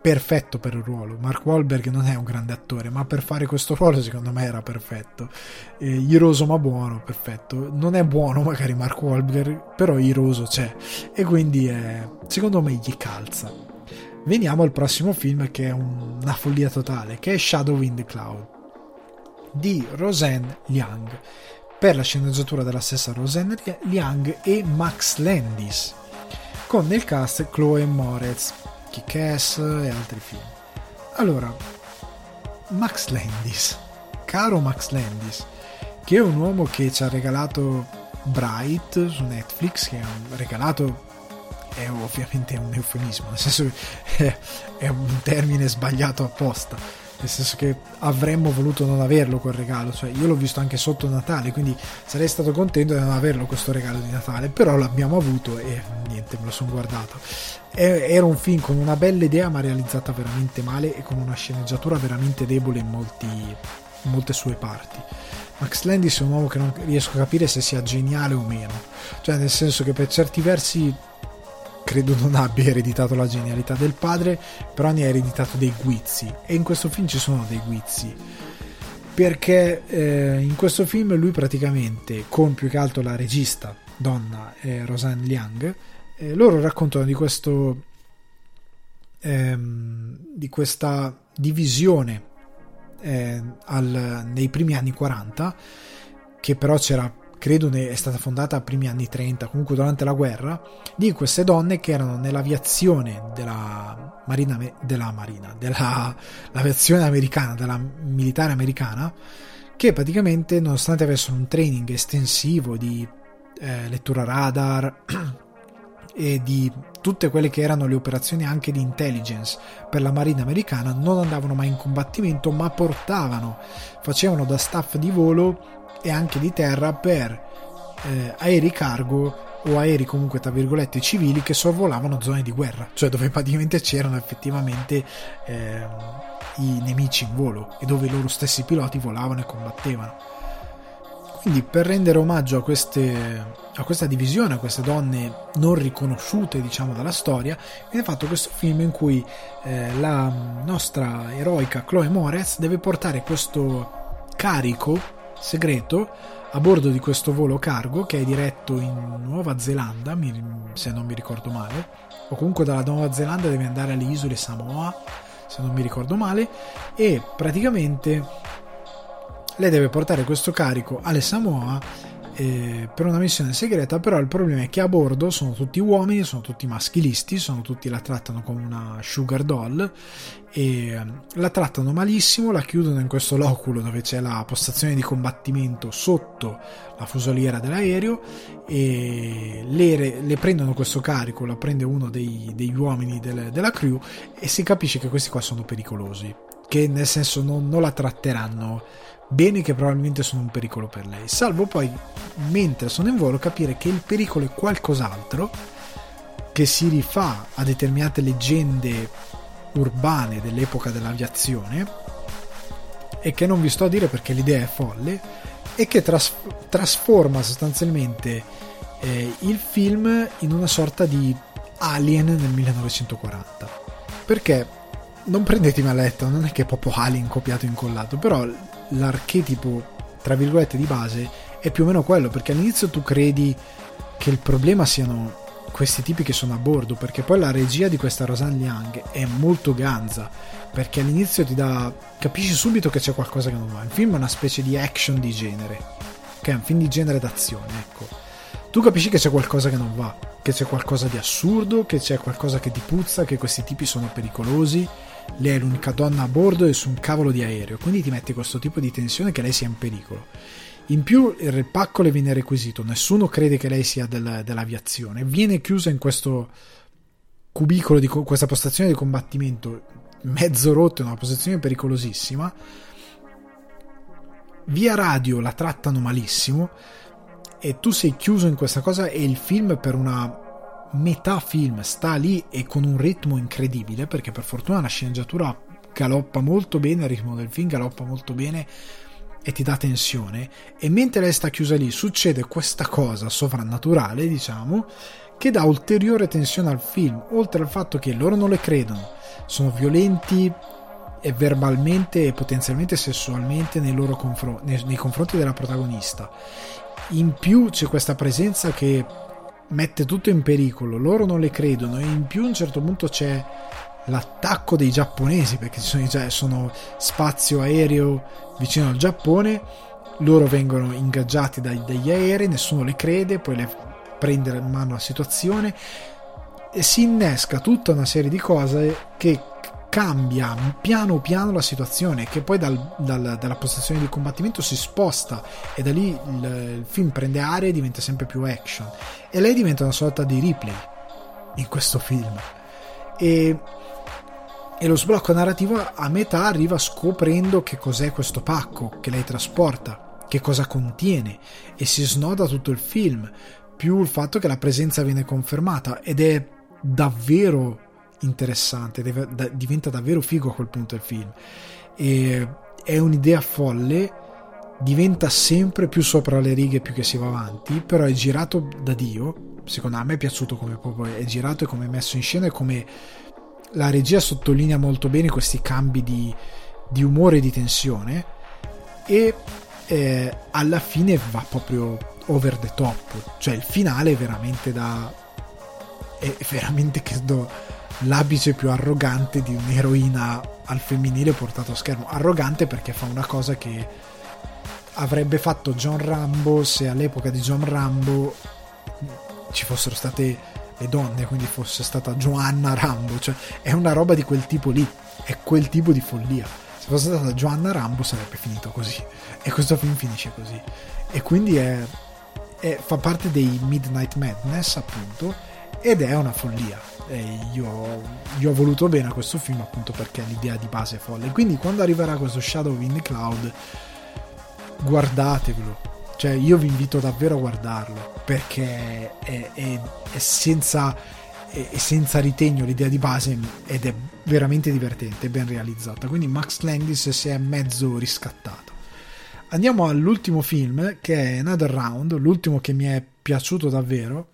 perfetto per il ruolo. Mark Wahlberg non è un grande attore, ma per fare questo ruolo secondo me era perfetto. Eh, iroso ma buono, perfetto. Non è buono magari Mark Wahlberg, però iroso c'è e quindi è, secondo me gli calza. veniamo al prossimo film che è una follia totale, che è Shadow in the Cloud di Roseanne Liang per la sceneggiatura della stessa Roseanne Liang e Max Landis con nel cast Chloe Moretz, Kick-Ass e altri film. Allora, Max Landis, caro Max Landis, che è un uomo che ci ha regalato Bright su Netflix, che ha regalato è ovviamente un eufemismo, nel senso che [laughs] è un termine sbagliato apposta, nel senso che avremmo voluto non averlo quel regalo, cioè io l'ho visto anche sotto Natale, quindi sarei stato contento di non averlo questo regalo di Natale, però l'abbiamo avuto e niente, me lo sono guardato. Era un film con una bella idea ma realizzata veramente male e con una sceneggiatura veramente debole in, molti, in molte sue parti. Max Landis è un uomo che non riesco a capire se sia geniale o meno, cioè nel senso che per certi versi credo non abbia ereditato la genialità del padre, però ne ha ereditato dei guizzi e in questo film ci sono dei guizzi. Perché eh, in questo film lui praticamente, con più che altro la regista, donna eh, Roseanne Liang, eh, loro raccontano di questo ehm, di questa divisione eh, al, nei primi anni 40 che però c'era credo è stata fondata a primi anni 30, comunque durante la guerra, di queste donne che erano nell'aviazione della marina, della marina, dell'aviazione [laughs] americana, della militare americana, che praticamente nonostante avessero un training estensivo di eh, lettura radar [clears throat] e di tutte quelle che erano le operazioni anche di intelligence per la marina americana, non andavano mai in combattimento, ma portavano, facevano da staff di volo e anche di terra per eh, aerei cargo o aerei comunque tra virgolette civili che sorvolavano zone di guerra, cioè dove [laughs] praticamente c'erano effettivamente eh, i nemici in volo e dove i loro stessi piloti volavano e combattevano. Quindi per rendere omaggio a, queste, a questa divisione, a queste donne non riconosciute diciamo dalla storia, viene fatto questo film in cui eh, la nostra eroica Chloe Moretz deve portare questo carico segreto a bordo di questo volo cargo che è diretto in Nuova Zelanda, se non mi ricordo male, o comunque dalla Nuova Zelanda deve andare alle isole Samoa, se non mi ricordo male, e praticamente lei deve portare questo carico alle Samoa eh, per una missione segreta, però il problema è che a bordo sono tutti uomini, sono tutti maschilisti, sono tutti la trattano come una sugar doll e ehm, la trattano malissimo, la chiudono in questo loculo dove c'è la postazione di combattimento sotto la fusoliera dell'aereo e le, le prendono questo carico, la prende uno dei, degli uomini del, della crew e si capisce che questi qua sono pericolosi, che nel senso non, non la tratteranno bene che probabilmente sono un pericolo per lei, salvo poi mentre sono in volo capire che il pericolo è qualcos'altro che si rifà a determinate leggende urbane dell'epoca dell'aviazione e che non vi sto a dire perché l'idea è folle e che tras- trasforma sostanzialmente eh, il film in una sorta di Alien nel 1940 perché? Non prendetemi a letto non è che è proprio Alien copiato e incollato però l'archetipo tra virgolette di base è più o meno quello perché all'inizio tu credi che il problema siano questi tipi che sono a bordo perché poi la regia di questa Rosanne Liang è molto ganza perché all'inizio ti dà capisci subito che c'è qualcosa che non va. Il film è una specie di action di genere che è un film di genere d'azione ecco. Tu capisci che c'è qualcosa che non va che c'è qualcosa di assurdo che c'è qualcosa che ti puzza che questi tipi sono pericolosi lei è l'unica donna a bordo e su un cavolo di aereo, quindi ti metti questo tipo di tensione che lei sia in pericolo. In più il pacco le viene requisito, nessuno crede che lei sia del, dell'aviazione, viene chiusa in questo cubicolo di questa postazione di combattimento mezzo rotto in una posizione pericolosissima. Via radio la trattano malissimo e tu sei chiuso in questa cosa e il film per una metà film sta lì e con un ritmo incredibile perché per fortuna la sceneggiatura galoppa molto bene, il ritmo del film galoppa molto bene e ti dà tensione. E mentre lei sta chiusa lì succede questa cosa sovrannaturale diciamo che dà ulteriore tensione al film oltre al fatto che loro non le credono sono violenti e verbalmente e potenzialmente sessualmente nei, loro confron- nei, nei confronti della protagonista. In più c'è questa presenza che mette tutto in pericolo, loro non le credono e in più a un certo punto c'è l'attacco dei giapponesi, perché sono, cioè, sono spazio aereo vicino al Giappone, loro vengono ingaggiati dai, dagli aerei, nessuno le crede, poi le prende in mano la situazione. E si innesca tutta una serie di cose che cambia piano piano la situazione che poi dal, dal, dalla postazione di combattimento si sposta e da lì il, il, film prende aria e diventa sempre più action. E lei diventa una sorta di replay in questo film. E, e lo sblocco narrativo a metà arriva scoprendo che cos'è questo pacco che lei trasporta che cosa contiene e si snoda tutto il film più il fatto che la presenza viene confermata ed è davvero interessante, deve, da, diventa davvero figo a quel punto il film. E è un'idea folle, diventa sempre più sopra le righe più che si va avanti, però è girato da Dio. Secondo me è piaciuto come proprio è girato e come è messo in scena e come la regia sottolinea molto bene questi cambi di, di umore e di tensione e eh, alla fine va proprio over the top cioè il finale è veramente da è veramente credo l'apice più arrogante di un'eroina al femminile portato a schermo. Arrogante perché fa una cosa che avrebbe fatto John Rambo se all'epoca di John Rambo ci fossero state le donne, quindi fosse stata Joanna Rambo, cioè è una roba di quel tipo lì, è quel tipo di follia. Se fosse stata Joanna Rambo sarebbe finito così. [laughs] E questo film finisce così. E quindi è, è, fa parte dei Midnight Madness appunto ed è una follia io, io, ho voluto bene a questo film appunto perché l'idea di base è folle. Quindi quando arriverà questo Shadow in the Cloud guardatevelo. Cioè io vi invito davvero a guardarlo perché è, è, è senza, è, senza ritegno l'idea di base ed è veramente divertente ben realizzata. Quindi Max Landis si è mezzo riscattato. Andiamo all'ultimo film che è Another Round l'ultimo che mi è piaciuto davvero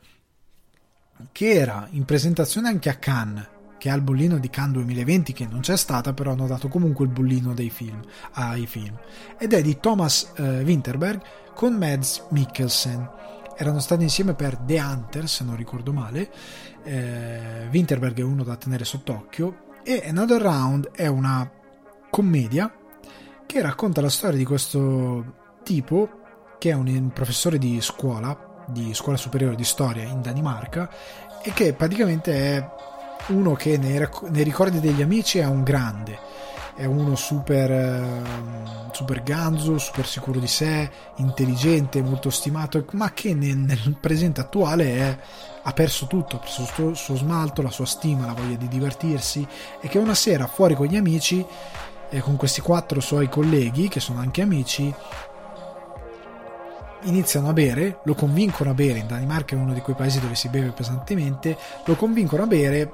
che era in presentazione anche a Cannes, che è al bollino di Cannes 2020, che non c'è stata, però hanno dato comunque il bollino dei film, ai film. Ed è di Thomas eh, Winterberg con Mads Mikkelsen. Erano stati insieme per The Hunter, se non ricordo male. Eh, Winterberg è uno da tenere sott'occhio. E Another Round è una commedia che racconta la storia di questo tipo che è un professore di scuola di scuola superiore di storia in Danimarca e che praticamente è uno che nei, nei ricordi degli amici è un grande è uno super, ehm, super ganzo, super sicuro di sé, intelligente, molto stimato, ma che nel, nel presente attuale è, ha perso tutto, ha perso il suo, suo, smalto, la sua stima, la voglia di divertirsi e che una sera fuori con gli amici, e con questi quattro suoi colleghi, che sono anche amici, iniziano a bere, lo convincono a bere, in Danimarca è uno di quei paesi dove si beve pesantemente, lo convincono a bere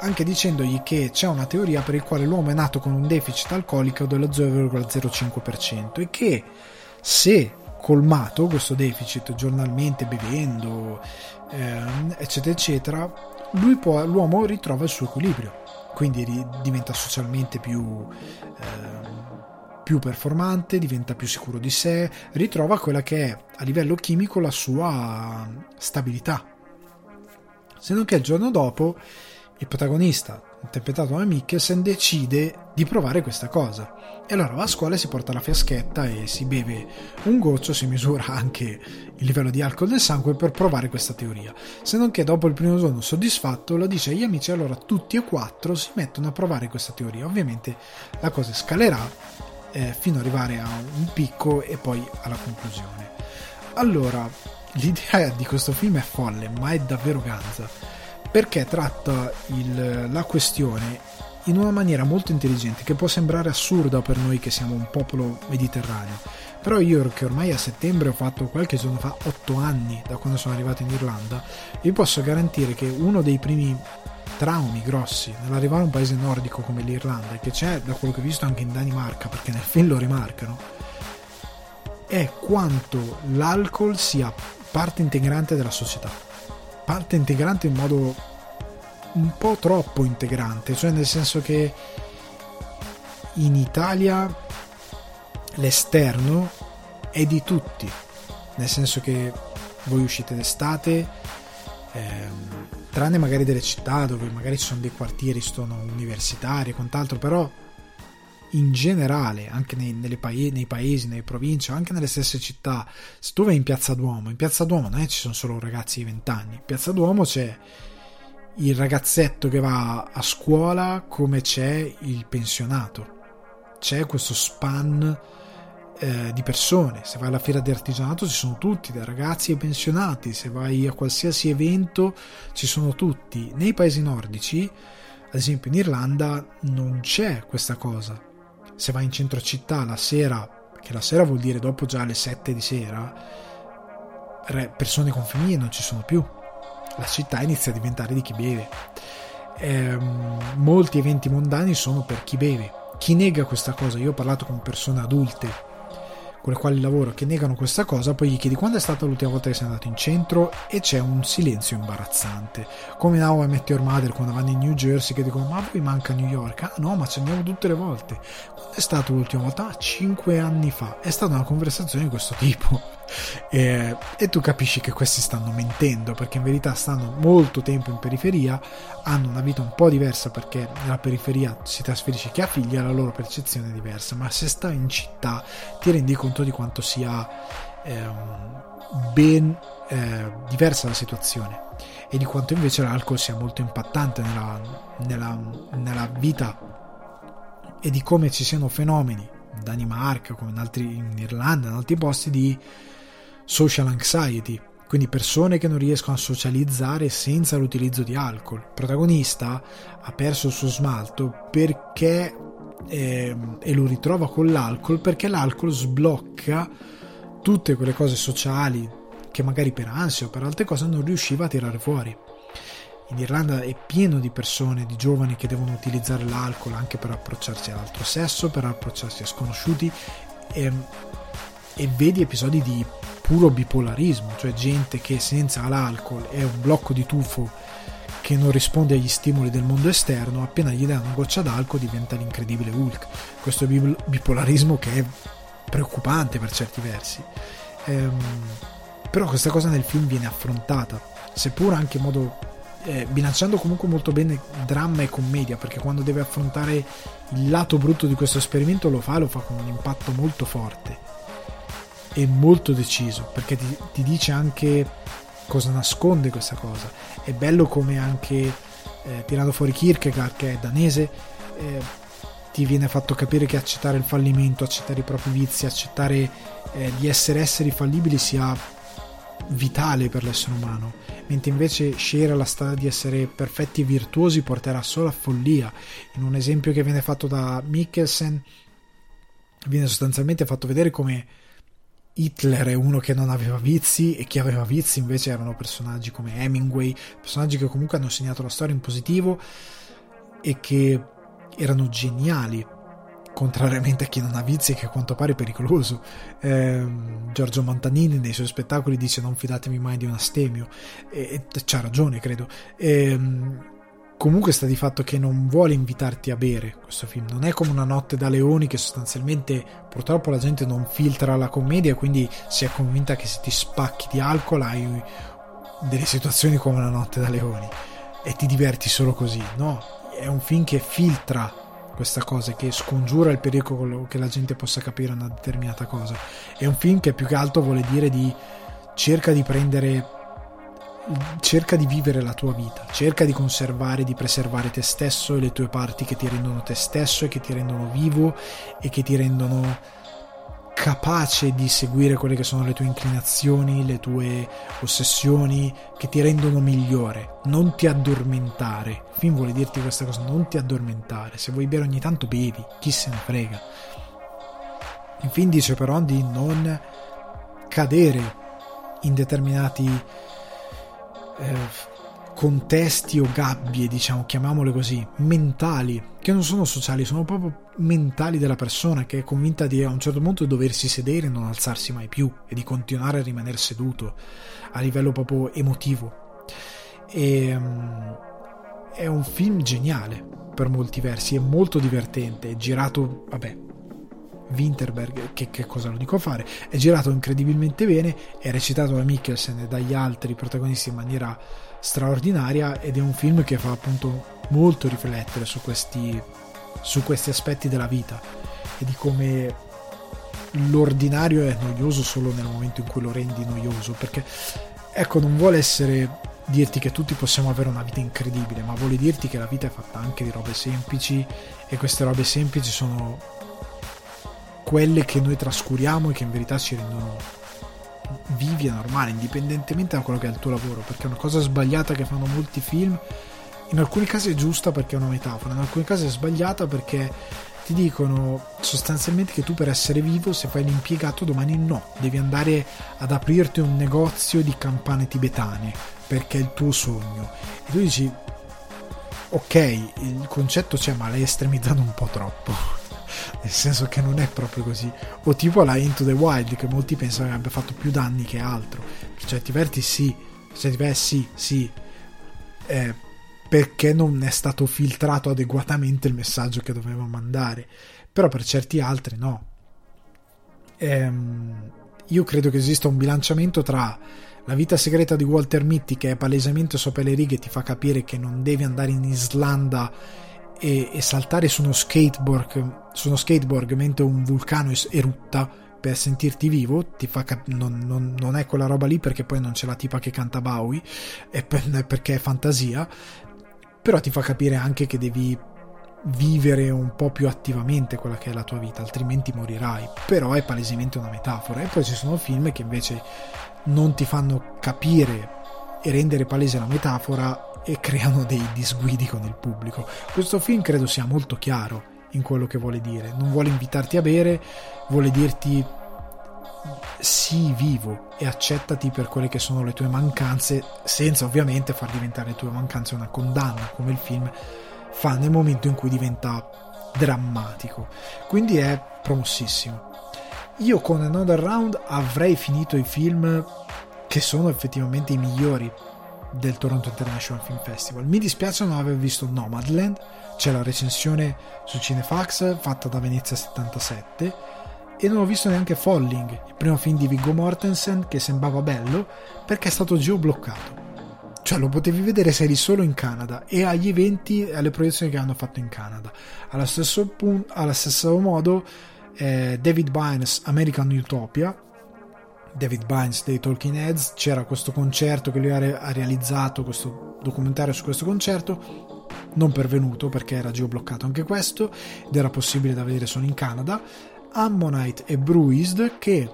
anche dicendogli che c'è una teoria per il quale l'uomo è nato con un deficit alcolico dello 0,05% e che se colmato questo deficit giornalmente bevendo ehm, eccetera eccetera può, l'uomo ritrova il suo equilibrio quindi diventa socialmente più ehm, più performante, diventa più sicuro di sé, ritrova quella che è a livello chimico la sua stabilità. Se non che il giorno dopo il protagonista, interpretato da Mikkelsen, decide di provare questa cosa. E allora va a scuola e si porta la fiaschetta e si beve un goccio, si misura anche il livello di alcol del sangue per provare questa teoria. Se non che dopo il primo giorno soddisfatto lo dice agli amici, allora tutti e quattro si mettono a provare questa teoria. Ovviamente la cosa scalerà eh, fino ad arrivare a un picco e poi alla conclusione. Allora, l'idea di questo film è folle, ma è davvero ganza, perché tratta il, la questione in una maniera molto intelligente, che può sembrare assurda per noi che siamo un popolo mediterraneo. Però io che ormai a settembre ho fatto qualche giorno fa 8 anni da quando sono arrivato in Irlanda, vi posso garantire che uno dei primi traumi grossi nell'arrivare a un paese nordico come l'Irlanda, che c'è da quello che ho visto anche in Danimarca, perché nel film lo rimarcano, è quanto l'alcol sia parte integrante della società. Parte integrante in modo un po' troppo integrante, cioè nel senso che in Italia l'esterno è di tutti, nel senso che voi uscite d'estate, ehm, tranne magari delle città dove magari ci sono dei quartieri, sono universitari e quant'altro, però in generale, anche nei, paesi, nei paesi, nelle province, anche nelle stesse città, se tu vai in Piazza Duomo, in Piazza Duomo non è ci sono solo ragazzi di 20 anni, in Piazza Duomo c'è il ragazzetto che va a scuola come c'è il pensionato. C'è questo span eh, di persone. Se vai alla fiera di artigianato ci sono tutti, da ragazzi ai pensionati, se vai a qualsiasi evento ci sono tutti. Nei paesi nordici, ad esempio in Irlanda, non c'è questa cosa se vai in centro città la sera, che la sera vuol dire dopo già le 7 di sera, persone con famiglie non ci sono più. La città inizia a diventare di chi beve. Ehm, molti eventi mondani sono per chi beve. Chi nega questa cosa, io ho parlato con persone adulte con le quali lavoro che negano questa cosa, poi gli chiedi quando è stata l'ultima volta che sei andato in centro e c'è un silenzio imbarazzante. Come Now I Met Mother quando vanno in New Jersey che dicono ma poi manca New York? Ah no, ma ci andiamo tutte le volte. Quando è stato l'ultima volta? Ah, cinque anni fa. È stata una conversazione di questo tipo. E, e, tu capisci che questi stanno mentendo perché in verità stanno molto tempo in periferia, hanno una vita un po' diversa perché nella periferia si trasferisce chi ha figli e la loro percezione è diversa, ma se stai in città ti rendi conto di quanto sia eh, ben eh, diversa la situazione. E di quanto invece l'alcol sia molto impattante nella, nella, nella vita. E di come ci siano fenomeni in Danimarca, come in, altri, in Irlanda, in altri posti di social anxiety, quindi persone che non riescono a socializzare senza l'utilizzo di alcol. Il protagonista ha perso il suo smalto perché eh, e lo ritrova con l'alcol perché l'alcol sblocca tutte quelle cose sociali che magari per ansia o per altre cose non riusciva a tirare fuori. In Irlanda è pieno di persone, di giovani che devono utilizzare l'alcol anche per approcciarsi all'altro sesso, per approcciarsi a sconosciuti e, e vedi episodi di puro bipolarismo, cioè gente che senza l'alcol è un blocco di tufo che non risponde agli stimoli del mondo esterno, appena gli dà una goccia d'alcol diventa l'incredibile Hulk. Questo bipolarismo che è preoccupante per certi versi. Ehm, però questa cosa nel film viene affrontata, seppur anche in modo eh, bilanciando comunque molto bene dramma e commedia, perché quando deve affrontare il lato brutto di questo esperimento lo fa, lo fa con un impatto molto forte è molto deciso perché ti, ti dice anche cosa nasconde questa cosa. È bello come anche eh, tirando fuori Kierkegaard, che è danese, eh, ti viene fatto capire che accettare il fallimento, accettare i propri vizi, accettare eh, di essere esseri fallibili sia vitale per l'essere umano, mentre invece scegliere la strada di essere perfetti e virtuosi porterà solo a follia. In un esempio che viene fatto da Mikkelsen, viene sostanzialmente fatto vedere come Hitler è uno che non aveva vizi e chi aveva vizi invece erano personaggi come Hemingway, personaggi che comunque hanno segnato la storia in positivo e che erano geniali, contrariamente a chi non ha vizi e che a quanto pare è pericoloso. Eh, Giorgio Montanini nei suoi spettacoli dice non fidatevi mai di un astemio e, e c'ha ragione credo. Eh, comunque sta di fatto che non vuole invitarti a bere questo film. Non è come una notte da leoni che sostanzialmente purtroppo la gente non filtra la commedia quindi si è convinta che se ti spacchi di alcol hai delle situazioni come una notte da leoni. E ti diverti solo così. No è un film che filtra questa cosa che scongiura il pericolo che la gente possa capire una determinata cosa. È un film che più che altro vuole dire di cerca di prendere cerca di vivere la tua vita, cerca di conservare, di preservare te stesso e le tue parti che ti rendono te stesso e che ti rendono vivo e che ti rendono capace di seguire quelle che sono le tue inclinazioni, le tue ossessioni, che ti rendono migliore. Non ti addormentare. Film vuole dirti questa cosa, non ti addormentare. Se vuoi bere ogni tanto bevi, chi se ne frega. Il dice però di non cadere in determinati eh, contesti o gabbie, diciamo, chiamiamole così, mentali, che non sono sociali, sono proprio mentali della persona che è convinta di a un certo punto doversi sedere e non alzarsi mai più e di continuare a rimanere seduto a livello proprio emotivo. E, um, è un film geniale per molti versi, è molto divertente, è girato, vabbè, Winterberg, che, che, cosa lo dico a fare, è girato incredibilmente bene, è recitato da Mikkelsen e dagli altri protagonisti in maniera straordinaria ed è un film che fa appunto molto riflettere su questi, su questi aspetti della vita e di come l'ordinario è noioso solo nel momento in cui lo rendi noioso perché ecco non vuole essere dirti che tutti possiamo avere una vita incredibile ma vuole dirti che la vita è fatta anche di robe semplici e queste robe semplici sono quelle che noi trascuriamo e che in verità ci rendono vivi e normali, indipendentemente da quello che è il tuo lavoro, perché è una cosa sbagliata che fanno molti film, in alcuni casi è giusta perché è una metafora, in alcuni casi è sbagliata perché ti dicono sostanzialmente che tu per essere vivo, se fai l'impiegato, domani no, devi andare ad aprirti un negozio di campane tibetane, perché è il tuo sogno. E tu dici, ok, il concetto c'è, ma l'hai estremizzato un po' troppo nel senso che non è proprio così. O tipo la Into the Wild, che molti pensano che abbia fatto più danni che altro. Per certi versi sì, per certi versi sì, sì. Eh, perché non è stato filtrato adeguatamente il messaggio che doveva mandare. Però per certi altri no. Ehm, io credo che esista un bilanciamento tra la vita segreta di Walter Mitty, che è palesemente sopra le righe, ti fa capire che non devi andare in Islanda e, e saltare su uno skateboard, su uno skateboard mentre un vulcano erutta per sentirti vivo, cap- non, non, non, è quella roba lì perché poi non c'è la tipa che canta Bowie, è per, perché è fantasia, però ti fa capire anche che devi vivere un po' più attivamente quella che è la tua vita, altrimenti morirai. Però è palesemente una metafora. E poi ci sono film che invece non ti fanno capire e rendere palese la metafora e [laughs] creano dei disguidi con il pubblico. Questo film credo sia molto chiaro in quello che vuole dire, non vuole invitarti a bere, vuole dirti sii vivo e accettati per quelle che sono le tue mancanze, senza ovviamente far diventare le tue mancanze una condanna, come il film fa nel momento in cui diventa drammatico. Quindi è promossissimo. Io con Another Round avrei finito i film che sono effettivamente i migliori del Toronto International Film Festival. Mi dispiace non aver visto Nomadland, c'è la recensione su Cinefax fatta da Venezia 77 e non ho visto neanche Falling, il primo film di Viggo Mortensen che sembrava bello perché è stato geobloccato. Cioè lo potevi vedere se eri solo in Canada e agli eventi e alle proiezioni che hanno fatto in Canada. Allo stesso, punto, allo stesso modo eh, David Bynes American Utopia David Bynes dei Talking Heads, c'era questo concerto che lui ha realizzato, questo documentario su questo concerto, non pervenuto perché era geobloccato anche questo ed era possibile da vedere solo in Canada. Ammonite e Bruised che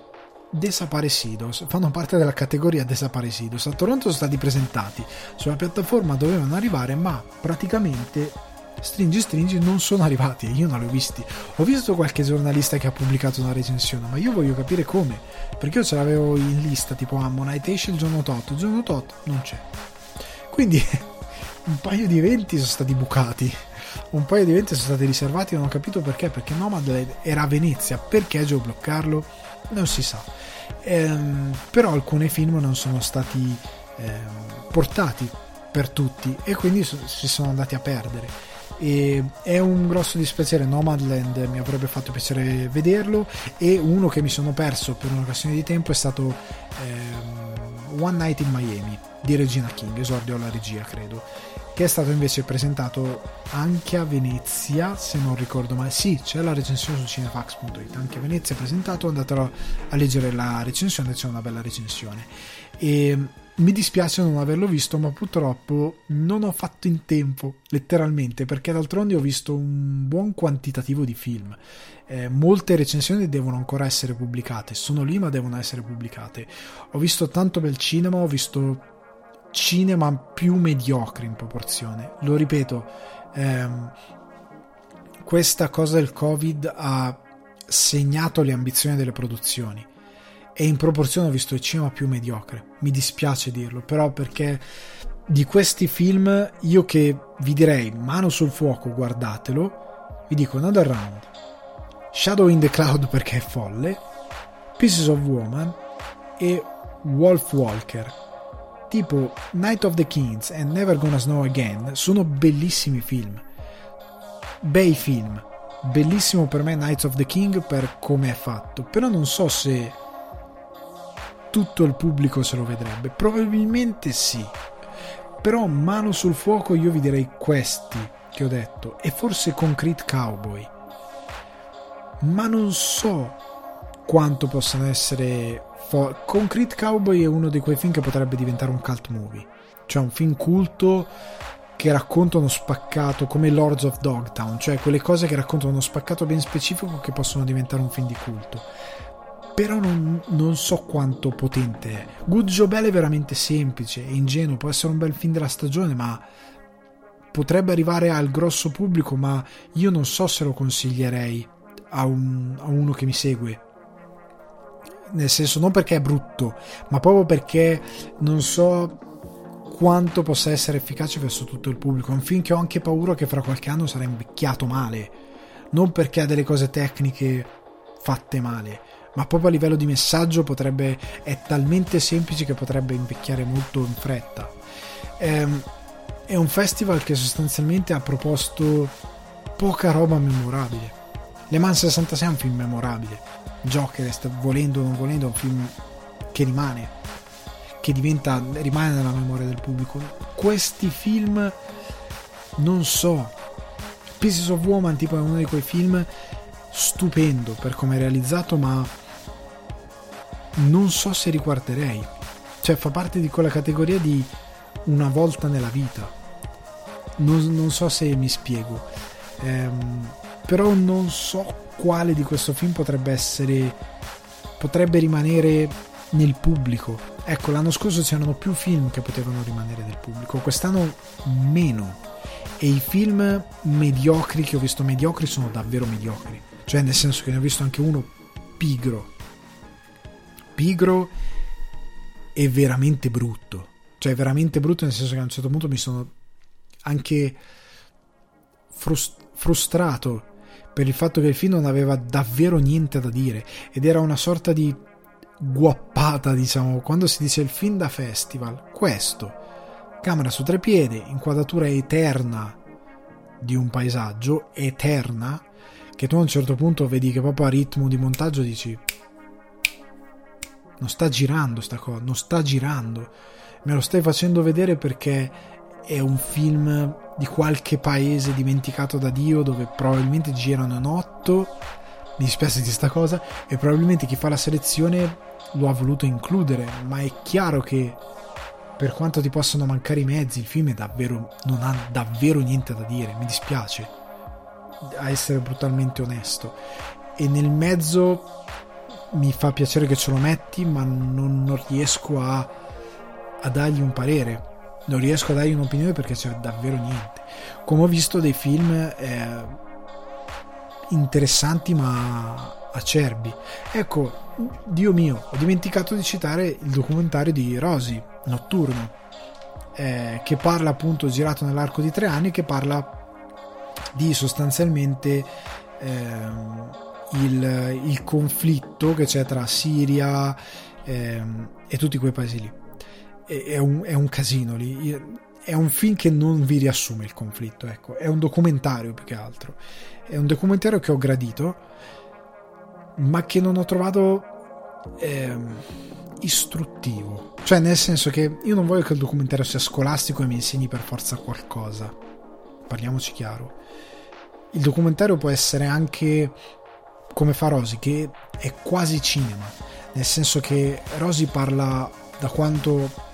Desaparecidos fanno parte della categoria Desaparecidos. A Toronto sono stati presentati sulla piattaforma dovevano arrivare, ma praticamente stringi stringi non sono arrivati io non li ho visti. Ho visto qualche giornalista che ha pubblicato una recensione, ma io voglio capire come, perché io ce l'avevo in lista tipo Ammonite esce il giorno tot, il giorno tot non c'è. Quindi un paio di eventi sono stati bucati. Un paio di eventi sono stati riservati, non ho capito perché, perché Nomad era a Venezia, perché geobloccarlo? Non si sa. Ehm, però alcuni film non sono stati ehm, portati per tutti e quindi si sono andati a perdere e è un grosso dispiacere Nomadland mi avrebbe fatto piacere vederlo e uno che mi sono perso per una questione di tempo è stato ehm, One Night in Miami di Regina King esordio alla regia credo che è stato invece presentato anche a Venezia se non ricordo male sì c'è la recensione su cinefax.it anche a Venezia è presentato andatelo a leggere la recensione c'è una bella recensione e mi dispiace non averlo visto, ma purtroppo non ho fatto in tempo, letteralmente, perché d'altronde ho visto un buon quantitativo di film. Eh, molte recensioni devono ancora essere pubblicate, sono lì ma devono essere pubblicate. Ho visto tanto bel cinema, ho visto cinema più mediocre in proporzione. Lo ripeto, ehm, questa cosa del Covid ha segnato le ambizioni delle produzioni e in proporzione ho visto il cinema più mediocre. Mi dispiace dirlo, però perché di questi film io che vi direi mano sul fuoco, guardatelo, vi dico Another Round, Shadow in the Cloud perché è folle, Pieces of Woman e Wolf Walker. Tipo Night of the Kings e Never Gonna Snow Again sono bellissimi film. Bei film, bellissimo per me Knights of the King per come è fatto, però non so se tutto il pubblico se lo vedrebbe. Probabilmente sì. Però mano sul fuoco io vi direi questi che ho detto e forse Concrete Cowboy. Ma non so quanto possano essere Concrete Cowboy è uno di quei film che potrebbe diventare un cult movie. Cioè un film culto che racconta uno spaccato come Lords of Dogtown, cioè quelle cose che raccontano uno spaccato ben specifico che possono diventare un film di culto. Però non, non so quanto potente è. Good Joe Bell è veramente semplice, è ingenuo, può essere un bel film della stagione, ma potrebbe arrivare al grosso pubblico, ma io non so se lo consiglierei a, un, a uno che mi segue nel senso non perché è brutto, ma proprio perché non so quanto possa essere efficace verso tutto il pubblico. È un film che ho anche paura che fra qualche anno sarà invecchiato male, non perché ha delle cose tecniche fatte male, ma proprio a livello di messaggio potrebbe è talmente semplice che potrebbe invecchiare molto in fretta. È, ehm, è un festival che sostanzialmente ha proposto poca roba memorabile. Le Man 66 è un film memorabile. Joker, volendo o non volendo, è un film che rimane che diventa, rimane nella memoria del pubblico. Questi film, non so, Pieces of Woman tipo è uno di quei film stupendo per come è realizzato, ma non so se riguarderei. Cioè fa parte di quella categoria di una volta nella vita. Non, non so se mi spiego. Ehm, però non so quale di questo film potrebbe essere potrebbe rimanere nel pubblico Ecco, l'anno scorso c'erano più film che potevano rimanere del pubblico, quest'anno meno. E i film mediocri che ho visto mediocri sono davvero mediocri. Cioè, nel senso che ne ho visto anche uno pigro. Pigro e veramente brutto. Cioè, veramente brutto nel senso che a un certo punto mi sono anche frust- frustrato per il fatto che il film non aveva davvero niente da dire ed era una sorta di guappata, diciamo, quando si dice il film da festival, questo, camera su tre piedi, inquadratura eterna di un paesaggio, eterna, che tu a un certo punto vedi che proprio a ritmo di montaggio dici non sta girando sta cosa, non sta girando, me lo stai facendo vedere perché è un film di qualche paese dimenticato da Dio dove probabilmente girano in otto mi dispiace di questa cosa. E probabilmente chi fa la selezione lo ha voluto includere, ma è chiaro che per quanto ti possano mancare i mezzi, il film davvero, non ha davvero niente da dire, mi dispiace, a essere brutalmente onesto. E nel mezzo mi fa piacere che ce lo metti, ma non, non riesco a, a dargli un parere non riesco a dargli un'opinione perché c'è davvero niente. Come ho visto dei film eh, interessanti ma acerbi. Ecco, Dio mio, ho dimenticato di citare il documentario di Rosy, Notturno, eh, che parla appunto, girato nell'arco di tre anni, che parla di sostanzialmente eh, il, il, conflitto che c'è tra Siria eh, e tutti quei paesi lì. È un, è un casino lì. È un film che non vi riassume il conflitto, ecco. È un documentario più che altro. È un documentario che ho gradito ma che non ho trovato eh, istruttivo. Cioè, nel senso che io non voglio che il documentario sia scolastico e mi insegni per forza qualcosa. Parliamoci chiaro. Il documentario può essere anche come fa Rosy, che è quasi cinema. Nel senso che Rosy parla da quanto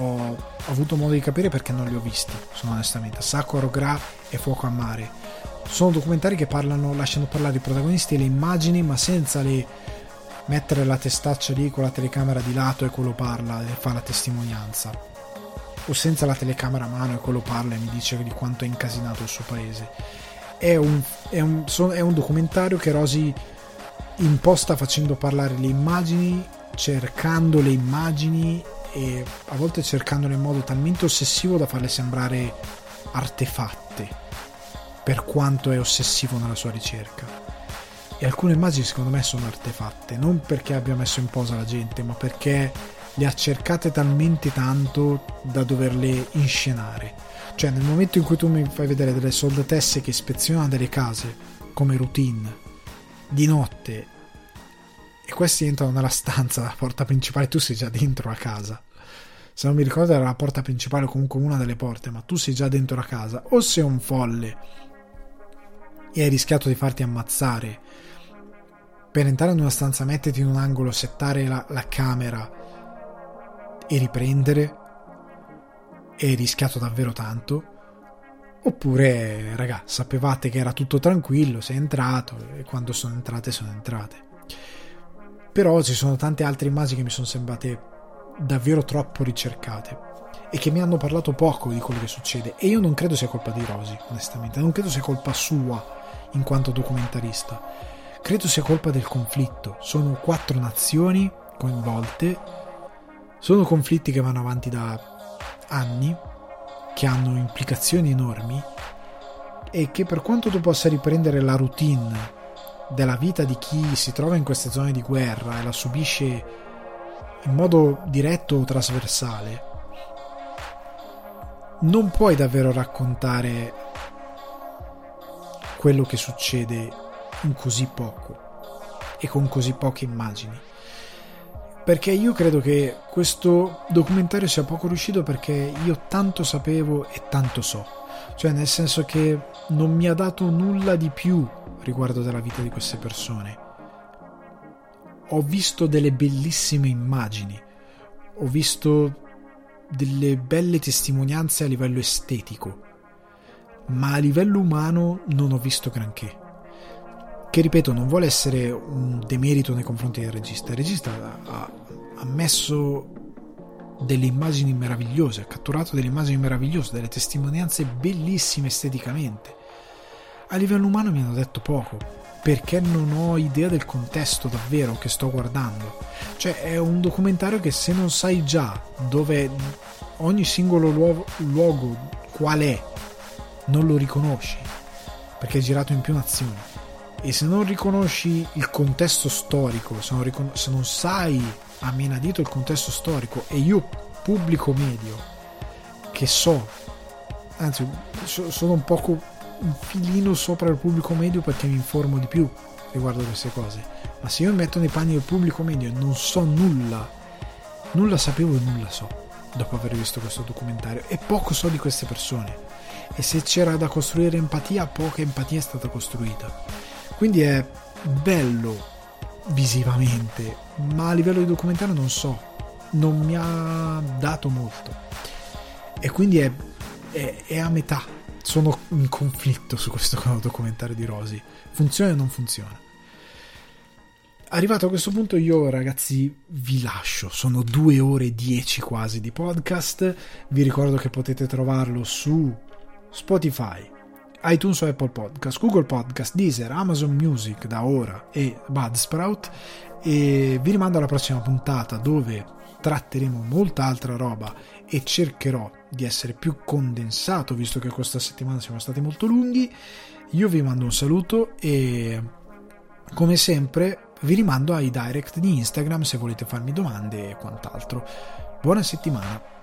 ho avuto modo di capire perché non li ho visti, sono onestamente. Sakura Gra e Fuoco a Mare sono documentari che parlano, lasciano parlare i protagonisti e le immagini, ma senza le mettere la testaccia lì con la telecamera di lato e quello parla e fa la testimonianza. O senza la telecamera a mano e quello parla e mi dice di quanto è incasinato il suo paese. È un, è un, è un documentario che Rosy imposta facendo parlare le immagini, cercando le immagini e a volte cercandole in modo talmente ossessivo da farle sembrare artefatte per quanto è ossessivo nella sua ricerca. E alcune immagini secondo me sono artefatte, non perché abbia messo in posa la gente, ma perché le ha cercate talmente tanto da doverle inscenare. Cioè nel momento in cui tu mi fai vedere delle soldatesse che ispezionano delle case come routine di notte e questi entrano nella stanza, la porta principale, tu sei già dentro la casa. Se non mi ricordo era la porta principale o comunque una delle porte, ma tu sei già dentro la casa. O sei un folle e hai rischiato di farti ammazzare per entrare in una stanza, metterti in un angolo, settare la, la camera e riprendere e hai rischiato davvero tanto oppure raga sapevate che era tutto tranquillo sei entrato e quando sono entrate sono entrate però ci sono tante altre immagini che mi sono sembrate davvero troppo ricercate e che mi hanno parlato poco di quello che succede. E io non credo sia colpa di Rosy onestamente. Non credo sia colpa sua in quanto documentarista. Credo sia colpa del conflitto. Sono quattro nazioni coinvolte. Sono conflitti che vanno avanti da anni che hanno implicazioni enormi e che per quanto tu possa riprendere la routine della vita di chi si trova in queste zone di guerra e la subisce in modo diretto o trasversale, non puoi davvero raccontare quello che succede in così poco e con così poche immagini. Perché io credo che questo documentario sia poco riuscito perché io tanto sapevo e tanto so. Cioè nel senso che non mi ha dato nulla di più riguardo della vita di queste persone. Ho visto delle bellissime immagini, ho visto delle belle testimonianze a livello estetico, ma a livello umano non ho visto granché. Che ripeto, non vuole essere un demerito nei confronti del regista. Il regista ha, ha messo delle immagini meravigliose, ha catturato delle immagini meravigliose, delle testimonianze bellissime esteticamente a livello umano mi hanno detto poco, perché non ho idea del contesto davvero che sto guardando. Cioè è un documentario che se non sai già dove ogni singolo luogo, luogo qual è, non lo riconosci, perché è girato in più nazioni. E se non riconosci il contesto storico, se non, ricon- se non sai a menadito il contesto storico, e io pubblico medio, che so, anzi sono un poco un filino sopra il pubblico medio perché mi informo di più riguardo queste cose. Ma se io mi metto nei panni del pubblico medio non so nulla, nulla sapevo e nulla so dopo aver visto questo documentario e poco so di queste persone. E se c'era da costruire empatia, poca empatia è stata costruita. Quindi è bello visivamente, ma a livello di documentario non so, non mi ha dato molto. E quindi è, è, è a metà sono in conflitto su questo [laughs] documentario di Rosy. Funziona o non funziona? Arrivato a questo punto io ragazzi vi lascio, sono due ore e dieci quasi di podcast, vi ricordo che potete trovarlo su Spotify, iTunes o Apple Podcast, Google Podcast, Deezer, Amazon Music da ora e Budsprout e vi rimando alla prossima puntata dove tratteremo molta altra roba e cercherò di essere più condensato visto che questa settimana siamo stati molto lunghi. Io vi mando un saluto e come sempre vi rimando ai direct di Instagram se volete farmi domande e quant'altro. Buona settimana!